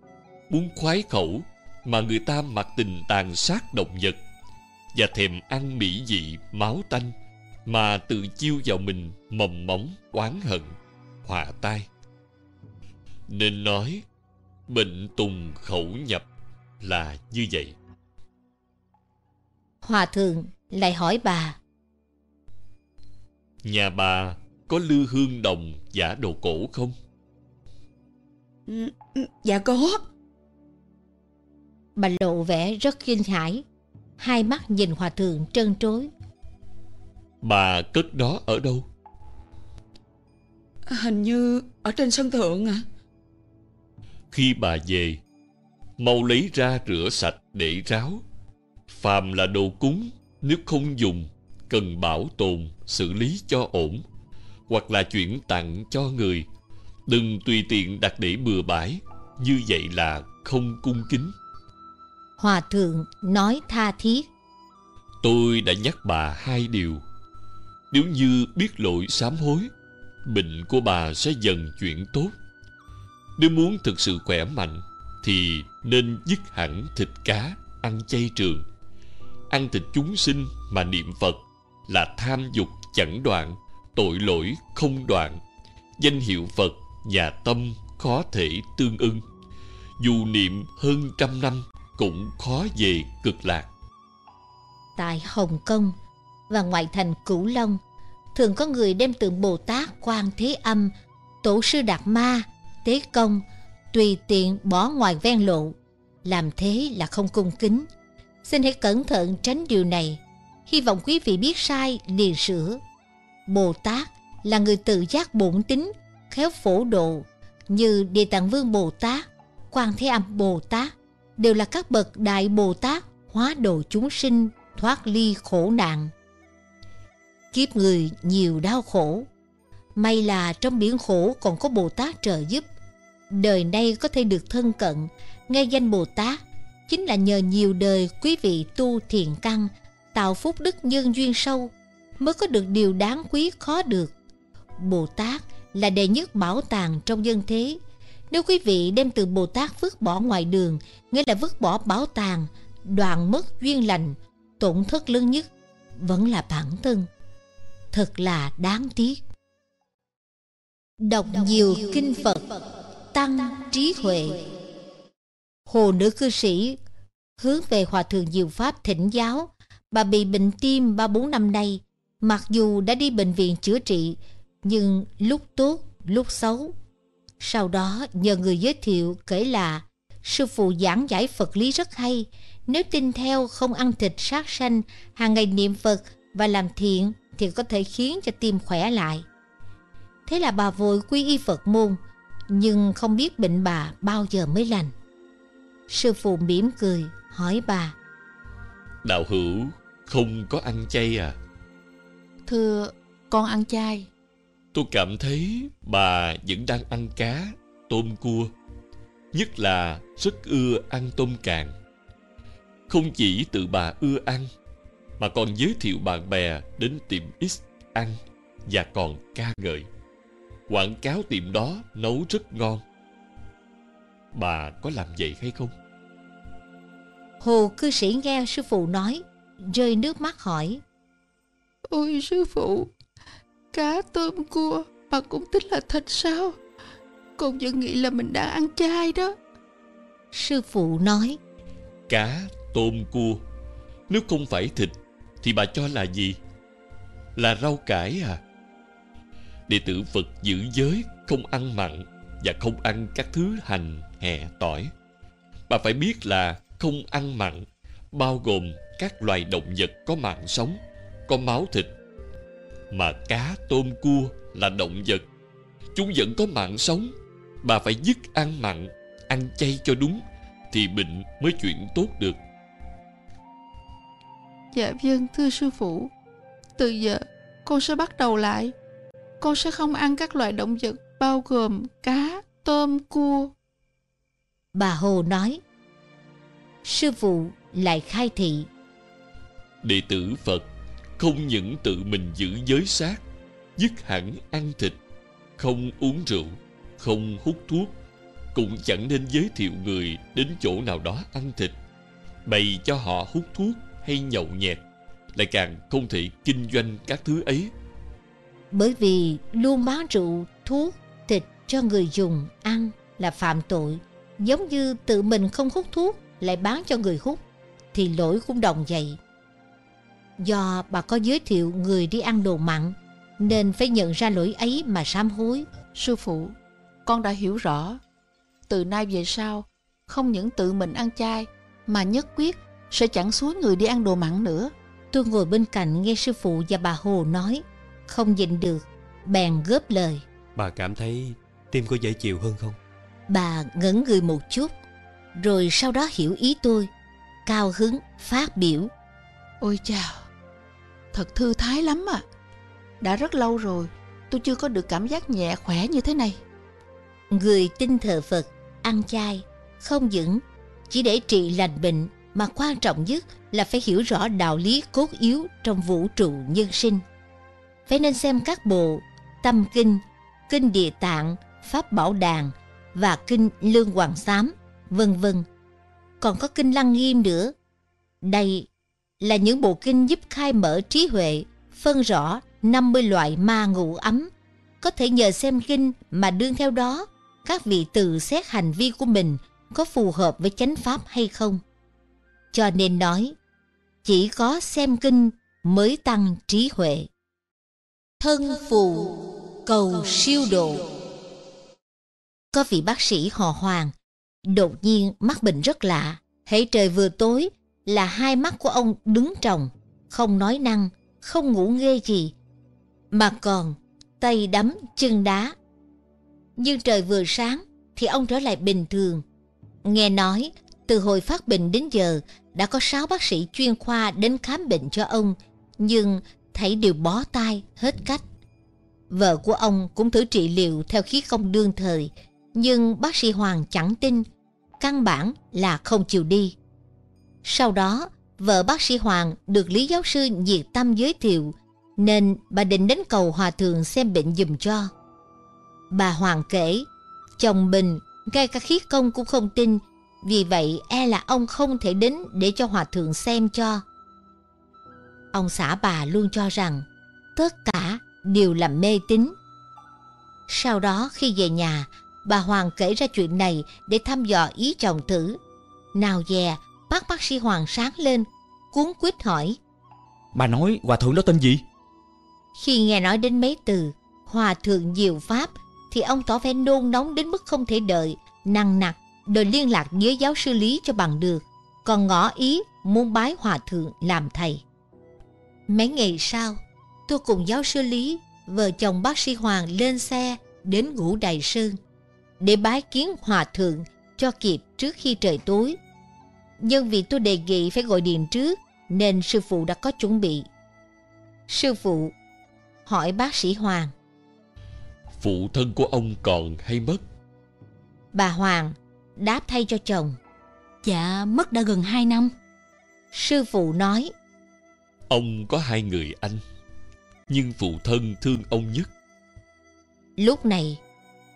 muốn khoái khẩu mà người ta mặc tình tàn sát động vật và thèm ăn mỹ vị máu tanh mà tự chiêu vào mình mầm móng oán hận hòa tai nên nói bệnh tùng khẩu nhập là như vậy Hòa thượng lại hỏi bà, nhà bà có lư hương đồng giả đồ cổ không? Ừ, ừ, Dạ có. Bà lộ vẻ rất kinh hãi, hai mắt nhìn hòa thượng trân trối. bà cất nó ở đâu? Hình như ở trên sân thượng à khi bà về mau lấy ra rửa sạch để ráo phàm là đồ cúng nếu không dùng cần bảo tồn xử lý cho ổn hoặc là chuyển tặng cho người. Đừng tùy tiện đặt để bừa bãi như vậy là không cung kính. Hòa thượng nói tha thiết, tôi đã nhắc bà hai điều. Nếu như biết lỗi sám hối bệnh của bà sẽ dần chuyển tốt. Nếu muốn thực sự khỏe mạnh thì nên dứt hẳn thịt cá ăn chay trường ăn thịt chúng sinh mà niệm phật là tham dục chẳng đoạn tội lỗi không đoạn danh hiệu phật và tâm khó thể tương ưng dù niệm hơn trăm năm cũng khó về cực lạc tại Hồng Kông và ngoại thành Cửu Long, thường có người đem tượng Bồ Tát Quan Thế Âm, Tổ sư Đạt Ma, Tế Công, tùy tiện bỏ ngoài ven lộ. Làm thế là không cung kính. Xin hãy cẩn thận tránh điều này. Hy vọng quý vị biết sai liền sửa. Bồ Tát là người tự giác bổn tính, khéo phổ độ, như Địa Tạng Vương Bồ Tát, Quan Thế Âm Bồ Tát, đều là các bậc Đại Bồ Tát hóa độ chúng sinh thoát ly khổ nạn. Kiếp người nhiều đau khổ, may là trong biển khổ còn có Bồ Tát trợ giúp. Đời nay có thể được thân cận, nghe danh Bồ Tát chính là nhờ nhiều đời quý vị tu thiền căn, tạo phúc đức nhân duyên sâu mới có được điều đáng quý khó được. Bồ Tát là đệ nhất bảo tàng trong dân thế. Nếu quý vị đem từ Bồ Tát vứt bỏ ngoài đường, nghĩa là vứt bỏ bảo tàng, đoạn mất duyên lành, tổn thất lớn nhất vẫn là bản thân. Thật là đáng tiếc. Đọc nhiều kinh Phật, tăng trí huệ. Hồ nữ cư sĩ hướng về Hòa Thượng Diệu Pháp thỉnh giáo. Bà bị bệnh tim ba bốn năm nay, mặc dù đã đi bệnh viện chữa trị, nhưng lúc tốt, lúc xấu. Sau đó nhờ người giới thiệu kể là sư phụ giảng giải Phật lý rất hay, nếu tin theo không ăn thịt sát sanh, hàng ngày niệm Phật và làm thiện thì có thể khiến cho tim khỏe lại. Thế là bà vội quy y Phật môn, nhưng không biết bệnh bà bao giờ mới lành. Sư phụ mỉm cười, hỏi bà. Đạo hữu không có ăn chay à? Thưa, con ăn chay. Tôi cảm thấy bà vẫn đang ăn cá, tôm cua. Nhất là rất ưa ăn tôm càng. Không chỉ tự bà ưa ăn, mà còn giới thiệu bạn bè đến tiệm X ăn và còn ca ngợi. Quảng cáo tiệm đó nấu rất ngon. Bà có làm vậy hay không? Hồ cư sĩ nghe sư phụ nói, rơi nước mắt hỏi. Ôi sư phụ, cá tôm cua mà cũng tính là thịt sao? Con vẫn nghĩ là mình đã ăn chay đó. Sư phụ nói. Cá, tôm cua, nếu không phải thịt thì bà cho là gì? Là rau cải à? Đệ tử Phật giữ giới không ăn mặn và không ăn các thứ hành, hẹ, tỏi. Bà phải biết là không ăn mặn bao gồm các loài động vật có mạng sống, có máu thịt. Mà cá, tôm, cua là động vật. Chúng vẫn có mạng sống. Bà phải dứt ăn mặn, ăn chay cho đúng, thì bệnh mới chuyển tốt được. Dạ vâng, thưa sư phụ. Từ giờ, con sẽ bắt đầu lại. Con sẽ không ăn các loại động vật bao gồm cá, tôm, cua. Bà Hồ nói, sư phụ lại khai thị. Đệ tử Phật không những tự mình giữ giới sát, dứt hẳn ăn thịt, không uống rượu, không hút thuốc, cũng chẳng nên giới thiệu người đến chỗ nào đó ăn thịt, bày cho họ hút thuốc hay nhậu nhẹt, lại càng không thể kinh doanh các thứ ấy. Bởi vì luôn bán rượu, thuốc, cho người dùng ăn là phạm tội, giống như tự mình không hút thuốc lại bán cho người hút thì lỗi cũng đồng vậy. Do bà có giới thiệu người đi ăn đồ mặn nên phải nhận ra lỗi ấy mà sám hối. Sư phụ, con đã hiểu rõ. Từ nay về sau, không những tự mình ăn chay mà nhất quyết sẽ chẳng suối người đi ăn đồ mặn nữa. Tôi ngồi bên cạnh nghe sư phụ và bà Hồ nói, không nhịn được, bèn góp lời. Bà cảm thấy tim có dễ chịu hơn không? Bà ngẩn người một chút, rồi sau đó hiểu ý tôi, cao hứng phát biểu. Ôi chào, thật thư thái lắm à. Đã rất lâu rồi, tôi chưa có được cảm giác nhẹ khỏe như thế này. Người tin thờ Phật, ăn chay, không những chỉ để trị lành bệnh mà quan trọng nhất là phải hiểu rõ đạo lý cốt yếu trong vũ trụ nhân sinh. Phải nên xem các bộ Tâm Kinh, Kinh Địa Tạng, Pháp Bảo Đàn và Kinh Lương Hoàng Xám, vân vân. Còn có Kinh Lăng Nghiêm nữa. Đây là những bộ kinh giúp khai mở trí huệ, phân rõ 50 loại ma ngủ ấm. Có thể nhờ xem kinh mà đương theo đó, các vị tự xét hành vi của mình có phù hợp với chánh pháp hay không. Cho nên nói, chỉ có xem kinh mới tăng trí huệ. Thân phù cầu siêu độ có vị bác sĩ họ Hoàng, đột nhiên mắc bệnh rất lạ. Hễ trời vừa tối là hai mắt của ông đứng trồng, không nói năng, không ngủ nghê gì, mà còn tay đấm chân đá. Nhưng trời vừa sáng thì ông trở lại bình thường. Nghe nói Từ hồi phát bệnh đến giờ, đã có 6 bác sĩ chuyên khoa đến khám bệnh cho ông, nhưng thấy đều bó tay, hết cách. Vợ của ông cũng thử trị liệu theo khí công đương thời, nhưng bác sĩ Hoàng chẳng tin, căn bản là không chịu đi. Sau đó, vợ bác sĩ Hoàng được Lý Giáo sư nhiệt tâm giới thiệu, nên bà định đến cầu Hòa Thượng xem bệnh dùm cho. Bà Hoàng kể, chồng Bình ngay cả khí công cũng không tin, vì vậy e là ông không thể đến để cho Hòa Thượng xem cho. Ông xã bà luôn cho rằng tất cả đều là mê tín. Sau đó khi về nhà, bà Hoàng kể ra chuyện này để thăm dò ý chồng thử. Nào dè, mắt bác sĩ Hoàng sáng lên, cuốn quýt hỏi. Bà nói hòa thượng đó tên gì? Khi nghe nói đến mấy từ Hòa thượng diệu pháp thì ông tỏ vẻ nôn nóng đến mức không thể đợi, năng nặc, đòi liên lạc với giáo sư Lý cho bằng được, còn ngỏ ý muốn bái hòa thượng làm thầy. Mấy ngày sau, tôi cùng giáo sư Lý, vợ chồng bác sĩ Hoàng lên xe đến ngũ Đại Sơn để bái kiến hòa thượng cho kịp trước khi trời tối. Nhưng vì tôi đề nghị phải gọi điện trước nên sư phụ đã có chuẩn bị. Sư phụ hỏi bác sĩ Hoàng. Phụ thân của ông còn hay mất? Bà Hoàng đáp thay cho chồng. Dạ, mất đã gần 2 năm. Sư phụ nói. Ông có hai người anh, nhưng phụ thân thương ông nhất. Lúc này,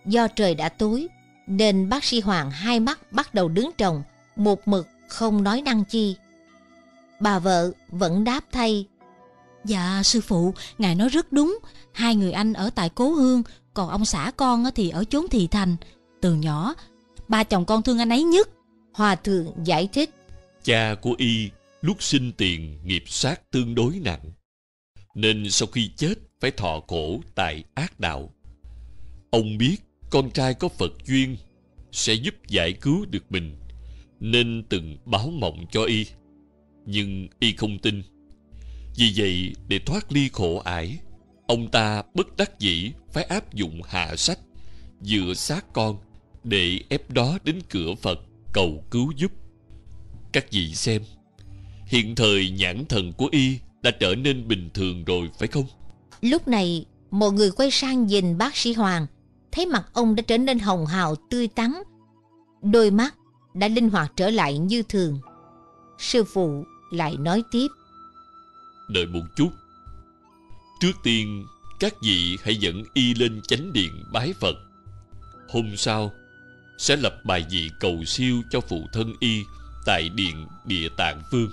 do trời đã tối, nên bác sĩ Hoàng hai mắt bắt đầu đứng trồng, một mực không nói năng chi. Bà vợ vẫn đáp thay. Dạ sư phụ, ngài nói rất đúng. Hai người anh ở tại Cố Hương, còn ông xã con thì ở chốn Thị Thành. Từ nhỏ, ba chồng con thương anh ấy nhất. Hòa thượng giải thích. Cha của y lúc sinh tiền nghiệp sát tương đối nặng. Nên sau khi chết phải thọ khổ tại ác đạo. Ông biết con trai có Phật duyên sẽ giúp giải cứu được mình, nên từng báo mộng cho y. Nhưng y không tin. Vì vậy, để thoát ly khổ ải, ông ta bất đắc dĩ phải áp dụng hạ sách, dựa sát con để ép đó đến cửa phật cầu cứu giúp. Các vị xem, hiện thời nhãn thần của y đã trở nên bình thường rồi phải không? Lúc này, mọi người quay sang nhìn bác sĩ hoàng thấy mặt ông đã trở nên hồng hào, tươi tắn. Đôi mắt đã linh hoạt trở lại như thường. Sư phụ lại nói tiếp. Đợi một chút. Trước tiên, các vị hãy dẫn y lên chánh điện bái phật. Hôm sau, sẽ lập bài vị cầu siêu cho phụ thân y tại điện địa tạng phương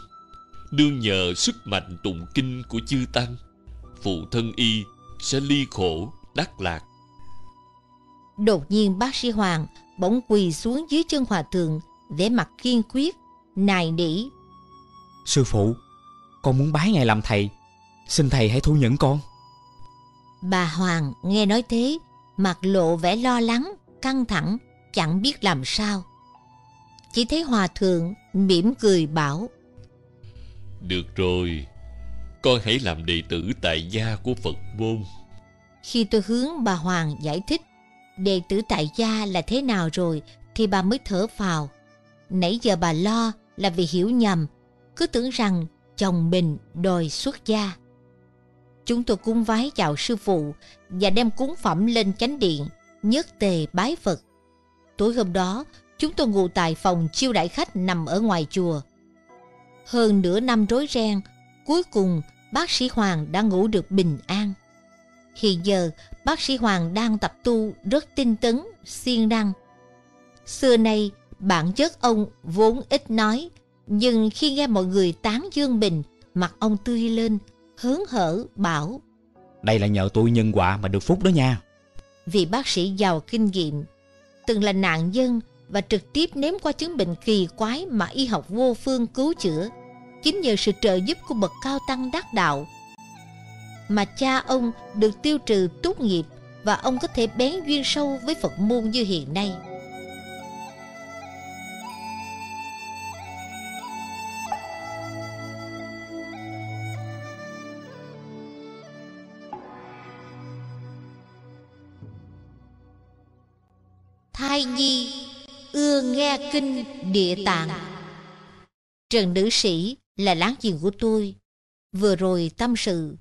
đương nhờ sức mạnh tụng kinh của chư tăng, phụ thân y sẽ ly khổ đắc lạc đột nhiên bác sĩ hoàng bỗng quỳ xuống dưới chân hòa thượng vẻ mặt kiên quyết nài nỉ. Sư phụ con muốn bái ngài làm thầy. Xin thầy hãy thu nhận con. Bà hoàng nghe nói thế mặt lộ vẻ lo lắng căng thẳng chẳng biết làm sao. Chỉ thấy hòa thượng mỉm cười bảo được rồi con hãy làm đệ tử tại gia của phật môn. Khi tôi hướng bà hoàng giải thích đệ tử tại gia là thế nào rồi thì bà mới thở phào. Nãy giờ bà lo là vì hiểu nhầm, cứ tưởng rằng chồng mình đòi xuất gia. Chúng tôi cung vái chào sư phụ và đem cúng phẩm lên chánh điện nhất tề bái phật. Tối hôm đó, chúng tôi ngủ tại phòng chiêu đãi khách nằm ở ngoài chùa. Hơn nửa năm rối ren, cuối cùng bác sĩ hoàng đã ngủ được bình an hiện giờ bác sĩ hoàng đang tập tu rất tinh tấn siêng năng. Xưa nay bản chất ông vốn ít nói nhưng khi nghe mọi người tán dương bình mặt ông tươi lên hớn hở bảo đây là nhờ tôi nhân quả mà được phúc đó nha. Vì bác sĩ giàu kinh nghiệm từng là nạn nhân và trực tiếp nếm qua chứng bệnh kỳ quái mà y học vô phương cứu chữa. Chính nhờ sự trợ giúp của bậc cao tăng đắc đạo mà cha ông được tiêu trừ tốt nghiệp và ông có thể bén duyên sâu với Phật môn như hiện nay. Thai nhi, ưa nghe kinh địa tạng Trần nữ sĩ là láng giềng của tôi. Vừa rồi tâm sự.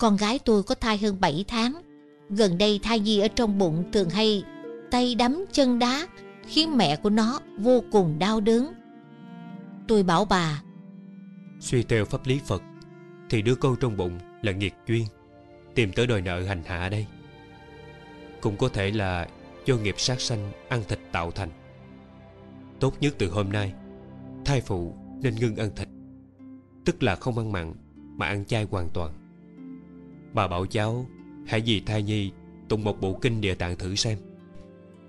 Con gái tôi có thai hơn 7 tháng. Gần đây thai nhi ở trong bụng thường hay tay đấm chân đá, khiến mẹ của nó vô cùng đau đớn. Tôi bảo bà, Suy theo pháp lý Phật, Thì đứa con trong bụng là nghiệt duyên, Tìm tới đòi nợ hành hạ đây Cũng có thể là do nghiệp sát sanh ăn thịt tạo thành Tốt nhất từ hôm nay, Thai phụ nên ngưng ăn thịt, Tức là không ăn mặn Mà ăn chay hoàn toàn Bà bảo cháu Hãy vì thai nhi tụng một bộ kinh địa tạng thử xem.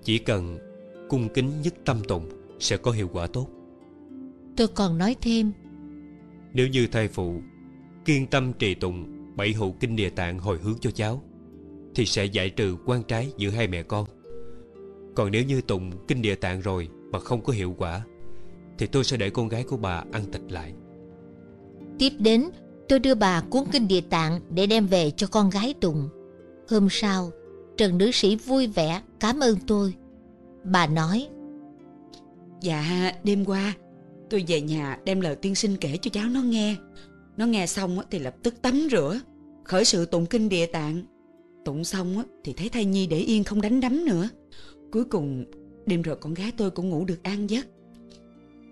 Chỉ cần cung kính nhất tâm tụng Sẽ có hiệu quả tốt. Tôi còn nói thêm. Nếu như thai phụ Kiên tâm trì tụng Bảy hộ kinh địa tạng hồi hướng cho cháu Thì sẽ giải trừ quan trái giữa hai mẹ con. Còn nếu như tụng kinh địa tạng rồi Mà không có hiệu quả Thì tôi sẽ để con gái của bà ăn thịt lại. Tiếp đến tôi đưa bà cuốn kinh địa tạng Để đem về cho con gái tụng Hôm sau, Trần nữ sĩ vui vẻ cảm ơn tôi. Bà nói Dạ đêm qua, Tôi về nhà đem lời tiên sinh kể cho cháu nó nghe. Nó nghe xong thì lập tức tắm rửa, Khởi sự tụng kinh địa tạng. Tụng xong thì thấy thai nhi để yên không đánh đấm nữa. Cuối cùng, đêm rồi con gái tôi cũng ngủ được an giấc.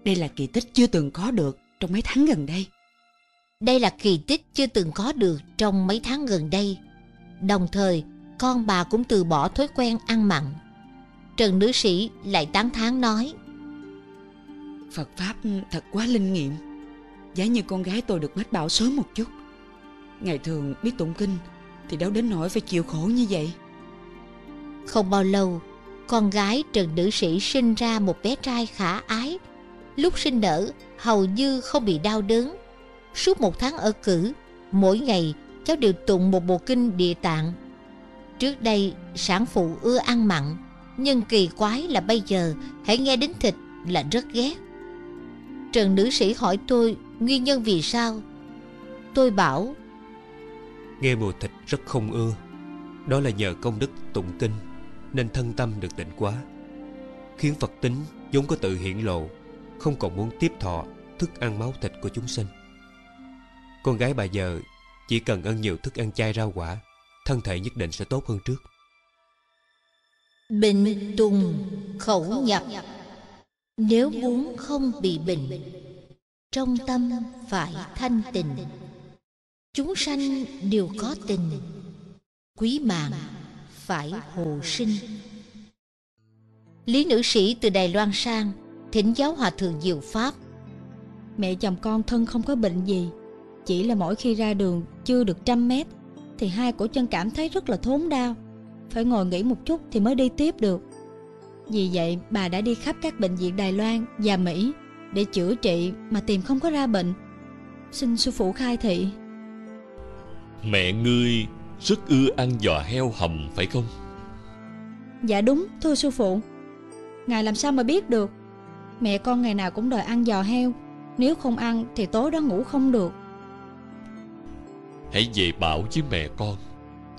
Đây là kỳ tích chưa từng có được trong mấy tháng gần đây. Đây là kỳ tích chưa từng có được trong mấy tháng gần đây. Đồng thời con bà cũng từ bỏ thói quen ăn mặn. Trần nữ sĩ lại tán thán nói Phật Pháp thật quá linh nghiệm. Giá như con gái tôi được mách bảo sớm một chút. Ngày thường biết tụng kinh Thì đâu đến nỗi phải chịu khổ như vậy. Không bao lâu Con gái Trần Nữ Sĩ sinh ra một bé trai khả ái. Lúc sinh nở hầu như không bị đau đớn Suốt một tháng ở cử, Mỗi ngày cháu đều tụng một bộ kinh địa tạng. Trước đây, sản phụ ưa ăn mặn, Nhưng kỳ quái là bây giờ Hãy nghe đến thịt là rất ghét. Trần nữ sĩ hỏi tôi, nguyên nhân vì sao? Tôi bảo, Nghe mùi thịt rất không ưa. Đó là nhờ công đức tụng kinh, Nên thân tâm được định quá. Khiến Phật tính vốn có tự hiển lộ, Không còn muốn tiếp thọ Thức ăn máu thịt của chúng sinh. Con gái bà giờ Chỉ cần ăn nhiều thức ăn chay rau quả Thân thể nhất định sẽ tốt hơn trước. Bệnh tùng khẩu nhập. Nếu muốn không bị bệnh Trong tâm phải thanh tịnh. Chúng sanh đều có tình Quý mạng phải hồ sinh. Lý nữ sĩ từ Đài Loan sang Thỉnh giáo hòa thượng diệu Pháp. Mẹ chồng con thân không có bệnh gì Chỉ là mỗi khi ra đường chưa được trăm mét Thì hai cổ chân cảm thấy rất là thốn đau. Phải ngồi nghỉ một chút thì mới đi tiếp được. Vì vậy bà đã đi khắp các bệnh viện Đài Loan và Mỹ Để chữa trị mà tìm không có ra bệnh. Xin sư phụ khai thị. Mẹ ngươi rất ưa ăn giò heo hầm phải không? Dạ đúng thưa sư phụ. Ngài làm sao mà biết được? Mẹ con ngày nào cũng đòi ăn giò heo. Nếu không ăn thì tối đó ngủ không được Hãy về bảo với mẹ con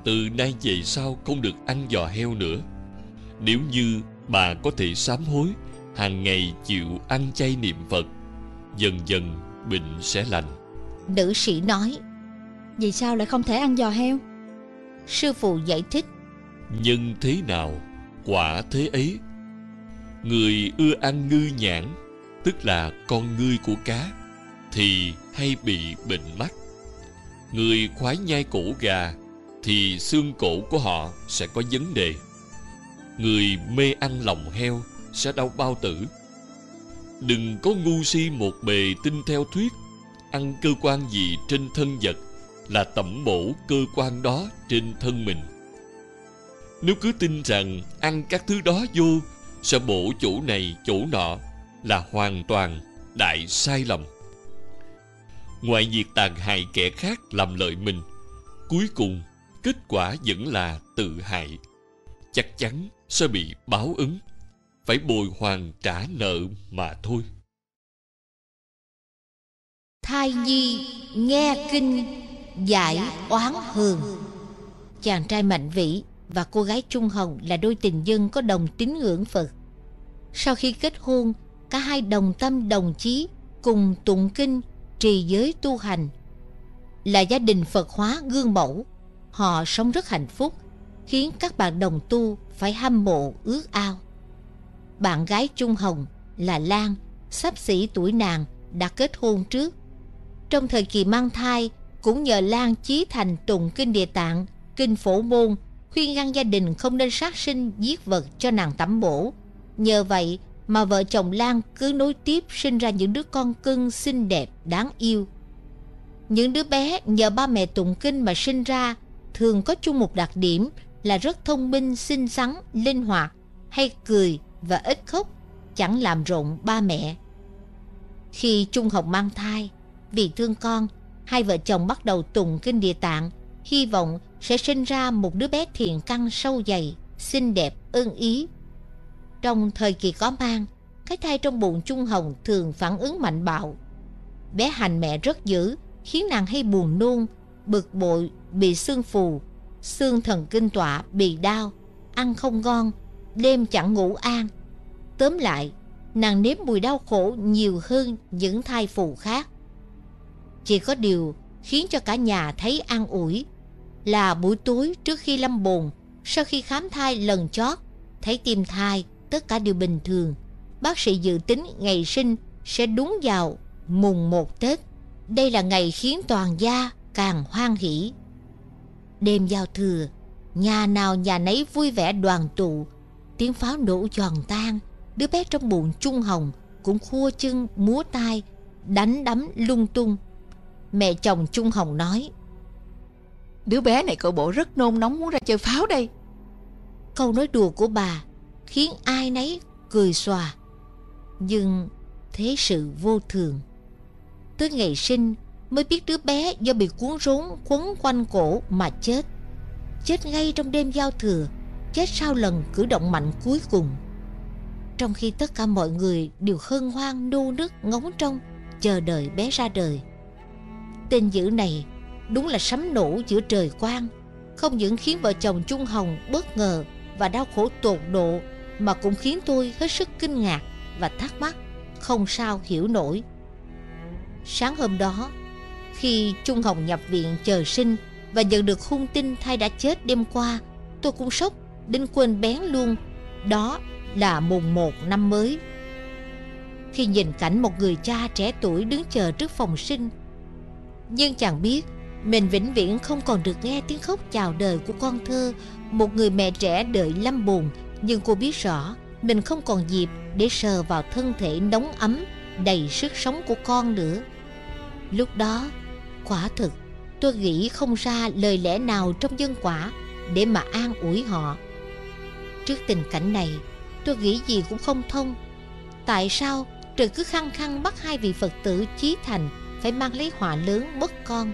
Từ nay về sau không được ăn giò heo nữa. Nếu như bà có thể sám hối hàng ngày chịu ăn chay niệm Phật Dần dần bệnh sẽ lành. Nữ sĩ nói Vì sao lại không thể ăn giò heo? Sư phụ giải thích Nhân thế nào Quả thế ấy? Người ưa ăn ngư nhãn Tức là con ngươi của cá Thì hay bị bệnh mắt Người khoái nhai cổ gà, Thì xương cổ của họ sẽ có vấn đề. Người mê ăn lòng heo Sẽ đau bao tử. Đừng có ngu si một bề tin theo thuyết, Ăn cơ quan gì trên thân vật Là tẩm bổ cơ quan đó trên thân mình. Nếu cứ tin rằng ăn các thứ đó vô, Sẽ bổ chỗ này chỗ nọ Là hoàn toàn đại sai lầm. Ngoài việc tàn hại kẻ khác làm lợi mình Cuối cùng kết quả vẫn là tự hại. Chắc chắn sẽ bị báo ứng Phải bồi hoàn trả nợ mà thôi. Thai nhi nghe kinh giải oán hường Chàng trai Mạnh Vĩ và cô gái Trung Hồng là đôi tình nhân có đồng tín ngưỡng Phật. Sau khi kết hôn, cả hai đồng tâm đồng chí, cùng tụng kinh, trì giới tu hành. Là gia đình Phật hóa gương mẫu, họ sống rất hạnh phúc, khiến các bạn đồng tu phải hâm mộ ước ao. Bạn gái Trung Hồng là Lan, sắp xỉ tuổi nàng, đã kết hôn trước. Trong thời kỳ mang thai, cũng nhờ Lan chí thành tụng kinh địa tạng, kinh phổ môn, khuyên ngăn gia đình không nên sát sinh giết vật cho nàng tắm bổ. Nhờ vậy mà vợ chồng Lan cứ nối tiếp sinh ra những đứa con cưng xinh đẹp, đáng yêu. Những đứa bé nhờ ba mẹ tụng kinh mà sinh ra thường có chung một đặc điểm là rất thông minh, xinh xắn, linh hoạt, hay cười và ít khóc, chẳng làm rộn ba mẹ. Khi Trung Hồng mang thai, vì thương con, hai vợ chồng bắt đầu tụng kinh địa tạng, hy vọng sẽ sinh ra một đứa bé thiện căn sâu dày, xinh đẹp, ưng ý. Trong thời kỳ có mang, cái thai trong bụng Trung Hồng thường phản ứng mạnh bạo. Bé hành mẹ rất dữ, khiến nàng hay buồn nôn, bực bội, bị xương phù, xương thần kinh tọa, bị đau, ăn không ngon, đêm chẳng ngủ an. Tóm lại, nàng nếm mùi đau khổ nhiều hơn những thai phụ khác. Chỉ có điều khiến cho cả nhà thấy an ủi là buổi tối trước khi lâm bồn, sau khi khám thai lần chót, thấy tim thai, tất cả đều bình thường. Bác sĩ dự tính ngày sinh sẽ đúng vào mùng một Tết. Đây là ngày khiến toàn gia càng hoan hỷ. Đêm giao thừa, nhà nào nhà nấy vui vẻ đoàn tụ, tiếng pháo nổ giòn tan, đứa bé trong bụng Trung Hồng cũng khua chân múa tay, đánh đấm lung tung. Mẹ chồng Trung Hồng nói, Đứa bé này cậu bộ rất nôn nóng muốn ra chơi pháo đây. Câu nói đùa của bà khiến ai nấy cười xòa. Nhưng thế sự vô thường. Tới ngày sinh mới biết đứa bé do bị cuốn rốn quấn quanh cổ mà chết. Chết ngay trong đêm giao thừa, chết sau lần cử động mạnh cuối cùng. Trong khi tất cả mọi người đều hân hoan nô nức ngóng trông chờ đợi bé ra đời. Tên dữ này đúng là sấm nổ giữa trời quang, không những khiến vợ chồng Trung Hồng bất ngờ và đau khổ tột độ mà cũng khiến tôi hết sức kinh ngạc và thắc mắc không sao hiểu nổi. Sáng hôm đó, khi Trung Hồng nhập viện chờ sinh và nhận được hung tin thai đã chết đêm qua, tôi cũng sốc đến quên bén luôn. Đó là mùng một năm mới. Khi nhìn cảnh một người cha trẻ tuổi đứng chờ trước phòng sinh, nhưng chàng biết mình vĩnh viễn không còn được nghe tiếng khóc chào đời của con thơ, một người mẹ trẻ đợi lâm buồn nhưng cô biết rõ mình không còn dịp để sờ vào thân thể nóng ấm, đầy sức sống của con nữa. Lúc đó, quả thực, tôi nghĩ không ra lời lẽ nào trong dân quả để mà an ủi họ. Trước tình cảnh này, tôi nghĩ gì cũng không thông. Tại sao trời cứ khăng khăng bắt hai vị Phật tử chí thành phải mang lấy họa lớn mất con?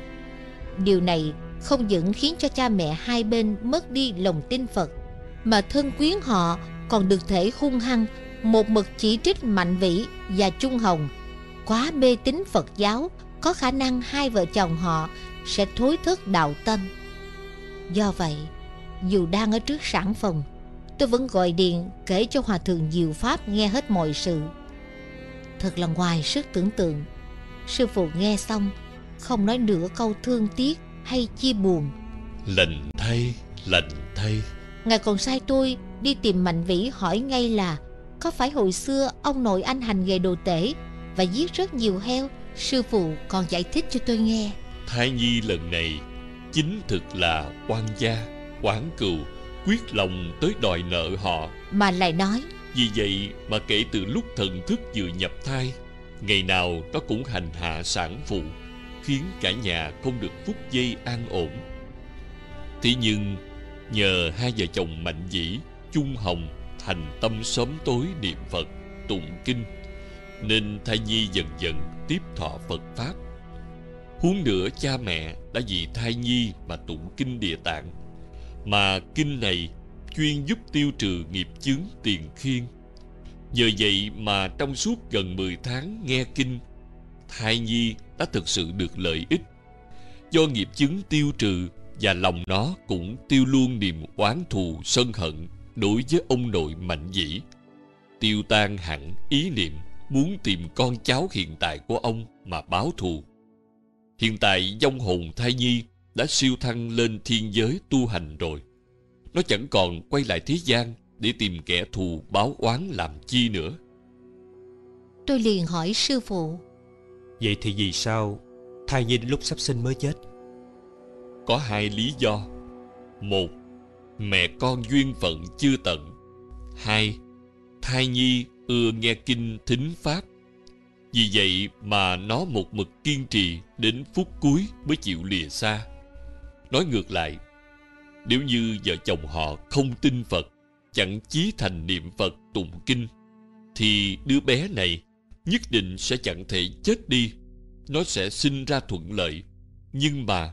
Điều này không những khiến cho cha mẹ hai bên mất đi lòng tin Phật, mà thân quyến họ còn được thể hung hăng một mực chỉ trích Mạnh Vĩ và Trung Hồng quá mê tín Phật giáo có khả năng hai vợ chồng họ sẽ thối thức đạo tâm. Do vậy, dù đang ở trước sản phòng, tôi vẫn gọi điện kể cho Hòa Thượng Diệu Pháp nghe hết mọi sự. Thật là ngoài sức tưởng tượng. Sư phụ nghe xong, không nói nửa câu thương tiếc hay chia buồn. Lành thay, lành thay. Ngài còn sai tôi đi tìm Mạnh Vĩ hỏi ngay là có phải hồi xưa ông nội anh hành nghề đồ tể và giết rất nhiều heo sư phụ còn giải thích cho tôi nghe Thái Nhi lần này chính thực là quan gia, quán cừu, quyết lòng tới đòi nợ họ. mà lại nói Vì vậy mà kể từ lúc thần thức vừa nhập thai, ngày nào nó cũng hành hạ sản phụ, khiến cả nhà không được phút giây an ổn. Thế nhưng nhờ hai vợ chồng Mạnh Dĩ, Trung Hồng thành tâm sớm tối niệm Phật, tụng kinh, nên thai nhi dần dần tiếp thọ Phật pháp. Huống nữa cha mẹ đã vì thai nhi mà tụng kinh địa tạng, mà kinh này chuyên giúp tiêu trừ nghiệp chướng tiền khiên. Nhờ vậy mà trong suốt gần 10 tháng nghe kinh, thai nhi đã thực sự được lợi ích. Do nghiệp chứng tiêu trừ và lòng nó cũng tiêu luôn niềm oán thù sân hận đối với ông nội mạnh dĩ. Tiêu tan hẳn ý niệm muốn tìm con cháu hiện tại của ông mà báo thù. Hiện tại dông hồn thai nhi đã siêu thăng lên thiên giới tu hành rồi. Nó chẳng còn quay lại thế gian để tìm kẻ thù báo oán làm chi nữa. Tôi liền hỏi sư phụ Vậy thì vì sao thai nhi đến lúc sắp sinh mới chết có hai lý do Một, Mẹ con duyên phận chưa tận Hai, Thai nhi ưa nghe kinh thính pháp Vì vậy mà nó một mực kiên trì Đến phút cuối mới chịu lìa xa Nói ngược lại, Nếu như vợ chồng họ không tin Phật, Chẳng chí thành niệm Phật tụng kinh, Thì đứa bé này nhất định sẽ chẳng thể chết đi. Nó sẽ sinh ra thuận lợi. Nhưng mà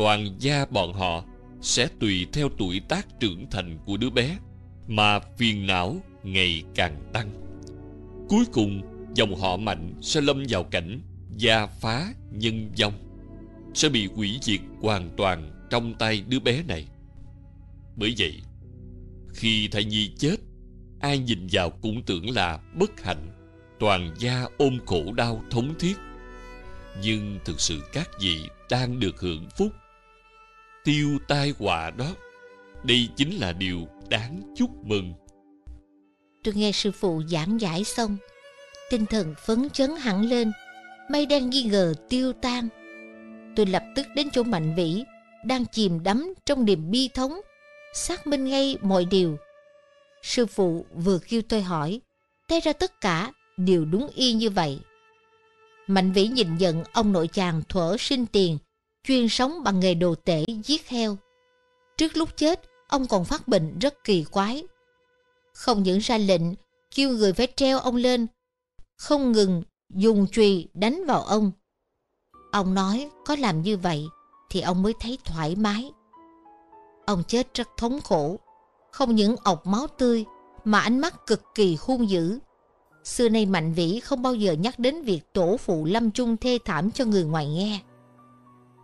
toàn gia bọn họ sẽ tùy theo tuổi tác trưởng thành của đứa bé mà phiền não ngày càng tăng. Cuối cùng, dòng họ mạnh sẽ lâm vào cảnh gia phá nhân vong, sẽ bị hủy diệt hoàn toàn trong tay đứa bé này. Bởi vậy, khi thai nhi chết, ai nhìn vào cũng tưởng là bất hạnh toàn gia ôm khổ đau thống thiết nhưng thực sự các vị đang được hưởng phúc tiêu tai họa đó. Đây chính là điều đáng chúc mừng. Tôi nghe sư phụ giảng giải xong tinh thần phấn chấn hẳn lên mây đen nghi ngờ tiêu tan. Tôi lập tức đến chỗ mạnh vĩ đang chìm đắm trong niềm bi thống xác minh ngay mọi điều. Sư phụ vừa kêu tôi hỏi té ra tất cả đều đúng y như vậy. Mạnh vĩ nhìn nhận ông nội chàng thuở sinh tiền, chuyên sống bằng nghề đồ tể giết heo. Trước lúc chết, ông còn phát bệnh rất kỳ quái. Không những ra lệnh, kêu người phải treo ông lên, không ngừng dùng chùy đánh vào ông. Ông nói có làm như vậy thì ông mới thấy thoải mái. Ông chết rất thống khổ, không những ọc máu tươi mà ánh mắt cực kỳ hung dữ. Xưa nay Mạnh Vĩ không bao giờ nhắc đến việc tổ phụ lâm chung thê thảm cho người ngoài nghe.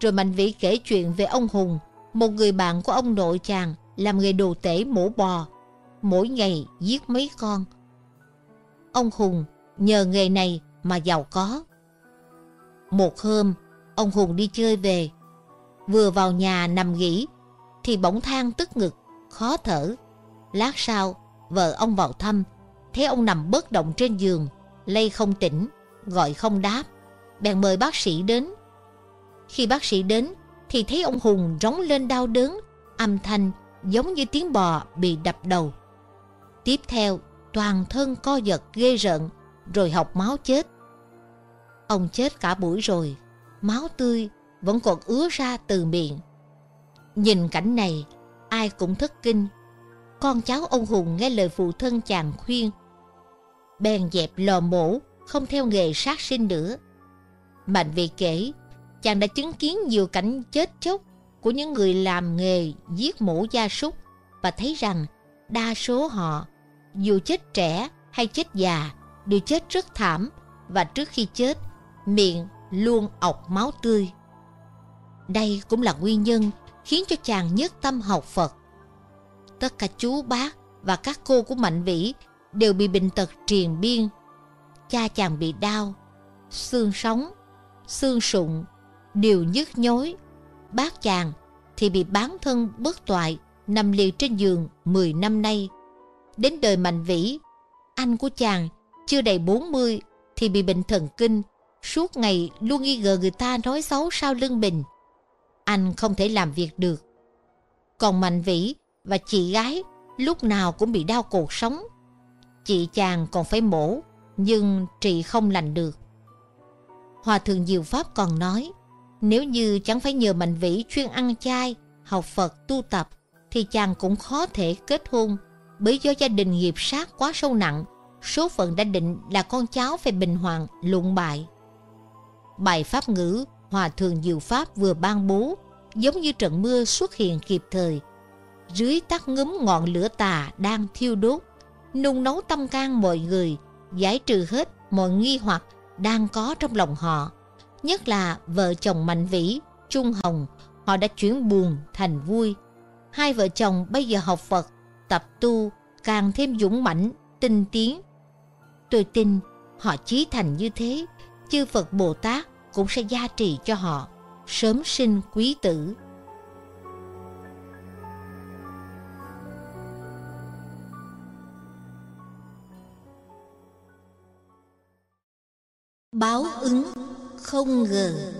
Rồi Mạnh Vĩ kể chuyện về ông Hùng, một người bạn của ông nội chàng làm nghề đồ tể mổ bò, mỗi ngày giết mấy con. Ông Hùng nhờ nghề này mà giàu có. Một hôm, ông Hùng đi chơi về, vừa vào nhà nằm nghỉ thì bỗng than tức ngực, khó thở. Lát sau, vợ ông vào thăm thấy ông nằm bất động trên giường, lay không tỉnh, gọi không đáp, bèn mời bác sĩ đến. Khi bác sĩ đến, thì thấy ông Hùng rống lên đau đớn, âm thanh giống như tiếng bò bị đập đầu. Tiếp theo, toàn thân co giật ghê rợn, rồi học máu chết. Ông chết cả buổi rồi, máu tươi vẫn còn ứa ra từ miệng. Nhìn cảnh này, ai cũng thất kinh. Con cháu ông Hùng nghe lời phụ thân chàng khuyên bèn dẹp lò mổ, không theo nghề sát sinh nữa. Mạnh vì kể, chàng đã chứng kiến nhiều cảnh chết chóc của những người làm nghề giết mổ gia súc và thấy rằng đa số họ, dù chết trẻ hay chết già, đều chết rất thảm và trước khi chết, miệng luôn ọc máu tươi. Đây cũng là nguyên nhân khiến cho chàng nhất tâm học Phật. Tất cả chú bác và các cô của Mạnh Vĩ đều bị bệnh tật triền biên. Cha chàng bị đau, xương sống, xương sụn, đều nhức nhối. Bác chàng thì bị bán thân bất toại, nằm liệt trên giường 10 năm nay. Đến đời mạnh vĩ, anh của chàng chưa đầy 40 thì bị bệnh thần kinh, suốt ngày luôn nghi ngờ người ta nói xấu sau lưng mình. Anh không thể làm việc được. Còn Mạnh Vĩ và chị gái lúc nào cũng bị đau cột sống, chị chàng còn phải mổ, nhưng trị không lành được. Hòa thượng Diệu Pháp còn nói, nếu như chẳng phải nhờ Mạnh Vĩ chuyên ăn chay, học Phật tu tập, thì chàng cũng khó thể kết hôn, bởi do gia đình nghiệp sát quá sâu nặng, số phận đã định là con cháu phải bình hoàng, lụng bại. Bài Pháp ngữ Hòa thượng Diệu Pháp vừa ban bố, giống như trận mưa xuất hiện kịp thời. Dưới tắt ngấm ngọn lửa tà đang thiêu đốt, nung nấu tâm can mọi người, giải trừ hết mọi nghi hoặc đang có trong lòng họ. Nhất là vợ chồng Mạnh Vĩ, Trung Hồng, họ đã chuyển buồn thành vui. Hai vợ chồng bây giờ học Phật, tập tu, càng thêm dũng mãnh, tinh tiến. Tôi tin Họ chí thành như thế, chư Phật Bồ Tát cũng sẽ gia trì cho họ, sớm sinh quý tử. Báo ứng không ngờ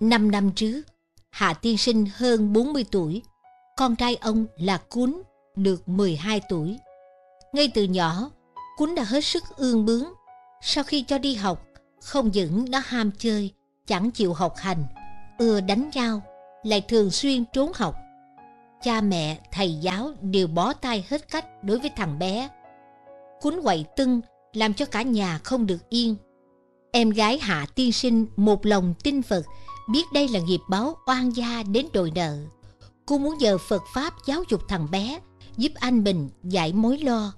Năm năm trước Hạ tiên sinh hơn 40 tuổi Con trai ông là Cún Được 12 tuổi Ngay từ nhỏ Cún đã hết sức ương bướng Sau khi cho đi học Không những đã ham chơi Chẳng chịu học hành Ưa đánh nhau Lại thường xuyên trốn học Cha mẹ, thầy giáo đều bó tay hết cách đối với thằng bé. Cún quậy tưng làm cho cả nhà không được yên. Em gái Hạ tiên sinh một lòng tin Phật, biết đây là nghiệp báo oan gia đến đòi nợ. Cô muốn nhờ Phật Pháp giáo dục thằng bé, giúp anh mình giải mối lo.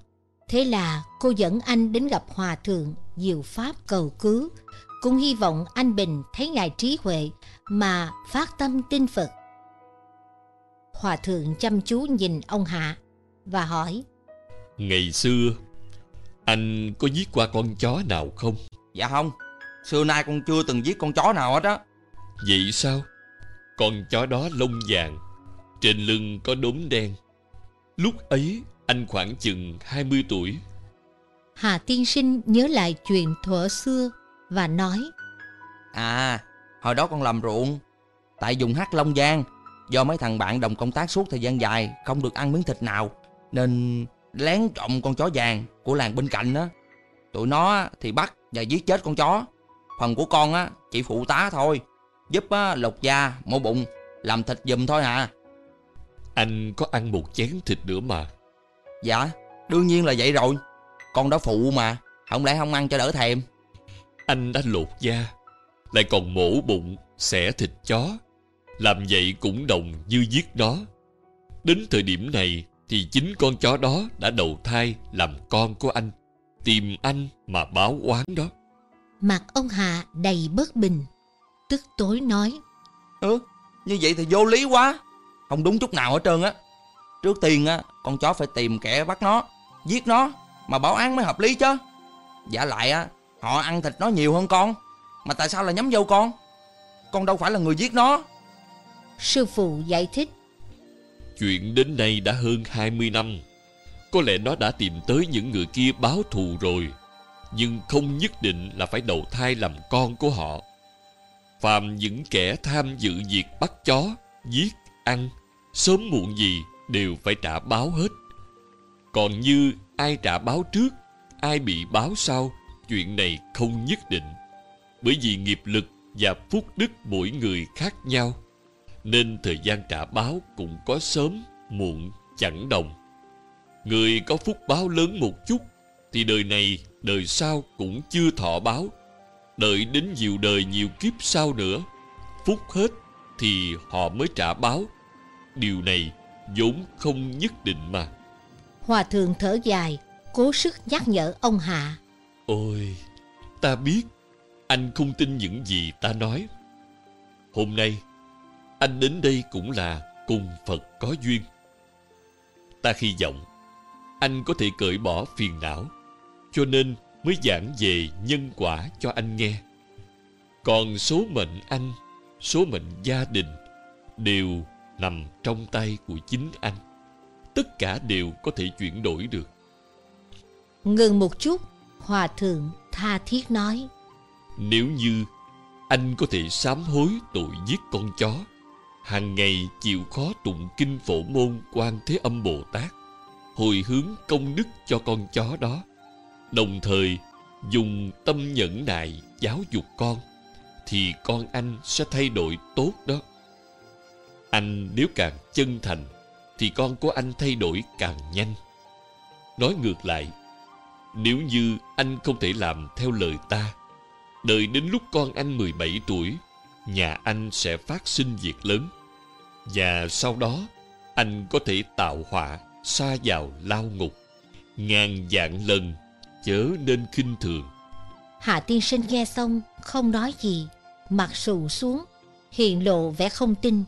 Thế là cô dẫn anh đến gặp Hòa Thượng Diệu Pháp cầu cứu, cũng hy vọng anh Bình thấy ngài trí huệ mà phát tâm tin Phật. Hòa Thượng chăm chú nhìn ông Hạ và hỏi Ngày xưa Anh có giết qua con chó nào không Dạ không Xưa nay con chưa từng giết con chó nào hết á. Vậy sao? Con chó đó lông vàng Trên lưng có đốm đen. Lúc ấy anh khoảng chừng 20 tuổi. Hà tiên sinh nhớ lại chuyện thuở xưa và nói À hồi đó con làm ruộng Tại dùng hát Long Giang Do mấy thằng bạn đồng công tác suốt thời gian dài Không được ăn miếng thịt nào Nên lén trộm con chó vàng Của làng bên cạnh á. Tụi nó thì bắt và giết chết con chó Phần của con á chỉ phụ tá thôi Giúp á, lột da, mổ bụng Làm thịt giùm thôi à. Anh có ăn một chén thịt nữa mà. Dạ đương nhiên là vậy rồi. Con đó phụ mà Không lẽ không ăn cho đỡ thèm? Anh đã lột da Lại còn mổ bụng, xẻ thịt chó. Làm vậy cũng đồng như giết nó. Đến thời điểm này Thì chính con chó đó đã đầu thai Làm con của anh Tìm anh mà báo oán đó Mặt ông Hạ đầy bất bình. Tức tối nói. Ừ như vậy thì vô lý quá. Không đúng chút nào hết trơn á. Trước tiên á con chó phải tìm kẻ bắt nó Giết nó Mà báo án mới hợp lý chứ. Giả lại á Họ ăn thịt nó nhiều hơn con Mà tại sao là nhắm vô con? Con đâu phải là người giết nó. Sư phụ giải thích. Chuyện đến nay đã hơn 20 năm. Có lẽ nó đã tìm tới những người kia báo thù rồi nhưng không nhất định là phải đầu thai làm con của họ. Phàm những kẻ tham dự việc bắt chó, giết, ăn Sớm muộn gì đều phải trả báo hết. Còn như ai trả báo trước, ai bị báo sau Chuyện này không nhất định. Bởi vì nghiệp lực và phúc đức mỗi người khác nhau Nên thời gian trả báo cũng có sớm, muộn, chẳng đồng. Người có phúc báo lớn một chút thì đời này, đời sau cũng chưa thọ báo. Đợi đến nhiều đời nhiều kiếp sau nữa Phúc hết thì họ mới trả báo. Điều này vốn không nhất định mà. Hòa thượng thở dài Cố sức nhắc nhở ông Hạ. Ôi, ta biết Anh không tin những gì ta nói. Hôm nay Anh đến đây cũng là cùng Phật có duyên. Ta hy vọng Anh có thể cởi bỏ phiền não Cho nên mới giảng về nhân quả cho anh nghe. Còn số mệnh anh Số mệnh gia đình Đều nằm trong tay của chính anh. Tất cả đều có thể chuyển đổi được. Ngừng một chút Hòa thượng tha thiết nói. Nếu như anh có thể sám hối tội giết con chó hàng ngày chịu khó tụng kinh phổ môn quan thế âm bồ tát hồi hướng công đức cho con chó đó đồng thời, dùng tâm nhẫn nại giáo dục con, thì con anh sẽ thay đổi tốt đó. Anh nếu càng chân thành, thì con của anh thay đổi càng nhanh. Nói ngược lại, nếu như anh không thể làm theo lời ta, Đợi đến lúc con anh 17 tuổi, Nhà anh sẽ phát sinh việc lớn. Và sau đó, Anh có thể tạo họa Xa vào lao ngục, Ngàn vạn lần Chớ nên khinh thường Hạ tiên sinh nghe xong Không nói gì Mặt sù xuống Hiện lộ vẻ không tin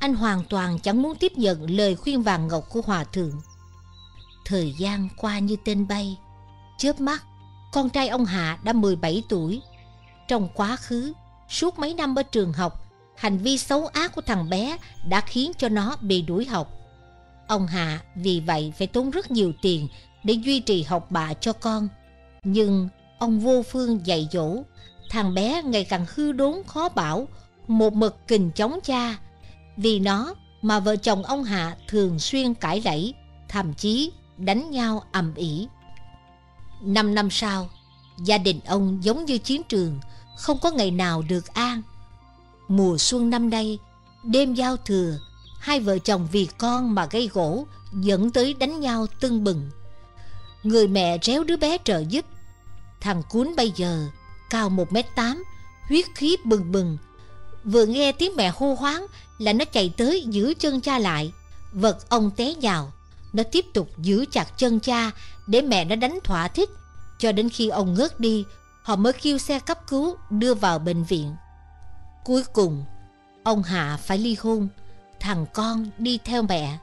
Anh hoàn toàn chẳng muốn tiếp nhận lời khuyên vàng ngọc của hòa thượng Thời gian qua như tên bay Chớp mắt con trai ông Hạ đã 17 tuổi. Trong quá khứ, suốt mấy năm ở trường học, hành vi xấu ác của thằng bé đã khiến cho nó bị đuổi học. Ông Hạ vì vậy phải tốn rất nhiều tiền để duy trì học bạ cho con. Nhưng ông vô phương dạy dỗ, thằng bé ngày càng hư đốn khó bảo, một mực kình chống cha. Vì nó mà vợ chồng ông Hạ thường xuyên cãi lẫy, thậm chí đánh nhau ầm ĩ. Năm năm sau, gia đình ông giống như chiến trường, không có ngày nào được an. Mùa xuân năm nay, đêm giao thừa, hai vợ chồng vì con mà gây gỗ, dẫn tới đánh nhau tưng bừng. Người mẹ réo đứa bé trợ giúp. Thằng cuốn bây giờ, cao 1m8, huyết khí bừng bừng. Vừa nghe tiếng mẹ hô hoáng là nó chạy tới giữ chân cha lại. Vật ông té nhào. Nó tiếp tục giữ chặt chân cha để mẹ nó đánh thỏa thích. Cho đến khi ông ngớt đi, họ mới kêu xe cấp cứu đưa vào bệnh viện. Cuối cùng, ông Hạ phải ly hôn, thằng con đi theo mẹ.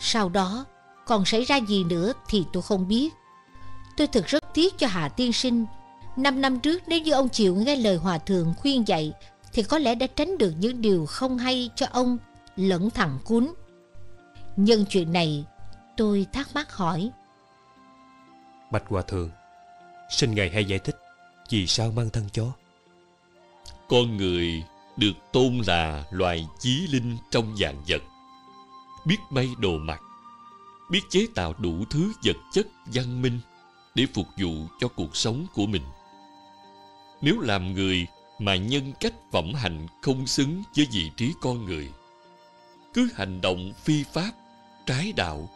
Sau đó, còn xảy ra gì nữa thì tôi không biết. Tôi thực rất tiếc cho Hạ tiên sinh. Năm năm trước nếu như ông chịu nghe lời hòa thượng khuyên dạy thì có lẽ đã tránh được những điều không hay cho ông lẫn thằng cún. Nhân chuyện này, tôi thắc mắc hỏi. Bạch Hòa Thượng, xin Ngài hay giải thích vì sao mang thân chó. Con người được tôn là loài chí linh trong vạn vật. Biết may đồ mặc, biết chế tạo đủ thứ vật chất văn minh để phục vụ cho cuộc sống của mình. Nếu làm người mà nhân cách phẩm hạnh không xứng với vị trí con người, cứ hành động phi pháp, trái đạo,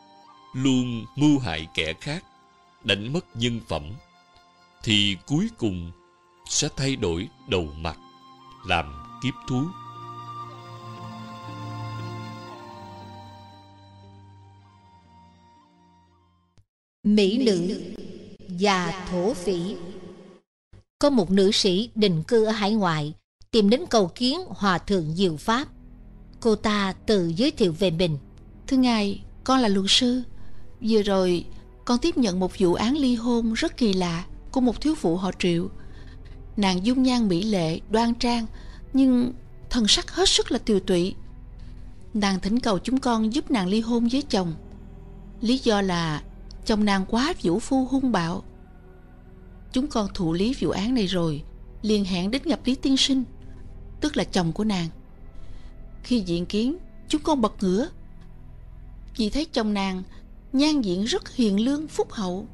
luôn mưu hại kẻ khác, đánh mất nhân phẩm, thì cuối cùng sẽ thay đổi đầu mặt, làm kiếp thú. Mỹ nữ và thổ phỉ Có một nữ sĩ định cư ở hải ngoại tìm đến cầu kiến Hòa Thượng Diệu Pháp. Cô ta tự giới thiệu về mình. Thưa ngài, con là luật sư. Vừa rồi, con tiếp nhận một vụ án ly hôn rất kỳ lạ của một thiếu phụ họ Triệu. Nàng dung nhan mỹ lệ, đoan trang, nhưng thần sắc hết sức là tiều tụy. Nàng thỉnh cầu chúng con giúp nàng ly hôn với chồng. Lý do là chồng nàng quá vũ phu hung bạo. Chúng con thụ lý vụ án này rồi, liền hẹn đến gặp Lý Tiên Sinh, tức là chồng của nàng. Khi diện kiến, chúng con bật ngửa. Vì thấy chồng nàng nhan diện rất hiền lương phúc hậu.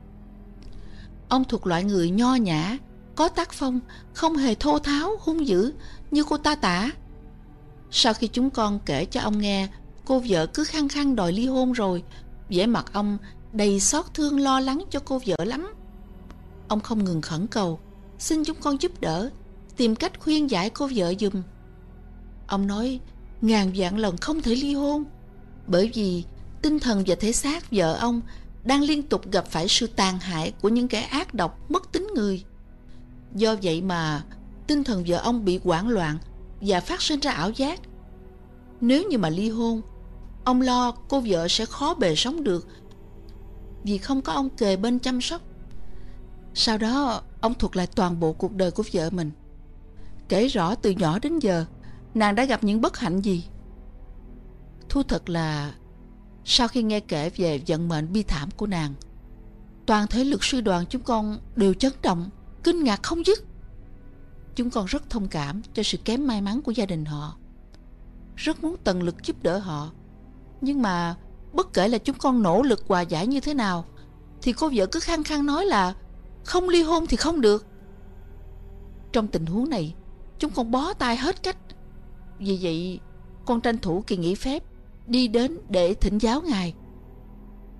Ông thuộc loại người nho nhã, có tác phong, không hề thô tháo, hung dữ như cô ta tả. Sau khi chúng con kể cho ông nghe, cô vợ cứ khăng khăng đòi ly hôn rồi, vẻ mặt ông đầy xót thương lo lắng cho cô vợ lắm. Ông không ngừng khẩn cầu, xin chúng con giúp đỡ, tìm cách khuyên giải cô vợ dùm. Ông nói ngàn vạn lần không thể ly hôn, bởi vì tinh thần và thể xác vợ ông đang liên tục gặp phải sự tàn hại của những kẻ ác độc mất tính người. Do vậy mà tinh thần vợ ông bị hoảng loạn và phát sinh ra ảo giác. Nếu như mà ly hôn, ông lo cô vợ sẽ khó bề sống được vì không có ông kề bên chăm sóc. Sau đó, ông thuật lại toàn bộ cuộc đời của vợ mình. Kể rõ từ nhỏ đến giờ, nàng đã gặp những bất hạnh gì. Thu thật là, sau khi nghe kể về vận mệnh bi thảm của nàng, toàn thể luật sư đoàn chúng con đều chấn động, kinh ngạc không dứt. Chúng con rất thông cảm cho sự kém may mắn của gia đình họ. Rất muốn tận lực giúp đỡ họ. Nhưng mà bất kể là chúng con nỗ lực hòa giải như thế nào, thì cô vợ cứ khăng khăng nói là không ly hôn thì không được. Trong tình huống này, chúng con bó tay hết cách. Vì vậy, con tranh thủ kỳ nghỉ phép, đi đến để thỉnh giáo ngài.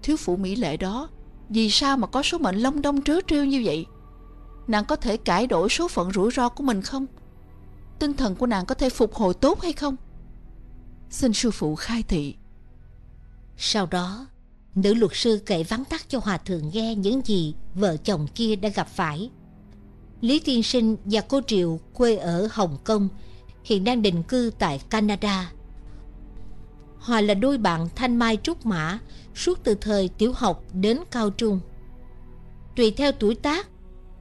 Thiếu phụ mỹ lệ đó, vì sao mà có số mệnh long đông trớ trêu như vậy? Nàng có thể cải đổi số phận rủi ro của mình không? Tinh thần của nàng có thể phục hồi tốt hay không? Xin sư phụ khai thị. Sau đó, nữ luật sư kể vắn tắt cho hòa thượng nghe những gì vợ chồng kia đã gặp phải. Lý Tiên Sinh và cô Triệu quê ở Hồng Kông, hiện đang định cư tại Canada. Họ là đôi bạn thanh mai trúc mã suốt từ thời tiểu học đến cao trung. Tùy theo tuổi tác,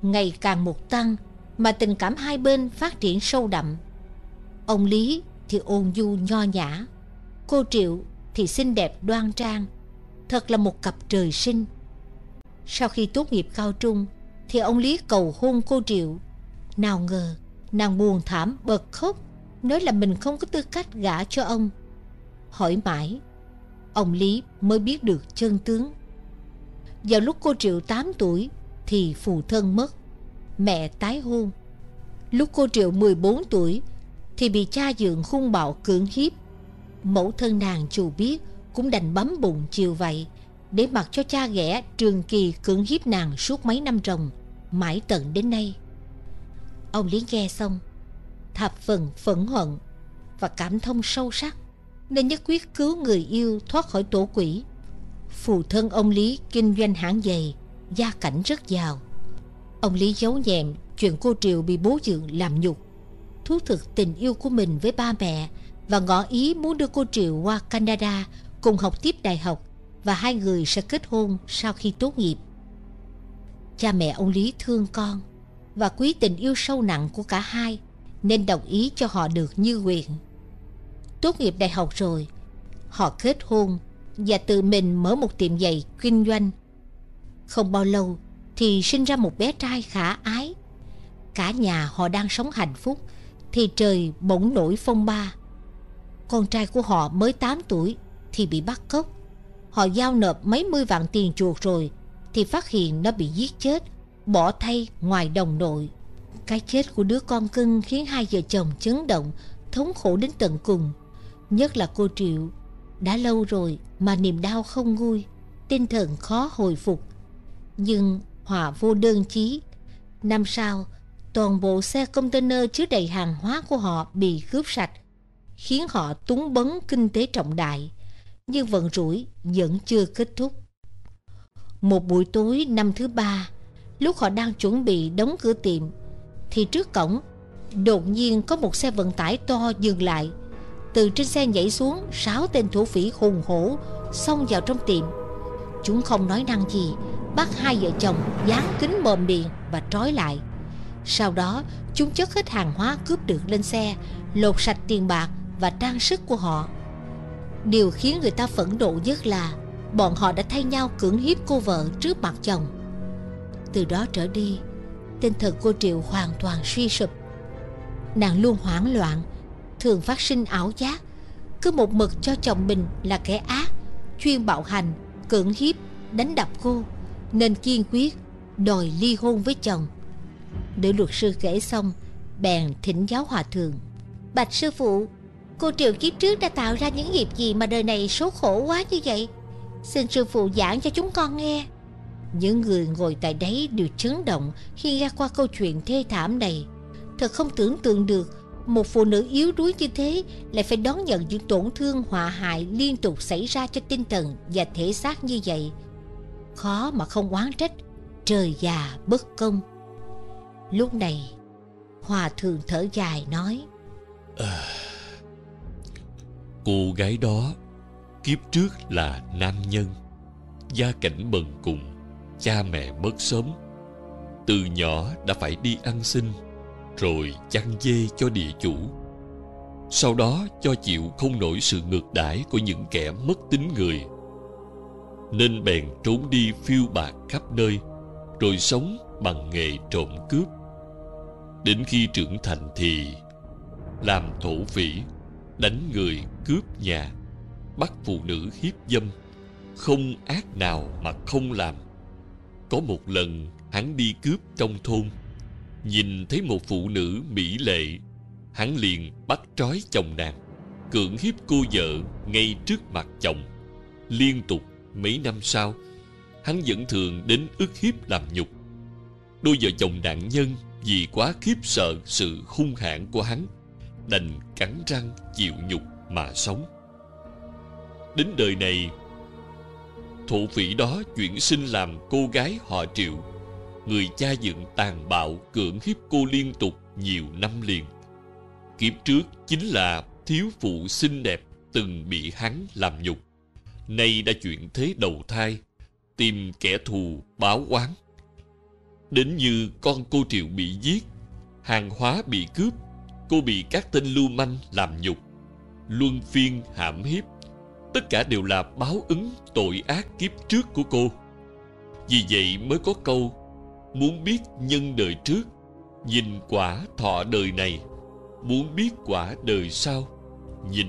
ngày càng một tăng mà tình cảm hai bên phát triển sâu đậm. Ông Lý thì ôn nhu nho nhã, cô Triệu thì xinh đẹp đoan trang, thật là một cặp trời sinh. Sau khi tốt nghiệp cao trung thì ông Lý cầu hôn cô Triệu. Nào ngờ nàng buồn thảm bật khóc, nói là mình không có tư cách gả cho ông. Hỏi mãi, ông Lý mới biết được chân tướng. Vào lúc cô Triệu 8 tuổi thì phụ thân mất, mẹ tái hôn. Lúc cô Triệu 14 tuổi thì bị cha dượng hung bạo cưỡng hiếp. Mẫu thân nàng dù biết cũng đành bấm bụng chiều vậy để mặc cho cha ghẻ trường kỳ cưỡng hiếp nàng suốt mấy năm rồng mãi tận đến nay. Ông Lý nghe xong, thập phần phẫn hận và cảm thông sâu sắc nên nhất quyết cứu người yêu thoát khỏi tổ quỷ. Phụ thân ông Lý kinh doanh hãng giày, gia cảnh rất giàu. Ông Lý giấu nhẹm chuyện cô Triều bị bố dượng làm nhục, thú thực tình yêu của mình với ba mẹ và ngỏ ý muốn đưa cô Triệu qua Canada cùng học tiếp đại học và hai người sẽ kết hôn sau khi tốt nghiệp. Cha mẹ ông Lý thương con và quý tình yêu sâu nặng của cả hai nên đồng ý cho họ được như nguyện. Tốt nghiệp đại học rồi, họ kết hôn và tự mình mở một tiệm giày kinh doanh. Không bao lâu thì sinh ra một bé trai khả ái. Cả nhà họ đang sống hạnh phúc thì trời bỗng nổi phong ba. Con trai của họ mới 8 tuổi thì bị bắt cóc. Họ giao nộp mấy mươi vạn tiền chuộc rồi thì phát hiện nó bị giết chết, bỏ thay ngoài đồng nội. Cái chết của đứa con cưng khiến hai vợ chồng chấn động, thống khổ đến tận cùng. Nhất là cô Triệu, đã lâu rồi mà niềm đau không nguôi, tinh thần khó hồi phục. Nhưng hòa vô đơn chí. Năm sau, toàn bộ xe container chứa đầy hàng hóa của họ bị cướp sạch, khiến họ túng bấn kinh tế trọng đại. Nhưng vận rủi vẫn chưa kết thúc. Một buổi tối năm thứ ba, lúc họ đang chuẩn bị đóng cửa tiệm, thì trước cổng, đột nhiên có một xe vận tải to dừng lại. Từ trên xe nhảy xuống sáu tên thổ phỉ hùng hổ xông vào trong tiệm. Chúng không nói năng gì, bắt hai vợ chồng dán kính mồm miệng và trói lại. Sau đó, chúng chất hết hàng hóa cướp được lên xe, lột sạch tiền bạc và trang sức của họ. Điều khiến người ta phẫn nộ nhất là bọn họ đã thay nhau cưỡng hiếp cô vợ trước mặt chồng. Từ đó trở đi, tinh thần cô Triệu hoàn toàn suy sụp. Nàng luôn hoảng loạn, thường phát sinh ảo giác, cứ một mực cho chồng mình là kẻ ác, chuyên bạo hành, cưỡng hiếp, đánh đập cô, nên kiên quyết đòi ly hôn với chồng. Nữ luật sư kể xong, bèn thỉnh giáo hòa thượng. Bạch sư phụ, cô Triệu kiếp trước đã tạo ra những nghiệp gì mà đời này số khổ quá như vậy? Xin sư phụ giảng cho chúng con nghe. Những người ngồi tại đấy đều chấn động khi nghe qua câu chuyện thê thảm này. Thật không tưởng tượng được một phụ nữ yếu đuối như thế lại phải đón nhận những tổn thương họa hại liên tục xảy ra cho tinh thần và thể xác như vậy. Khó mà không oán trách, trời già bất công. Lúc này, Hòa thượng thở dài nói à, Cô gái đó, kiếp trước là nam nhân, Gia cảnh bần cùng, Cha mẹ mất sớm. Từ nhỏ đã phải đi ăn xin, Rồi chăn dê cho địa chủ. Sau đó cho chịu không nổi sự ngược đãi Của những kẻ mất tính người. Nên bèn trốn đi phiêu bạc khắp nơi, Rồi sống bằng nghề trộm cướp. Đến khi trưởng thành thì Làm thổ phỉ. Đánh người cướp nhà, Bắt phụ nữ hiếp dâm, Không ác nào mà không làm. Có một lần, hắn đi cướp trong thôn, Nhìn thấy một phụ nữ mỹ lệ, Hắn liền bắt trói chồng nàng, Cưỡng hiếp cô vợ ngay trước mặt chồng. Liên tục, mấy năm sau, Hắn vẫn thường đến ức hiếp làm nhục. Đôi vợ chồng nạn nhân vì quá khiếp sợ sự hung hãn của hắn Đành cắn răng chịu nhục mà sống. Đến đời này, Thổ phỉ đó chuyển sinh làm cô gái họ triệu. Người cha dựng tàn bạo cưỡng hiếp cô liên tục nhiều năm liền. Kiếp trước chính là thiếu phụ xinh đẹp từng bị hắn làm nhục. Nay đã chuyển thế đầu thai, Tìm kẻ thù báo oán. Đến như con cô Triệu bị giết, Hàng hóa bị cướp Cô bị các tên lưu manh làm nhục, Luân phiên hãm hiếp. Tất cả đều là báo ứng tội ác kiếp trước của cô. Vì vậy mới có câu, Muốn biết nhân đời trước, Nhìn quả thọ đời này. Muốn biết quả đời sau, Nhìn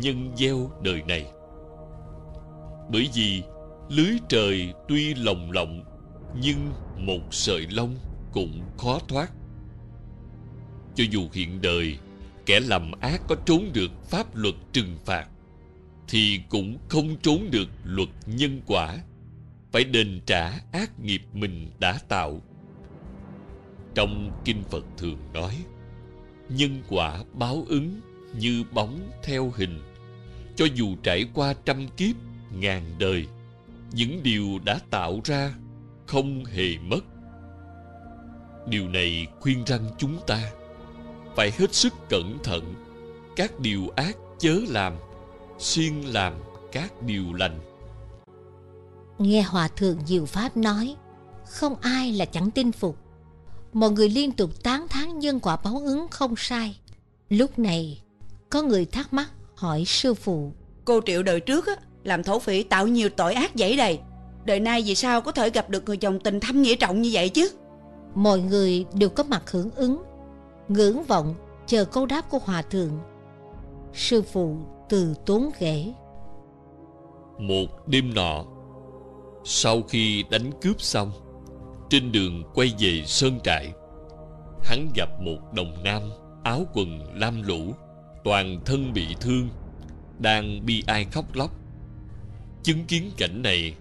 nhân gieo đời này. Bởi vì lưới trời tuy lồng lộng, Nhưng một sợi lông cũng khó thoát. Cho dù hiện đời Kẻ làm ác có trốn được pháp luật trừng phạt Thì cũng không trốn được luật nhân quả. Phải đền trả ác nghiệp mình đã tạo. Trong Kinh Phật thường nói Nhân quả báo ứng như bóng theo hình. Cho dù trải qua trăm kiếp, ngàn đời Những điều đã tạo ra không hề mất. Điều này khuyên răng chúng ta phải hết sức cẩn thận. Các điều ác chớ làm Xuyên làm các điều lành. Nghe Hòa Thượng Diệu Pháp nói Không ai là chẳng tin phục. Mọi người liên tục tán thán nhân quả báo ứng không sai. Lúc này Có người thắc mắc hỏi sư phụ Cô Triệu đời trước á, làm thổ phỉ tạo nhiều tội ác dẫy đầy. Đời nay vì sao có thể gặp được người chồng tình thâm nghĩa trọng như vậy chứ? Mọi người đều có mặt hưởng ứng Ngưỡng vọng, chờ câu đáp của Hòa Thượng. Sư phụ từ tốn kể Một đêm nọ, Sau khi đánh cướp xong, Trên đường quay về Sơn Trại, Hắn gặp một đồng nam Áo quần lam lũ, Toàn thân bị thương, Đang bi ai khóc lóc. Chứng kiến cảnh này,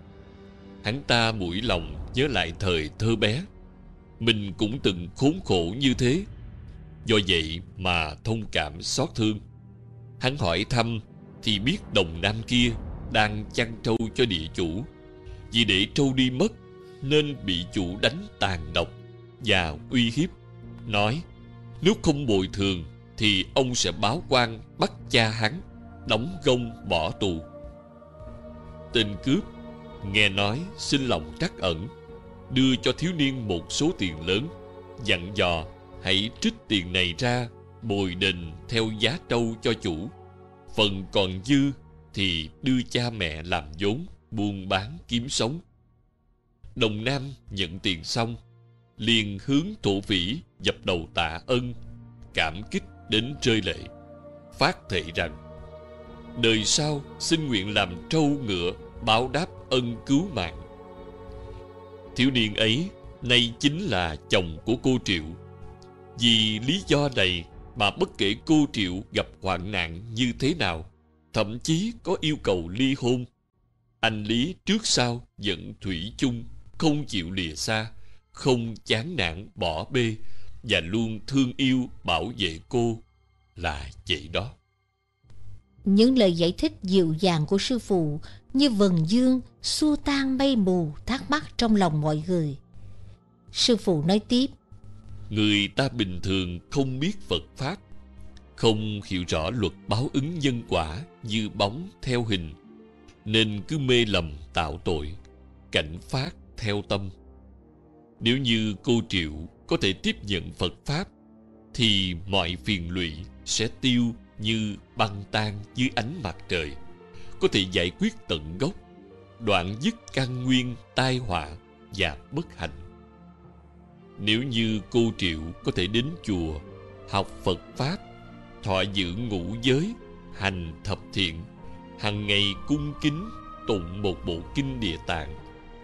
Hắn ta mũi lòng nhớ lại thời thơ bé. Mình cũng từng khốn khổ như thế. Do vậy mà thông cảm xót thương. Hắn hỏi thăm Thì biết đồng nam kia Đang chăn trâu cho địa chủ. Vì để trâu đi mất Nên bị chủ đánh tàn độc Và uy hiếp. Nói, Nếu không bồi thường Thì ông sẽ báo quan bắt cha hắn, Đóng gông bỏ tù. Tên cướp Nghe nói xin lòng trắc ẩn, Đưa cho thiếu niên một số tiền lớn, Dặn dò hãy trích tiền này ra, Bồi đền theo giá trâu cho chủ Phần còn dư Thì đưa cha mẹ làm vốn, Buôn bán kiếm sống Đồng Nam nhận tiền xong, liền hướng thổ vĩ, dập đầu tạ ân, Cảm kích đến rơi lệ, Phát thệ rằng, Đời sau, xin nguyện làm trâu ngựa, báo đáp ân cứu mạng. Thiếu niên ấy, nay chính là chồng của cô Triệu. Vì lý do này mà bất kể cô Triệu gặp hoạn nạn như thế nào, thậm chí có yêu cầu ly hôn, anh Lý trước sau vẫn thủy chung, không chịu lìa xa, không chán nản bỏ bê và luôn thương yêu bảo vệ cô là vậy đó. Những lời giải thích dịu dàng của sư phụ như vần dương xua tan mây mù thắc mắc trong lòng mọi người. Sư phụ nói tiếp. Người ta bình thường không biết Phật Pháp, không hiểu rõ luật báo ứng nhân quả như bóng theo hình, nên cứ mê lầm tạo tội, cảnh phát theo tâm. Nếu như cô Triệu có thể tiếp nhận Phật Pháp, thì mọi phiền lụy sẽ tiêu như băng tan dưới ánh mặt trời có thể giải quyết tận gốc đoạn dứt căn nguyên tai họa và bất hạnh nếu như cô triệu có thể đến chùa, học phật pháp, thọ giữ ngũ giới, hành thập thiện hàng ngày cung kính, tụng một bộ kinh địa tạng,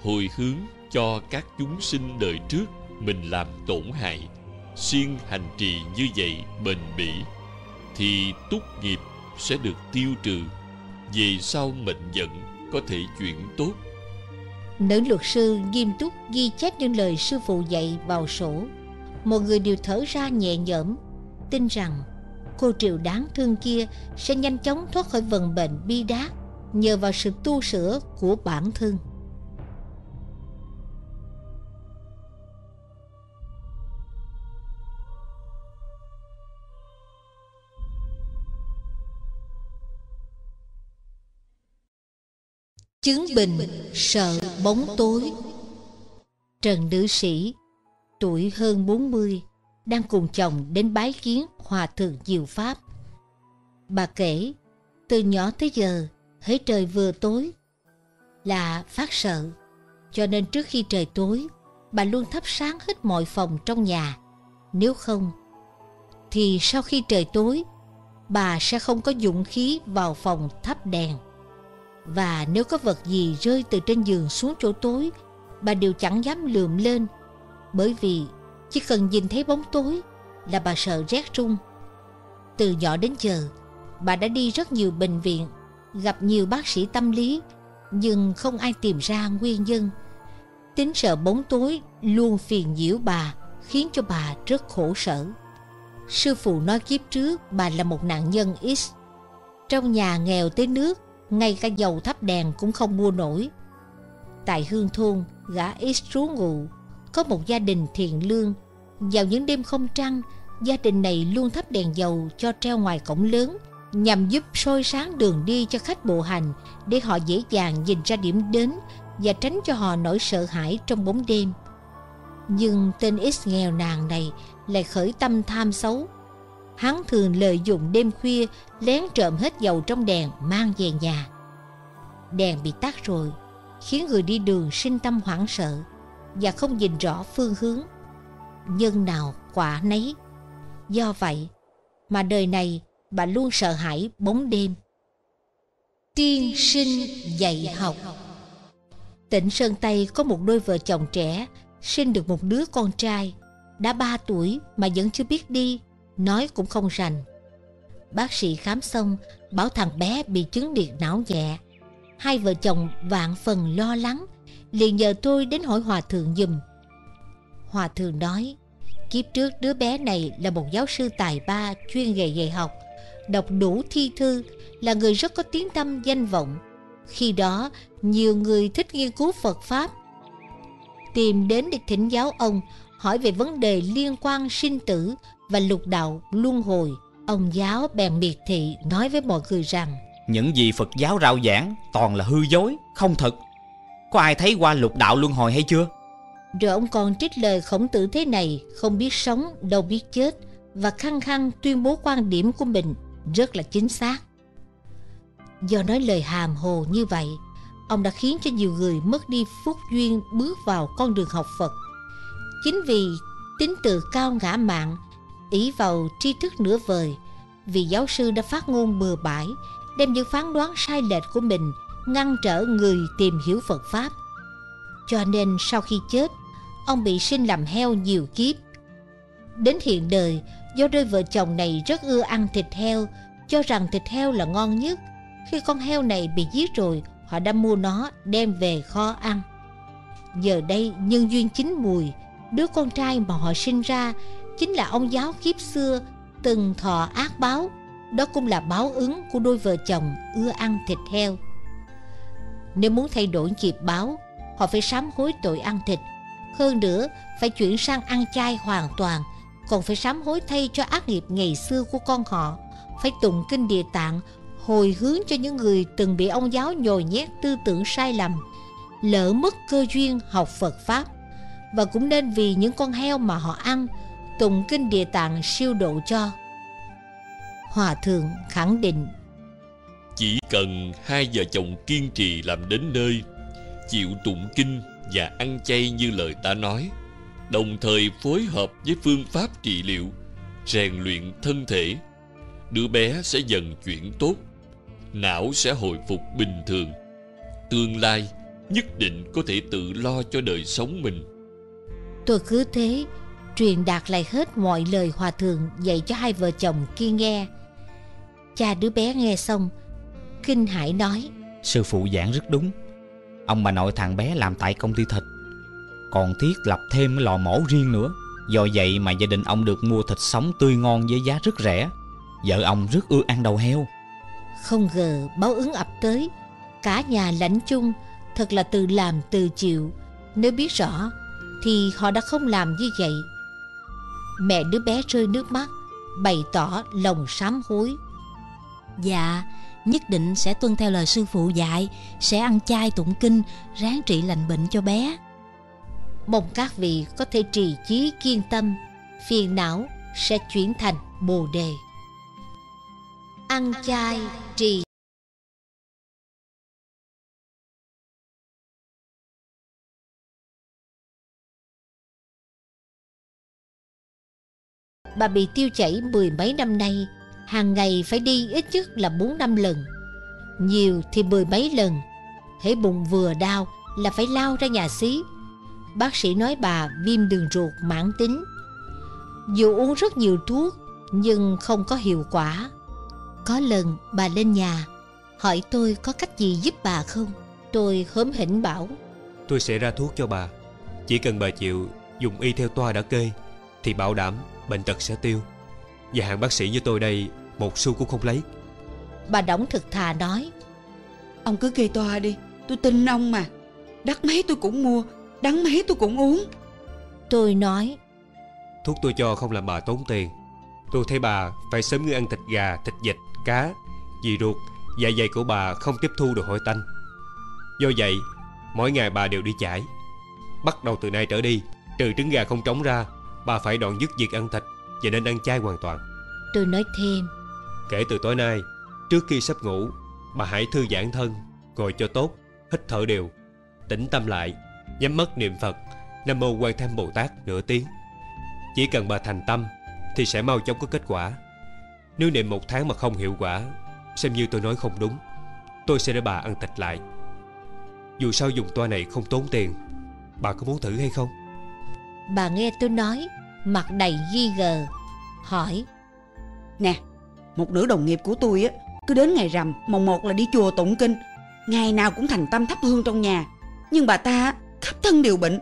hồi hướng cho các chúng sinh đời trước mình làm tổn hại, siêng hành trì như vậy bền bỉ, thì túc nghiệp sẽ được tiêu trừ. Về sau mệnh vận có thể chuyển tốt nữ luật sư nghiêm túc ghi chép những lời sư phụ dạy vào sổ. Mọi người đều thở ra nhẹ nhõm, tin rằng cô triệu đáng thương kia sẽ nhanh chóng thoát khỏi vận bệnh bi đát nhờ vào sự tu sửa của bản thân. Chứng bình sợ bóng tối Trần Nữ Sĩ tuổi hơn 40, đang cùng chồng đến bái kiến Hòa Thượng Diệu Pháp. Bà kể, từ nhỏ tới giờ, hễ trời vừa tối là phát sợ. Cho nên trước khi trời tối, bà luôn thắp sáng hết mọi phòng trong nhà. Nếu không, thì sau khi trời tối, bà sẽ không có dụng khí vào phòng thắp đèn. Và nếu có vật gì rơi từ trên giường xuống chỗ tối, bà đều chẳng dám lượm lên, bởi vì chỉ cần nhìn thấy bóng tối là bà sợ rét run. Từ nhỏ đến giờ, bà đã đi rất nhiều bệnh viện, gặp nhiều bác sĩ tâm lý, nhưng không ai tìm ra nguyên nhân. Tính sợ bóng tối luôn phiền nhiễu bà, khiến cho bà rất khổ sở. Sư phụ nói kiếp trước bà là một nạn nhân X. Trong nhà nghèo tới nước, ngay cả dầu thắp đèn cũng không mua nổi. Tại hương thôn, gã ít trú ngụ, có một gia đình thiện lương. Vào những đêm không trăng, gia đình này luôn thắp đèn dầu cho treo ngoài cổng lớn nhằm giúp soi sáng đường đi cho khách bộ hành để họ dễ dàng nhìn ra điểm đến và tránh cho họ nỗi sợ hãi trong bóng đêm. Nhưng tên X nghèo nàn này lại khởi tâm tham xấu. Hắn thường lợi dụng đêm khuya lén trộm hết dầu trong đèn mang về nhà. Đèn bị tắt rồi, khiến người đi đường sinh tâm hoảng sợ và không nhìn rõ phương hướng. Nhân nào quả nấy. Do vậy mà đời này bà luôn sợ hãi bóng đêm. Tiên sinh dạy học Tỉnh Sơn Tây có một đôi vợ chồng trẻ sinh được một đứa con trai đã ba tuổi mà vẫn chưa biết đi, nói cũng không rành. Bác sĩ khám xong bảo thằng bé bị chứng điện não nhẹ. Hai vợ chồng vạn phần lo lắng, liền nhờ tôi đến hỏi hòa thượng giùm. Hòa thượng nói, kiếp trước đứa bé này là một giáo sư tài ba chuyên nghề dạy học, đọc đủ thi thư, là người rất có tiếng tâm danh vọng. Khi đó, nhiều người thích nghiên cứu Phật Pháp. Tìm đến để thỉnh giáo ông, hỏi về vấn đề liên quan sinh tử và lục đạo luân hồi. Ông giáo bèn miệt thị nói với mọi người rằng Những gì Phật giáo rao giảng toàn là hư dối, không thật. Có ai thấy qua lục đạo luân hồi hay chưa? Rồi ông còn trích lời khổng tử thế này Không biết sống đâu biết chết Và khăng khăng tuyên bố quan điểm của mình Rất là chính xác Do nói lời hàm hồ như vậy Ông đã khiến cho nhiều người mất đi phúc duyên Bước vào con đường học Phật Chính vì tính từ cao ngã mạng ý vào tri thức nửa vời Vì giáo sư đã phát ngôn bừa bãi Đem những phán đoán sai lệch của mình Ngăn trở người tìm hiểu Phật Pháp Cho nên sau khi chết ông bị sinh làm heo nhiều kiếp. Đến hiện đời, do đôi vợ chồng này rất ưa ăn thịt heo, cho rằng thịt heo là ngon nhất. Khi con heo này bị giết rồi, họ đã mua nó đem về kho ăn. Giờ đây nhân duyên chín mùi, đứa con trai mà họ sinh ra chính là ông giáo kiếp xưa từng thọ ác báo. Đó cũng là báo ứng của đôi vợ chồng ưa ăn thịt heo. Nếu muốn thay đổi nghiệp báo, họ phải sám hối tội ăn thịt hơn nữa, phải chuyển sang ăn chay hoàn toàn, còn phải sám hối thay cho ác nghiệp ngày xưa của con họ, phải tụng kinh địa tạng, hồi hướng cho những người từng bị ông giáo nhồi nhét tư tưởng sai lầm, lỡ mất cơ duyên học Phật Pháp. Và cũng nên vì những con heo mà họ ăn, tụng kinh địa tạng siêu độ cho. Hòa thượng khẳng định Chỉ cần hai vợ chồng kiên trì làm đến nơi Chịu tụng kinh và ăn chay như lời ta nói đồng thời phối hợp với phương pháp trị liệu rèn luyện thân thể đứa bé sẽ dần chuyển tốt não sẽ hồi phục bình thường tương lai nhất định có thể tự lo cho đời sống mình tôi cứ thế truyền đạt lại hết mọi lời hòa thượng dạy cho hai vợ chồng kia nghe. Cha đứa bé nghe xong kinh hãi nói sư phụ giảng rất đúng. Ông bà nội thằng bé làm tại công ty thịt. Còn thiết lập thêm lò mổ riêng nữa. Do vậy mà gia đình ông được mua thịt sống tươi ngon với giá rất rẻ. Vợ ông rất ưa ăn đầu heo. Không ngờ báo ứng ập tới Cả nhà lãnh chung Thật là từ làm từ chịu. Nếu biết rõ Thì họ đã không làm như vậy Mẹ đứa bé rơi nước mắt Bày tỏ lòng sám hối Dạ nhất định sẽ tuân theo lời sư phụ dạy, sẽ ăn chay tụng kinh, ráng trị lành bệnh cho bé. Mong các vị có thể trì chí kiên tâm, phiền não sẽ chuyển thành bồ đề. Ăn chay trì Bà bị tiêu chảy mười mấy năm nay, hàng ngày phải đi ít nhất là bốn năm lần. Nhiều thì mười mấy lần. Hễ bụng vừa đau là phải lao ra nhà xí. Bác sĩ nói bà viêm đường ruột mãn tính. Dù uống rất nhiều thuốc nhưng không có hiệu quả. Có lần bà lên nhà hỏi tôi có cách gì giúp bà không. Tôi hớm hỉnh bảo Tôi sẽ ra thuốc cho bà Chỉ cần bà chịu dùng y theo toa đã kê Thì bảo đảm bệnh tật sẽ tiêu. Và hạng bác sĩ như tôi đây Một xu cũng không lấy. Bà đóng thực thà nói. Ông cứ kê toa đi Tôi tin ông mà. Đắt mấy tôi cũng mua Đắng mấy tôi cũng uống. Tôi nói. Thuốc tôi cho không làm bà tốn tiền. Tôi thấy bà phải sớm ngưng ăn thịt gà, thịt vịt, cá. Vì ruột, dạ dày của bà không tiếp thu được hội tanh. Do vậy, mỗi ngày bà đều đi chải Bắt đầu từ nay trở đi Trừ trứng gà không trống ra Bà phải đoạn dứt việc ăn thịt Và nên ăn chay hoàn toàn. Tôi nói thêm. Kể từ tối nay Trước khi sắp ngủ Bà hãy thư giãn thân Ngồi cho tốt Hít thở đều Tĩnh tâm lại Nhắm mắt niệm Phật Nam Mô Quan Tham Bồ Tát nửa tiếng. Chỉ cần bà thành tâm Thì sẽ mau chóng có kết quả. Nếu niệm một tháng mà không hiệu quả Xem như tôi nói không đúng Tôi sẽ để bà ăn thịt lại. Dù sao dùng toa này không tốn tiền Bà có muốn thử hay không Bà nghe tôi nói Mặt đầy nghi ngờ Hỏi. Nè Một nửa đồng nghiệp của tôi á Cứ đến ngày rằm Mồng một là đi chùa tụng kinh. Ngày nào cũng thành tâm thắp hương trong nhà. Nhưng bà ta khắp thân đều bệnh.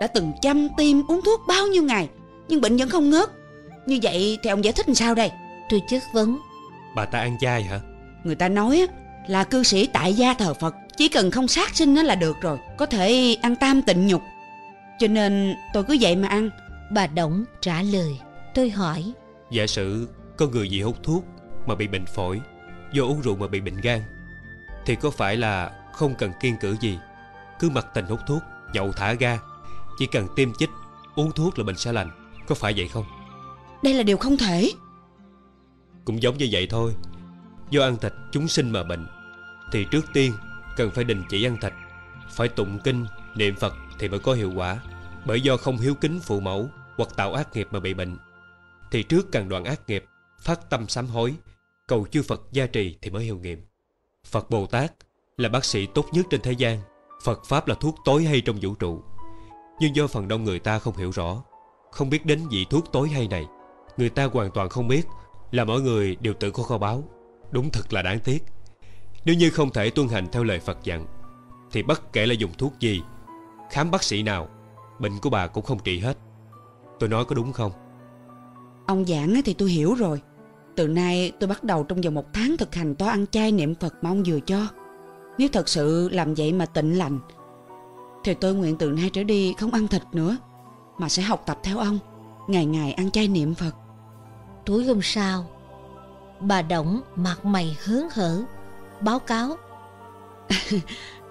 Đã từng chăm tim uống thuốc bao nhiêu ngày Nhưng bệnh vẫn không ngớt. Như vậy thì ông giải thích làm sao đây? Tôi chất vấn. Bà ta ăn chay hả? Người ta nói á là cư sĩ tại gia thờ Phật Chỉ cần không sát sinh nó là được rồi Có thể ăn tam tịnh nhục Cho nên tôi cứ vậy mà ăn. Bà Đổng trả lời. Tôi hỏi. Giả sử có người gì hút thuốc Mà bị bệnh phổi Do uống rượu mà bị bệnh gan Thì có phải là không cần kiên cử gì? Cứ mặc tình hút thuốc Nhậu thả ga. Chỉ cần tiêm chích Uống thuốc là bệnh sẽ lành. Có phải vậy không? Đây là điều không thể. Cũng giống như vậy thôi. Do ăn thịt chúng sinh mà bệnh Thì trước tiên cần phải đình chỉ ăn thịt. Phải tụng kinh, niệm Phật thì mới có hiệu quả bởi do không hiếu kính phụ mẫu Hoặc tạo ác nghiệp mà bị bệnh. Thì trước cần đoạn ác nghiệp, Phát tâm sám hối, Cầu chư Phật gia trì thì mới hiệu nghiệm. Phật Bồ Tát là bác sĩ tốt nhất trên thế gian, Phật Pháp là thuốc tối hay trong vũ trụ. Nhưng do phần đông người ta không hiểu rõ, Không biết đến vị thuốc tối hay này, Người ta hoàn toàn không biết Là mọi người đều tự có kho báo Đúng thật là đáng tiếc. Nếu như không thể tuân hành theo lời Phật dặn, Thì bất kể là dùng thuốc gì, Khám bác sĩ nào Bệnh của bà cũng không trị hết. Tôi nói có đúng không? Ông giảng thì tôi hiểu rồi. Từ nay tôi bắt đầu trong vòng một tháng thực hành to ăn chay niệm Phật mà ông vừa cho. Nếu thật sự làm vậy mà tịnh lành Thì tôi nguyện từ nay trở đi không ăn thịt nữa Mà sẽ học tập theo ông Ngày ngày ăn chay niệm Phật. Tối hôm sau Bà Đổng mặt mày hớn hở Báo cáo.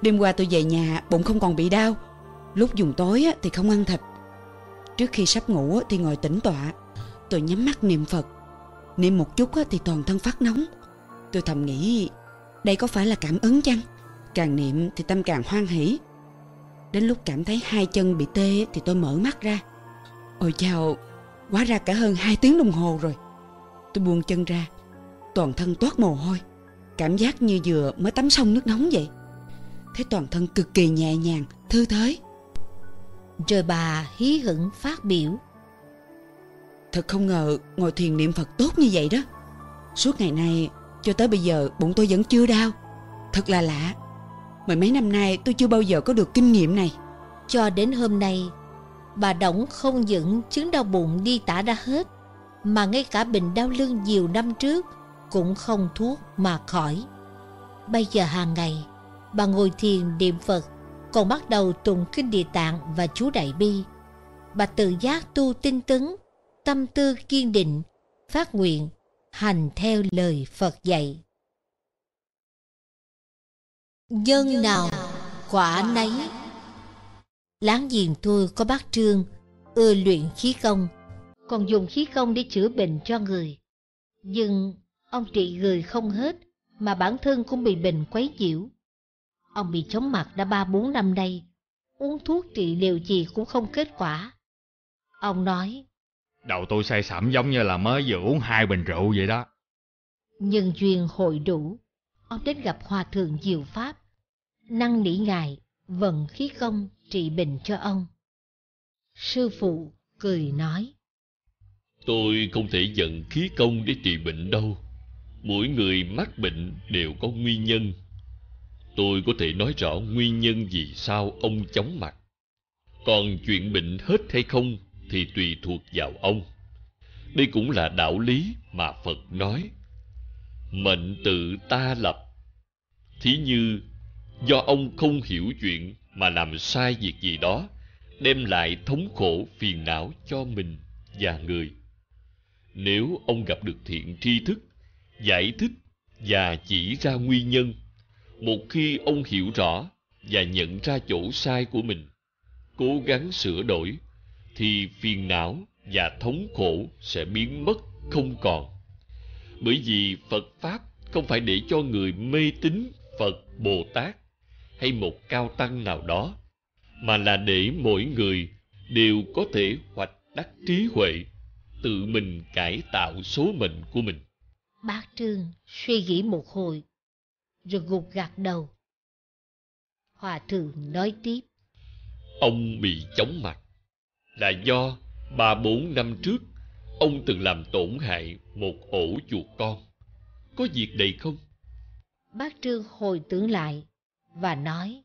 Đêm qua tôi về nhà bụng không còn bị đau Lúc dùng tối thì không ăn thịt. Trước khi sắp ngủ thì ngồi tĩnh tọa. Tôi nhắm mắt niệm Phật. Niệm một chút thì toàn thân phát nóng. Tôi thầm nghĩ, Đây có phải là cảm ứng chăng? Càng niệm thì tâm càng hoan hỷ. Đến lúc cảm thấy hai chân bị tê Thì tôi mở mắt ra. Ôi chào Quá ra cả hơn hai tiếng đồng hồ rồi. Tôi buông chân ra. Toàn thân toát mồ hôi. Cảm giác như vừa mới tắm xong nước nóng vậy. Thấy toàn thân cực kỳ nhẹ nhàng, Thư thới rồi bà hí hửng phát biểu. Thật không ngờ ngồi thiền niệm Phật tốt như vậy đó. Suốt ngày nay cho tới bây giờ bụng tôi vẫn chưa đau. Thật là lạ. Mười mấy năm nay tôi chưa bao giờ có được kinh nghiệm này. Cho đến hôm nay Bà Đổng không những chứng đau bụng đi tả ra hết Mà ngay cả bệnh đau lưng nhiều năm trước Cũng không thuốc mà khỏi. Bây giờ hàng ngày Bà ngồi thiền niệm Phật còn bắt đầu tụng kinh địa tạng và chú Đại Bi Bà tự giác tu tinh tấn Tâm tư kiên định Phát nguyện Hành theo lời Phật dạy Nhân nào quả nấy Láng giềng tôi có bác Trương, ưa luyện khí công, còn dùng khí công để chữa bệnh cho người. Nhưng ông trị người không hết, mà bản thân cũng bị bệnh quấy nhiễu. Ông bị chóng mặt đã ba bốn năm nay, uống thuốc trị liệu gì cũng không kết quả. Ông nói, Đầu tôi say sẩm giống như là mới vừa uống hai bình rượu vậy đó. nhân duyên hội đủ, ông đến gặp Hòa Thượng Diệu Pháp, năng nỉ ngài vận khí công trị bệnh cho ông. Sư phụ cười nói, Tôi không thể giận khí công để trị bệnh đâu. Mỗi người mắc bệnh đều có nguyên nhân. Tôi có thể nói rõ nguyên nhân vì sao ông chóng mặt. Còn chuyện bệnh hết hay không thì tùy thuộc vào ông. Đây cũng là đạo lý mà Phật nói. Mệnh tự ta lập. Thí như do ông không hiểu chuyện mà làm sai việc gì đó, đem lại thống khổ phiền não cho mình và người. Nếu ông gặp được thiện tri thức, giải thích và chỉ ra nguyên nhân, một khi ông hiểu rõ và nhận ra chỗ sai của mình, cố gắng sửa đổi, thì phiền não và thống khổ sẽ biến mất không còn. Bởi vì Phật Pháp không phải để cho người mê tín Phật Bồ Tát hay một cao tăng nào đó, mà là để mỗi người đều có thể hoạch đắc trí huệ tự mình cải tạo số mệnh của mình. bác Trương suy nghĩ một hồi, rồi gục gạt đầu. Hòa Thượng nói tiếp, Ông bị chóng mặt là do ba bốn năm trước ông từng làm tổn hại một ổ chuột con. Có việc này không? bác Trương hồi tưởng lại và nói,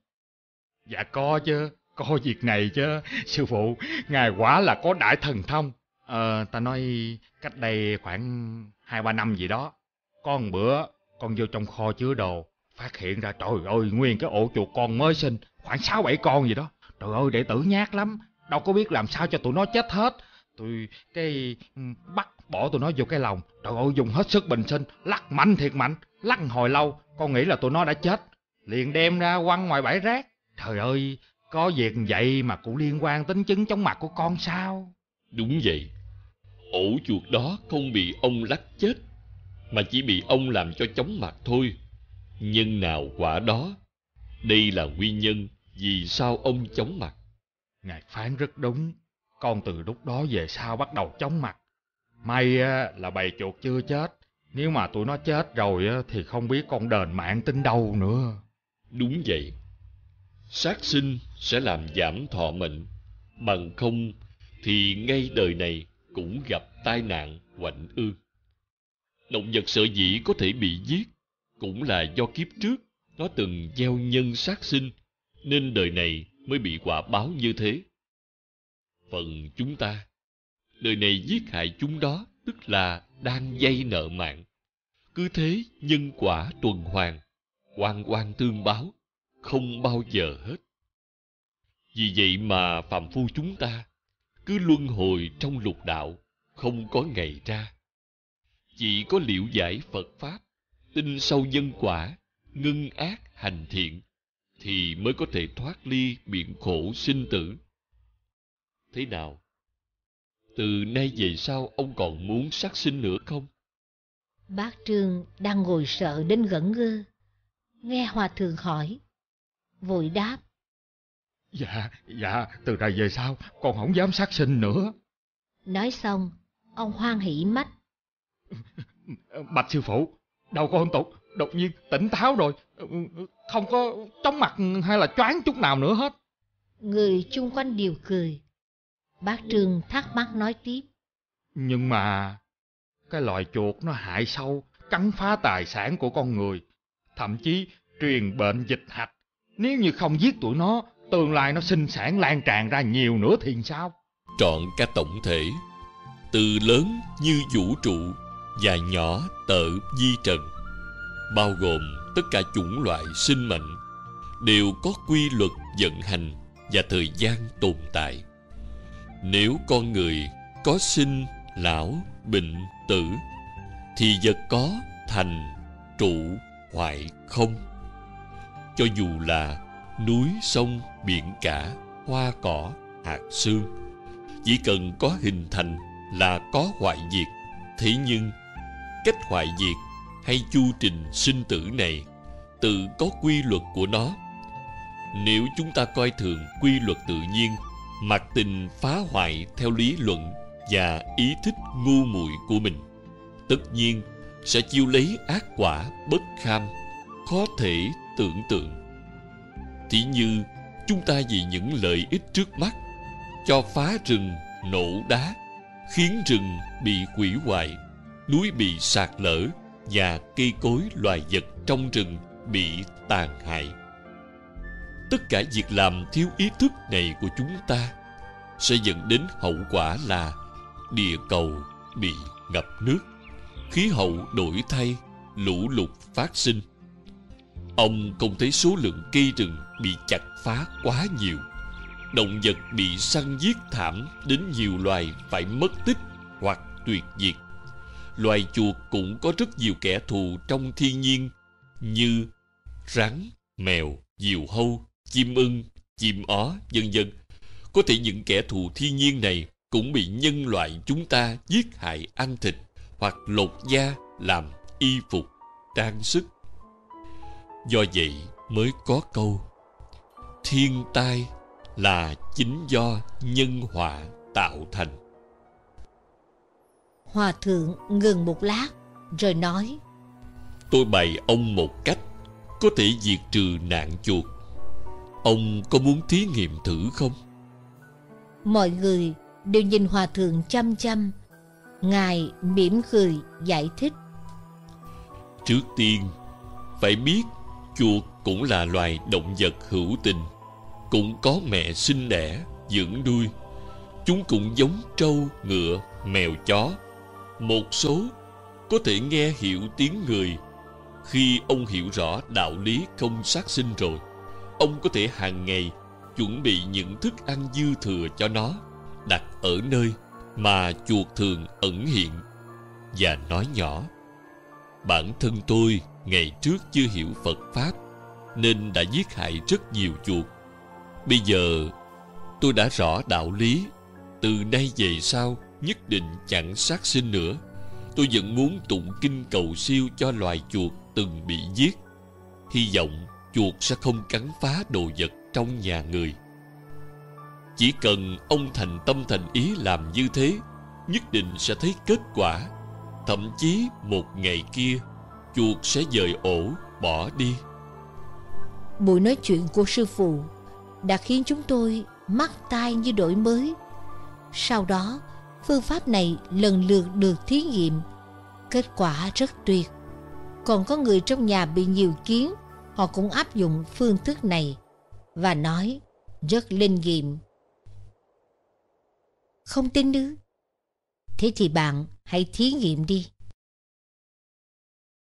Dạ có chứ, có việc này chứ. Sư phụ, ngài quả là có đại thần thông. Ờ, ta nói cách đây khoảng hai ba năm gì đó. Có một bữa, con vô trong kho chứa đồ, phát hiện ra trời ơi, nguyên cái ổ chuột con mới sinh, khoảng sáu bảy con gì đó. Trời ơi, đệ tử nhát lắm, đâu có biết làm sao cho tụi nó chết hết. Tôi cái ừ, bắt bỏ tụi nó vô cái lồng, trời ơi dùng hết sức bình sinh, lắc mạnh thiệt mạnh, lắc hồi lâu, con nghĩ là tụi nó đã chết, liền đem ra quăng ngoài bãi rác. Trời ơi, có việc vậy mà cũng liên quan tính chứng chóng mặt của con sao? Đúng vậy. Ổ chuột đó không bị ông lắc chết, mà chỉ bị ông làm cho chóng mặt thôi. Nhân nào quả đó. Đây là nguyên nhân vì sao ông chóng mặt. Ngài phán rất đúng, con từ lúc đó về sau bắt đầu chóng mặt. May là bầy chuột chưa chết, nếu mà tụi nó chết rồi á, thì không biết con đền mạng tính đâu nữa. Đúng vậy. Sát sinh sẽ làm giảm thọ mệnh, bằng không thì ngay đời này cũng gặp tai nạn hoạnh ương. Động vật sở dĩ có thể bị giết cũng là do kiếp trước nó từng gieo nhân sát sinh, nên đời này mới bị quả báo như thế. Phần chúng ta, đời này giết hại chúng đó tức là đang dây nợ mạng. Cứ thế nhân quả tuần hoàn, quan quan tương báo, không bao giờ hết. Vì vậy mà phàm phu chúng ta cứ luân hồi trong lục đạo, không có ngày ra. Chỉ có liễu giải Phật Pháp, tin sâu nhân quả, ngưng ác hành thiện, thì mới có thể thoát ly biển khổ sinh tử. Thế nào? Từ nay về sau ông còn muốn sát sinh nữa không? bác Trương đang ngồi sợ đến ngẩn ngơ. Nghe Hòa Thượng hỏi, vội đáp, Dạ, dạ, từ nay về sau con không dám sát sinh nữa. nói xong, ông hoan hỉ mắt, Bạch sư phụ, đâu có hôn tục, đột nhiên tỉnh táo rồi, không có chóng mặt hay là choáng chút nào nữa hết. người chung quanh đều cười. Bác Trương thắc mắc nói tiếp, Nhưng mà cái loài chuột nó hại sâu, cắn phá tài sản của con người, thậm chí truyền bệnh dịch hạch. Nếu như không giết tụi nó, tương lai nó sinh sản lan tràn ra nhiều nữa thì sao? Trọn cả tổng thể, từ lớn như vũ trụ và nhỏ tợ di trần, bao gồm tất cả chủng loại sinh mệnh, đều có quy luật vận hành và thời gian tồn tại. Nếu con người có sinh, lão, bệnh, tử, thì vật có thành, trụ, hoại không. Cho dù là núi, sông, biển cả, hoa cỏ hạt xương chỉ cần có hình thành là có hoại diệt thế nhưng cách hoại diệt hay chu trình sinh tử này tự có quy luật của nó. Nếu chúng ta coi thường quy luật tự nhiên, mặc tình phá hoại theo lý luận và ý thích ngu muội của mình, tất nhiên sẽ chiêu lấy ác quả bất kham, khó thể tưởng tượng. Thì như chúng ta vì những lợi ích trước mắt cho phá rừng nổ đá khiến rừng bị hủy hoại núi bị sạt lở và cây cối loài vật trong rừng bị tàn hại. Tất cả việc làm thiếu ý thức này của chúng ta sẽ dẫn đến hậu quả là địa cầu bị ngập nước, khí hậu đổi thay, lũ lụt phát sinh. Ông không thấy số lượng cây rừng bị chặt phá quá nhiều. Động vật bị săn giết thảm đến nhiều loài phải mất tích hoặc tuyệt diệt loài chuột cũng có rất nhiều kẻ thù trong thiên nhiên như rắn, mèo, diều hâu, chim ưng, chim ó, vân vân. Có thể những kẻ thù thiên nhiên này cũng bị nhân loại chúng ta giết hại ăn thịt hoặc lột da làm y phục, trang sức. Do vậy mới có câu, thiên tai là chính do nhân họa tạo thành hòa thượng ngừng một lát rồi nói. Tôi bày ông một cách có thể diệt trừ nạn chuột. Ông có muốn thí nghiệm thử không? Mọi người đều nhìn hòa thượng chăm chăm. Ngài mỉm cười giải thích. Trước tiên phải biết chuột cũng là loài động vật hữu tình. Cũng có mẹ sinh đẻ dưỡng nuôi. Chúng cũng giống trâu ngựa mèo chó một số có thể nghe hiểu tiếng người khi ông hiểu rõ đạo lý không sát sinh rồi. Ông có thể hàng ngày chuẩn bị những thức ăn dư thừa cho nó đặt ở nơi mà chuột thường ẩn hiện và nói nhỏ, bản thân tôi ngày trước chưa hiểu phật pháp nên đã giết hại rất nhiều chuột. Bây giờ tôi đã rõ đạo lý, từ nay về sau nhất định chẳng sát sinh nữa. Tôi vẫn muốn tụng kinh cầu siêu cho loài chuột từng bị giết. Hy vọng chuột sẽ không cắn phá đồ vật trong nhà người. Chỉ cần ông thành tâm thành ý làm như thế, nhất định sẽ thấy kết quả. Thậm chí một ngày kia, chuột sẽ dời ổ, bỏ đi. Buổi nói chuyện của sư phụ đã khiến chúng tôi mắt tai như đổi mới. Sau đó phương pháp này lần lượt được thí nghiệm. Kết quả rất tuyệt. Còn có người trong nhà bị nhiều kiến, họ cũng áp dụng phương thức này và nói, rất linh nghiệm. Không tin ư? Thế thì bạn hãy thí nghiệm đi.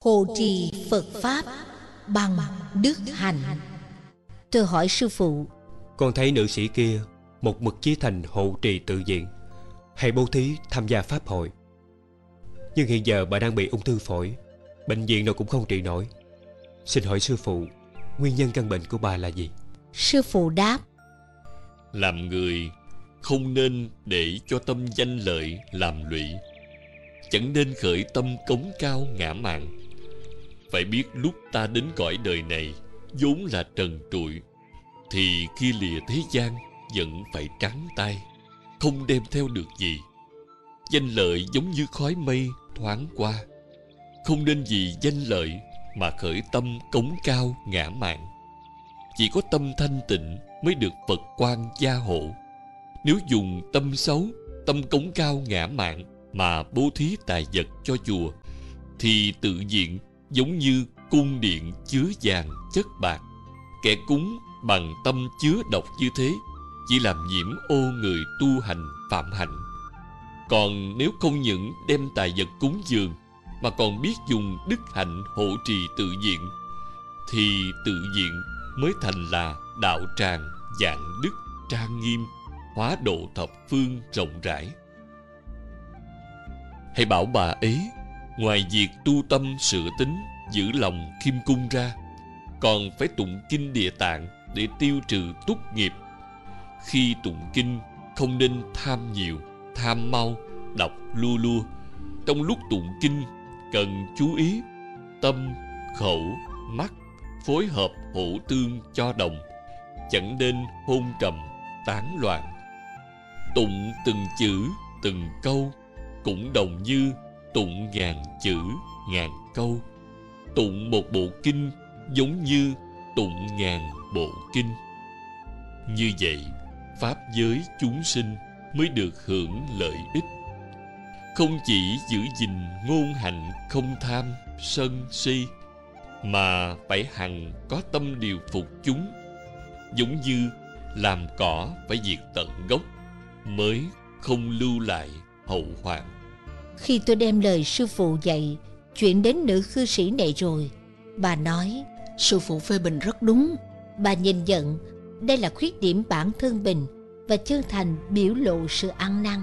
Hộ trì phật pháp bằng đức hạnh. Tôi hỏi sư phụ, con thấy nữ sĩ kia một mực chí thành hộ trì tự diện hay bố thí tham gia pháp hội. Nhưng hiện giờ bà đang bị ung thư phổi bệnh viện nào cũng không trị nổi. Xin hỏi sư phụ nguyên nhân căn bệnh của bà là gì? Sư phụ đáp. Làm người không nên để cho tâm danh lợi làm lụy chẳng nên khởi tâm cống cao ngã mạn. Phải biết lúc ta đến cõi đời này vốn là trần trụi thì khi lìa thế gian vẫn phải trắng tay không đem theo được gì. Danh lợi giống như khói mây thoáng qua. Không nên vì danh lợi mà khởi tâm cống cao ngã mạn. Chỉ có tâm thanh tịnh mới được phật quan gia hộ. Nếu dùng tâm xấu, tâm cống cao ngã mạn mà bố thí tài vật cho chùa, thì tự diện giống như cung điện chứa vàng chất bạc, kẻ cúng bằng tâm chứa độc như thế chỉ làm nhiễm ô người tu hành, phạm hạnh. Còn nếu không những đem tài vật cúng dường, mà còn biết dùng đức hạnh hộ trì tự diện, thì tự diện mới thành là đạo tràng dạng đức trang nghiêm, hóa độ thập phương rộng rãi. Hãy bảo bà ấy, ngoài việc tu tâm sửa tính, giữ lòng khiêm cung ra, còn phải tụng kinh địa tạng để tiêu trừ túc nghiệp khi tụng kinh, không nên tham nhiều, tham mau, đọc lua lua trong lúc tụng kinh, cần chú ý tâm, khẩu, mắt, phối hợp hỗ tương cho đồng, chẳng nên hôn trầm, tán loạn. Tụng từng chữ, từng câu, cũng đồng như tụng ngàn chữ, ngàn câu. Tụng một bộ kinh giống như tụng ngàn bộ kinh. Như vậy pháp giới chúng sinh mới được hưởng lợi ích. Không chỉ giữ gìn ngôn hạnh không tham, sân si, mà phải hằng có tâm điều phục chúng, giống như làm cỏ phải diệt tận gốc mới không lưu lại hậu hoạn. Khi tôi đem lời sư phụ dạy Chuyện đến nữ cư sĩ này rồi, Bà nói, Sư phụ phê bình rất đúng. Bà nhìn nhận đây là khuyết điểm bản thân mình Và chân thành biểu lộ sự ăn năn.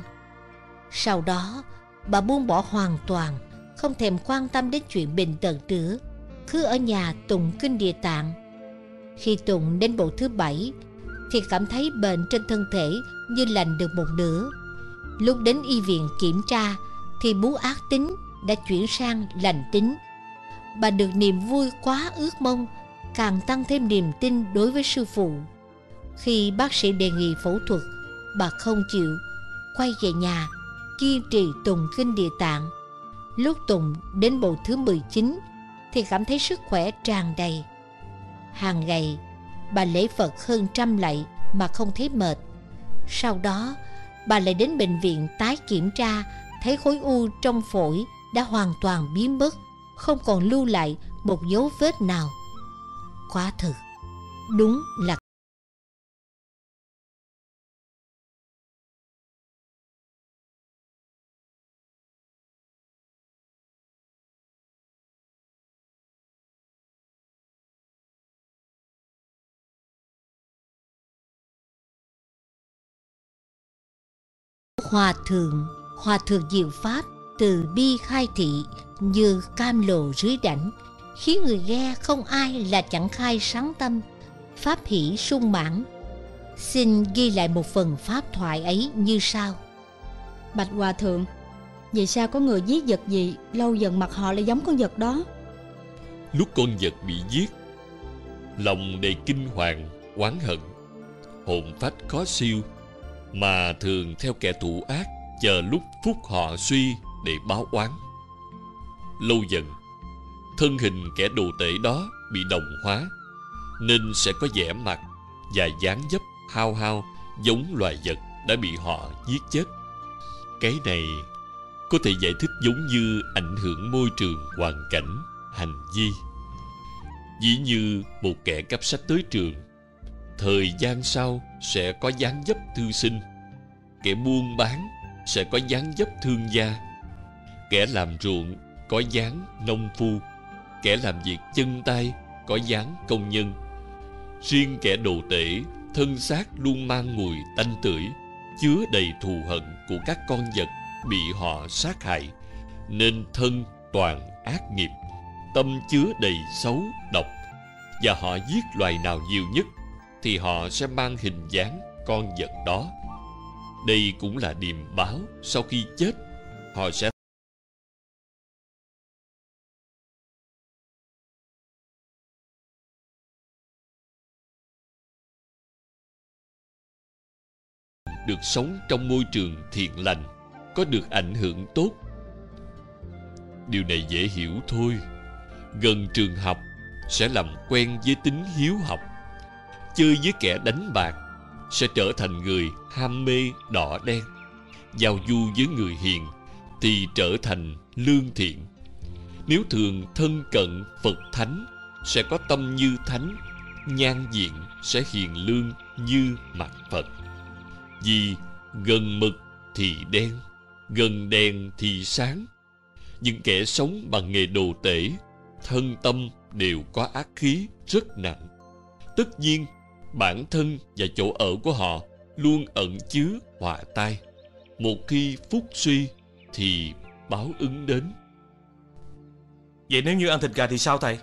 Sau đó, Bà buông bỏ hoàn toàn, Không thèm quan tâm đến chuyện bình tật nữa, Cứ ở nhà tụng kinh địa tạng. Khi tụng đến bộ thứ bảy, Thì cảm thấy bệnh trên thân thể Như lành được một nửa. Lúc đến y viện kiểm tra, Thì bú ác tính đã chuyển sang lành tính. Bà được niềm vui quá ước mong, Càng tăng thêm niềm tin đối với sư phụ. Khi bác sĩ đề nghị phẫu thuật, Bà không chịu. Quay về nhà, Kiên trì tùng kinh địa tạng. Lúc tùng đến bộ thứ 19 Thì cảm thấy sức khỏe tràn đầy. Hàng ngày, Bà lễ Phật hơn trăm lạy Mà không thấy mệt. Sau đó, bà lại đến bệnh viện tái kiểm tra, thấy khối u trong phổi đã hoàn toàn biến mất, không còn lưu lại một dấu vết nào. Quá thực, đúng là hòa thượng hòa thượng diệu pháp từ bi khai thị như cam lồ dưới đảnh khiến người nghe không ai là chẳng khai sáng tâm pháp hỷ sung mãn. Xin ghi lại một phần pháp thoại ấy như sau. Bạch Hòa Thượng Vì sao có người giết vật gì Lâu dần mặt họ lại giống con vật đó? Lúc con vật bị giết lòng đầy kinh hoàng oán hận hồn phách khó siêu mà thường theo kẻ thủ ác chờ lúc phúc họ suy để báo oán. Lâu dần, thân hình kẻ đồ tể đó bị đồng hóa, nên sẽ có vẻ mặt và dáng dấp hao hao giống loài vật đã bị họ giết chết. Cái này có thể giải thích giống như ảnh hưởng môi trường hoàn cảnh, hành vi. Dĩ như một kẻ cấp sách tới trường thời gian sau sẽ có dáng dấp thư sinh. Kẻ buôn bán sẽ có dáng dấp thương gia. Kẻ làm ruộng có dáng nông phu. Kẻ làm việc chân tay có dáng công nhân. Riêng kẻ đồ tể, thân xác luôn mang mùi tanh tưởi, chứa đầy thù hận của các con vật bị họ sát hại, nên thân toàn ác nghiệp, tâm chứa đầy xấu độc, và họ giết loài nào nhiều nhất thì họ sẽ mang hình dáng con vật đó. Đây cũng là điềm báo sau khi chết, họ sẽ được sống trong môi trường thiện lành, có được ảnh hưởng tốt. Điều này dễ hiểu thôi. Gần trường học sẽ làm quen với tính hiếu học chơi với kẻ đánh bạc sẽ trở thành người ham mê đỏ đen. Giao du với người hiền thì trở thành lương thiện. Nếu thường thân cận phật thánh sẽ có tâm như thánh, nhan diện sẽ hiền lương như mặt phật. Vì gần mực thì đen, gần đèn thì sáng. Những kẻ sống bằng nghề đồ tể, thân tâm đều có ác khí rất nặng. Tất nhiên bản thân và chỗ ở của họ luôn ẩn chứa họa tai. Một khi phúc suy thì báo ứng đến. Vậy nếu như ăn thịt gà thì sao thầy?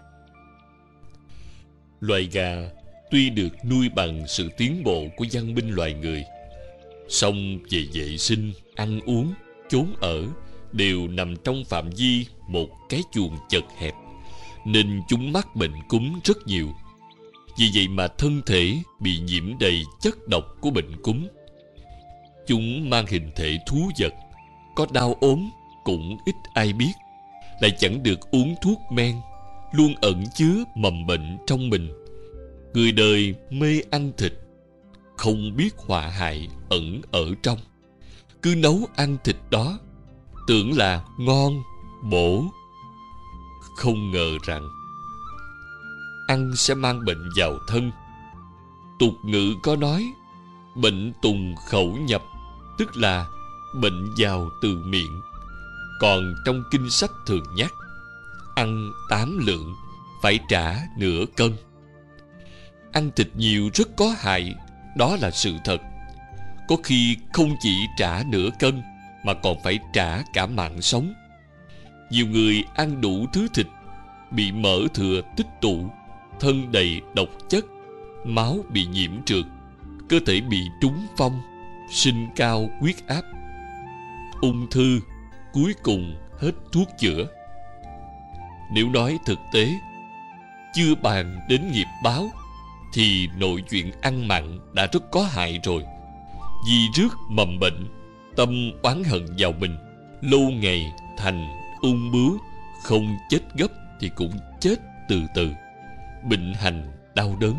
loài gà tuy được nuôi bằng sự tiến bộ của văn minh loài người song về vệ sinh ăn uống chốn ở đều nằm trong phạm vi một cái chuồng chật hẹp nên chúng mắc bệnh cúm rất nhiều vì vậy mà thân thể bị nhiễm đầy chất độc của bệnh cúm. Chúng mang hình thể thú vật, có đau ốm cũng ít ai biết, lại chẳng được uống thuốc men, luôn ẩn chứa mầm bệnh trong mình. Người đời mê ăn thịt, không biết họa hại ẩn ở trong. Cứ nấu ăn thịt đó, tưởng là ngon, bổ. Không ngờ rằng ăn sẽ mang bệnh vào thân. Tục ngữ có nói, bệnh tùng khẩu nhập, tức là bệnh vào từ miệng. Còn trong kinh sách thường nhắc, ăn tám lượng, phải trả nửa cân. Ăn thịt nhiều rất có hại, đó là sự thật. Có khi không chỉ trả nửa cân, mà còn phải trả cả mạng sống. Nhiều người ăn đủ thứ thịt, bị mỡ thừa tích tụ thân đầy độc chất, máu bị nhiễm trượt cơ thể bị trúng phong, sinh cao huyết áp. Ung thư, cuối cùng hết thuốc chữa. Nếu nói thực tế, chưa bàn đến nghiệp báo, thì nội chuyện ăn mặn đã rất có hại rồi. Vì rước mầm bệnh, tâm oán hận vào mình, lâu ngày thành ung bướu, không chết gấp thì cũng chết từ từ bệnh hành đau đớn.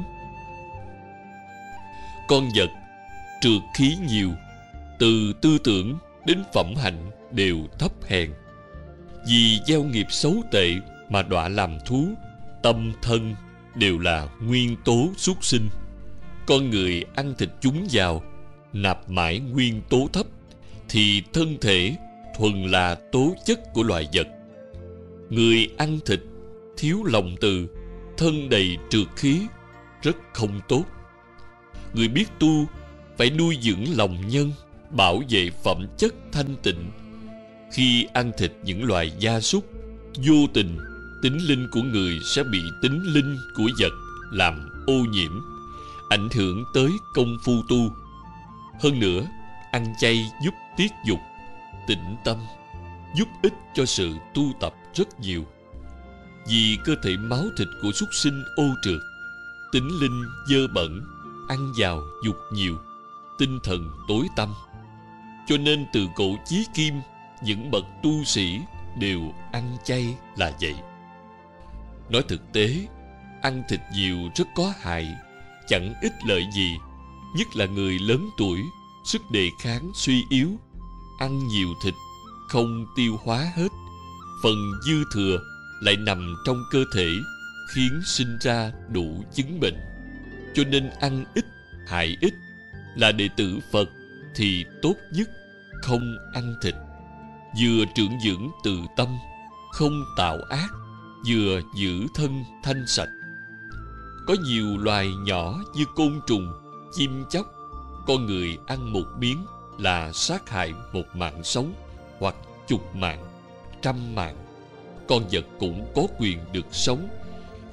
Con vật trượt khí nhiều, từ tư tưởng đến phẩm hạnh đều thấp hèn. Vì gieo nghiệp xấu tệ mà đọa làm thú, tâm thân đều là nguyên tố xuất sinh. Con người ăn thịt chúng vào nạp mãi nguyên tố thấp, thì thân thể thuần là tố chất của loài vật. Người ăn thịt thiếu lòng từ thân đầy trượt khí, rất không tốt. Người biết tu phải nuôi dưỡng lòng nhân, bảo vệ phẩm chất thanh tịnh. Khi ăn thịt những loài gia súc, vô tình, tính linh của người sẽ bị tính linh của vật làm ô nhiễm, ảnh hưởng tới công phu tu. Hơn nữa, ăn chay giúp tiết dục tĩnh tâm, giúp ích cho sự tu tập rất nhiều vì cơ thể máu thịt của súc sinh ô trượt. Tính linh dơ bẩn ăn vào dục nhiều tinh thần tối tâm, cho nên từ cổ chí kim những bậc tu sĩ đều ăn chay là vậy. Nói thực tế ăn thịt nhiều rất có hại chẳng ích lợi gì. Nhất là người lớn tuổi sức đề kháng suy yếu ăn nhiều thịt không tiêu hóa hết phần dư thừa lại nằm trong cơ thể, khiến sinh ra đủ chứng bệnh. Cho nên ăn ít, hại ít là đệ tử phật thì tốt nhất không ăn thịt. Vừa trưởng dưỡng từ tâm, không tạo ác, vừa giữ thân thanh sạch. Có nhiều loài nhỏ như côn trùng, chim chóc, con người ăn một miếng là sát hại một mạng sống hoặc chục mạng, trăm mạng con vật cũng có quyền được sống.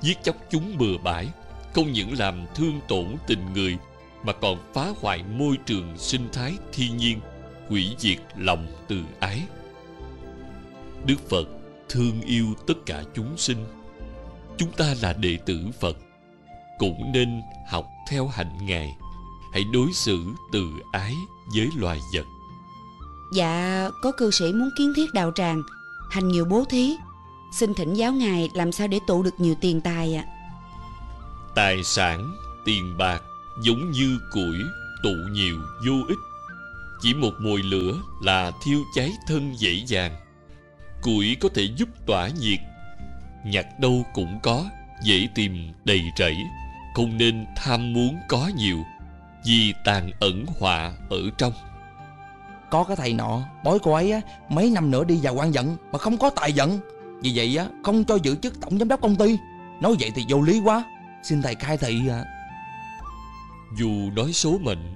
Giết chóc chúng bừa bãi, không những làm thương tổn tình người, mà còn phá hoại môi trường sinh thái thiên nhiên, hủy diệt lòng từ ái. Đức phật thương yêu tất cả chúng sinh. Chúng ta là đệ tử phật, cũng nên học theo hạnh ngài. Hãy đối xử từ ái với loài vật. Dạ có cư sĩ muốn kiến thiết đạo tràng hành nhiều bố thí xin thỉnh giáo ngài làm sao để tụ được nhiều tiền tài ạ? Tài sản tiền bạc giống như củi tụ nhiều vô ích. Chỉ một mồi lửa là thiêu cháy thân dễ dàng. Củi có thể giúp tỏa nhiệt. Nhặt đâu cũng có dễ tìm đầy rẫy. Không nên tham muốn có nhiều vì tàn ẩn họa ở trong. Có cái thầy nọ bói cô ấy á mấy năm nữa đi vào quan giận mà không có tài giận vì vậy á, không cho giữ chức tổng giám đốc công ty. Nói vậy thì vô lý quá. Xin thầy khai thị à dù nói số mệnh,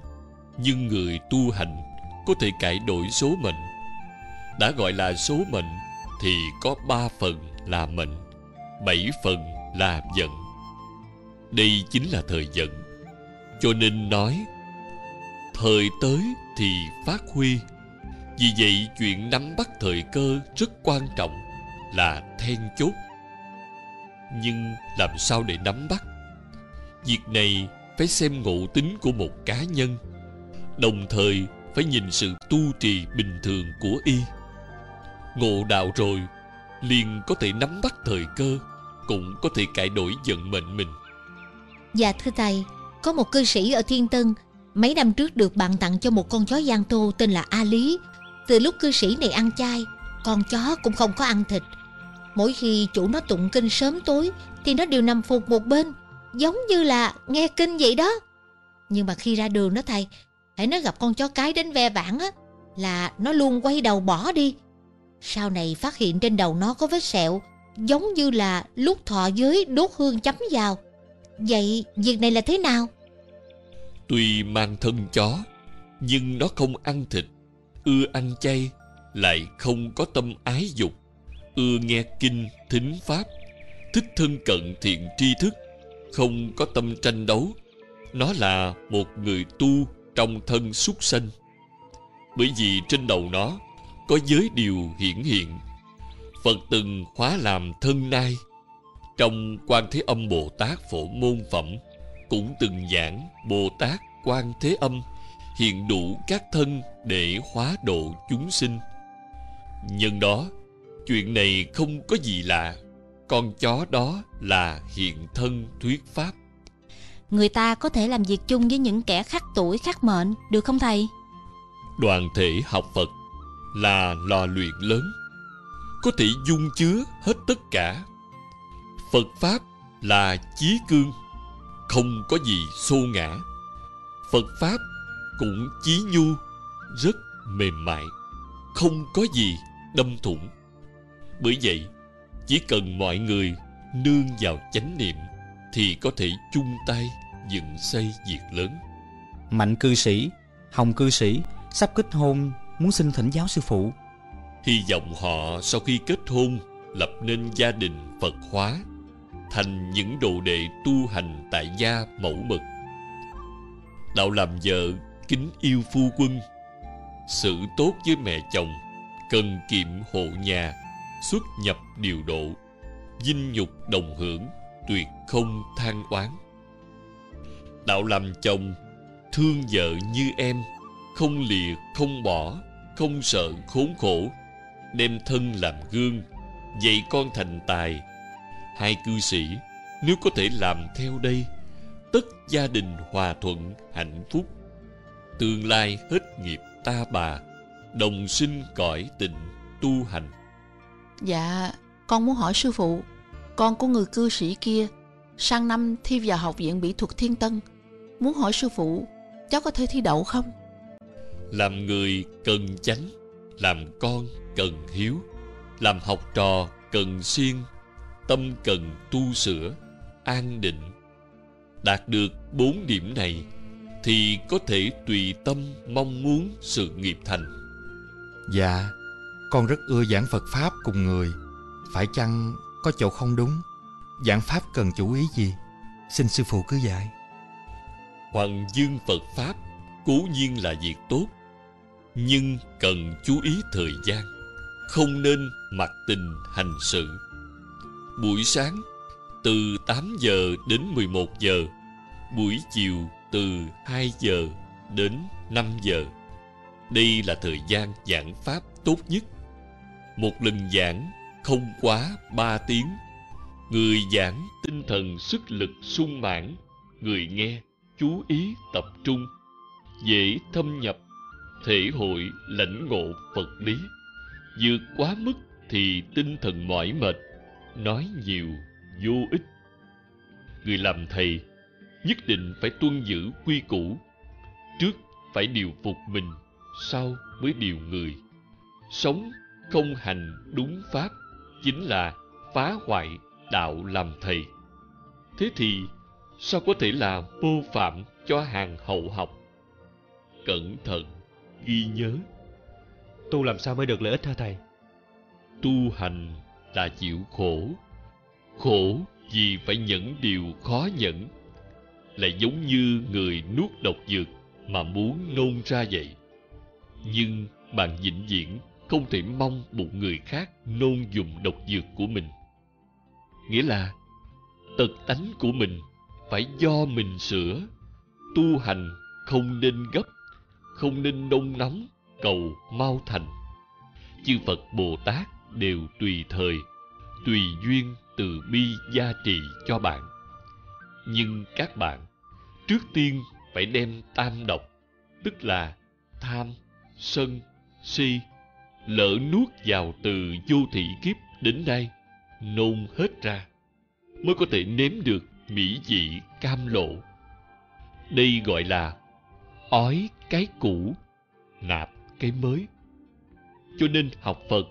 nhưng người tu hành có thể cải đổi số mệnh. Đã gọi là số mệnh thì có ba phần là mệnh, bảy phần là vận đây chính là thời vận cho nên nói, thời tới thì phát huy. Vì vậy chuyện nắm bắt thời cơ rất quan trọng là then chốt. Nhưng làm sao để nắm bắt? Việc này phải xem ngộ tính của một cá nhân, đồng thời phải nhìn sự tu trì bình thường của y. Ngộ đạo rồi, liền có thể nắm bắt thời cơ, cũng có thể cải đổi vận mệnh mình. Dạ thưa thầy, Có một cư sĩ ở Thiên Tân, Mấy năm trước được bạn tặng cho một con chó Giang Tô tên là A Lý. Từ lúc cư sĩ này ăn chay, Con chó cũng không có ăn thịt. Mỗi khi chủ nó tụng kinh sớm tối, Thì nó đều nằm phục một bên, Giống như là nghe kinh vậy đó. Nhưng mà khi ra đường đó thầy, Hãy nó gặp con chó cái đến ve vãn á, Là nó luôn quay đầu bỏ đi. Sau này phát hiện trên đầu nó có vết sẹo, Giống như là lúc thọ giới đốt hương chấm vào. Vậy việc này là thế nào? Tuy mang thân chó, Nhưng nó không ăn thịt, Ưa ăn chay, Lại không có tâm ái dục. Ưa nghe kinh, thính pháp. Thích thân cận thiện tri thức Không có tâm tranh đấu. Nó là một người tu Trong thân súc sanh. Bởi vì trên đầu nó Có giới điều hiển hiện. Phật từng hóa làm thân nai. Trong quan Thế Âm Bồ Tát Phổ Môn Phẩm cũng từng giảng Bồ Tát quan Thế Âm hiện đủ các thân để hóa độ chúng sinh. Nhân đó, chuyện này không có gì lạ. Con chó đó là hiện thân thuyết pháp. Người ta có thể làm việc chung với những kẻ khác tuổi khác mệnh, được không thầy? Đoàn thể học Phật là lò luyện lớn, có thể dung chứa hết tất cả Phật Pháp là chí cương Không có gì xô ngã Phật Pháp cũng chí nhu Rất mềm mại Không có gì đâm thủng Bởi vậy Chỉ cần mọi người nương vào chánh niệm Thì có thể chung tay dựng xây việc lớn. Mạnh cư sĩ, Hồng cư sĩ Sắp kết hôn Muốn xin thỉnh giáo sư phụ. Hy vọng họ sau khi kết hôn Lập nên gia đình Phật hóa thành những đồ đệ tu hành tại gia mẫu mực. Đạo làm vợ kính yêu phu quân, sự tốt với mẹ chồng, cần kiệm hộ nhà, xuất nhập điều độ, dinh nhục đồng hưởng, tuyệt không than oán. Đạo làm chồng, thương vợ như em, không lìa, không bỏ, không sợ khốn khổ, đem thân làm gương, dạy con thành tài, hai cư sĩ nếu có thể làm theo đây tất gia đình hòa thuận hạnh phúc. Tương lai hết nghiệp ta bà đồng sinh cõi tịnh tu hành dạ con muốn hỏi sư phụ con của người cư sĩ kia sang năm thi vào học viện mỹ thuật thiên tân. Muốn hỏi sư phụ cháu có thể thi đậu không? Làm người cần chánh làm con cần hiếu. Làm học trò cần siêng tâm cần tu sửa an định. Đạt được bốn điểm này thì có thể tùy tâm mong muốn sự nghiệp thành. Dạ con rất ưa giảng phật pháp cùng người. Phải chăng có chỗ không đúng? Giảng pháp cần chú ý gì? Xin sư phụ cứ dạy. Hoàng dương phật pháp cố nhiên là việc tốt, nhưng cần chú ý thời gian, không nên mặc tình hành sự. Buổi sáng, từ 8 giờ đến 11 giờ, Buổi chiều từ 2 giờ đến 5 giờ. Đây là thời gian giảng Pháp tốt nhất. Một lần giảng không quá ba tiếng. Người giảng tinh thần sức lực sung mãn, Người nghe chú ý tập trung, Dễ thâm nhập, Thể hội lãnh ngộ Phật lý. Vượt quá mức thì tinh thần mỏi mệt, nói nhiều, vô ích. Người làm thầy nhất định phải tuân giữ quy củ, trước phải điều phục mình, sau mới điều người. Sống không hành đúng pháp chính là phá hoại đạo làm thầy. Thế thì sao có thể là mô phạm cho hàng hậu học? Cẩn thận ghi nhớ. Tu làm sao mới được lợi ích hả thầy? Tu hành là chịu khổ. Khổ vì phải nhẫn điều khó nhẫn lại giống như người nuốt độc dược mà muốn nôn ra vậy. Nhưng bạn vĩnh viễn không thể mong một người khác nôn dùng độc dược của mình. Nghĩa là tật tánh của mình phải do mình sửa. Tu hành không nên gấp, không nên nôn nóng, cầu mau thành. Chư Phật Bồ Tát đều tùy thời, tùy duyên từ bi gia trì cho bạn. Nhưng các bạn, trước tiên phải đem tam độc, tức là tham, sân, si, lỡ nuốt vào từ vô thị kiếp đến nay, nôn hết ra, mới có thể nếm được mỹ vị cam lộ. Đây gọi là ói cái cũ, nạp cái mới. Cho nên học Phật,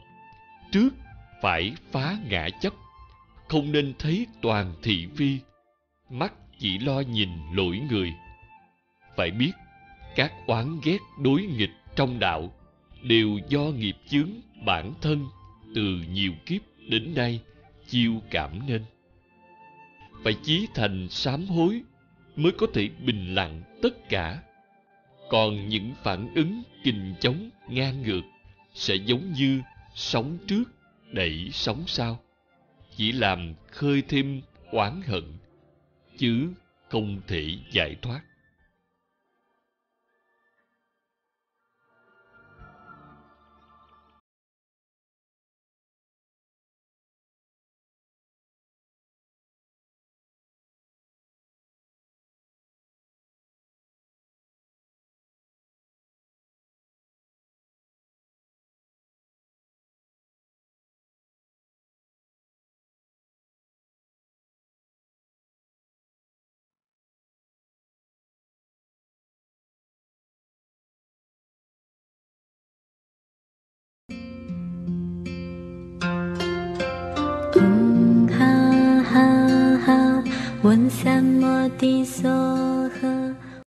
trước phải phá ngã chấp, không nên thấy toàn thị phi, mắt chỉ lo nhìn lỗi người. Phải biết, các oán ghét đối nghịch trong đạo đều do nghiệp chướng bản thân từ nhiều kiếp đến nay chiêu cảm nên. Phải chí thành sám hối mới có thể bình lặng tất cả. Còn những phản ứng kình chống ngang ngược sẽ giống như sóng trước đẩy sóng sau, chỉ làm khơi thêm oán hận, chứ không thể giải thoát.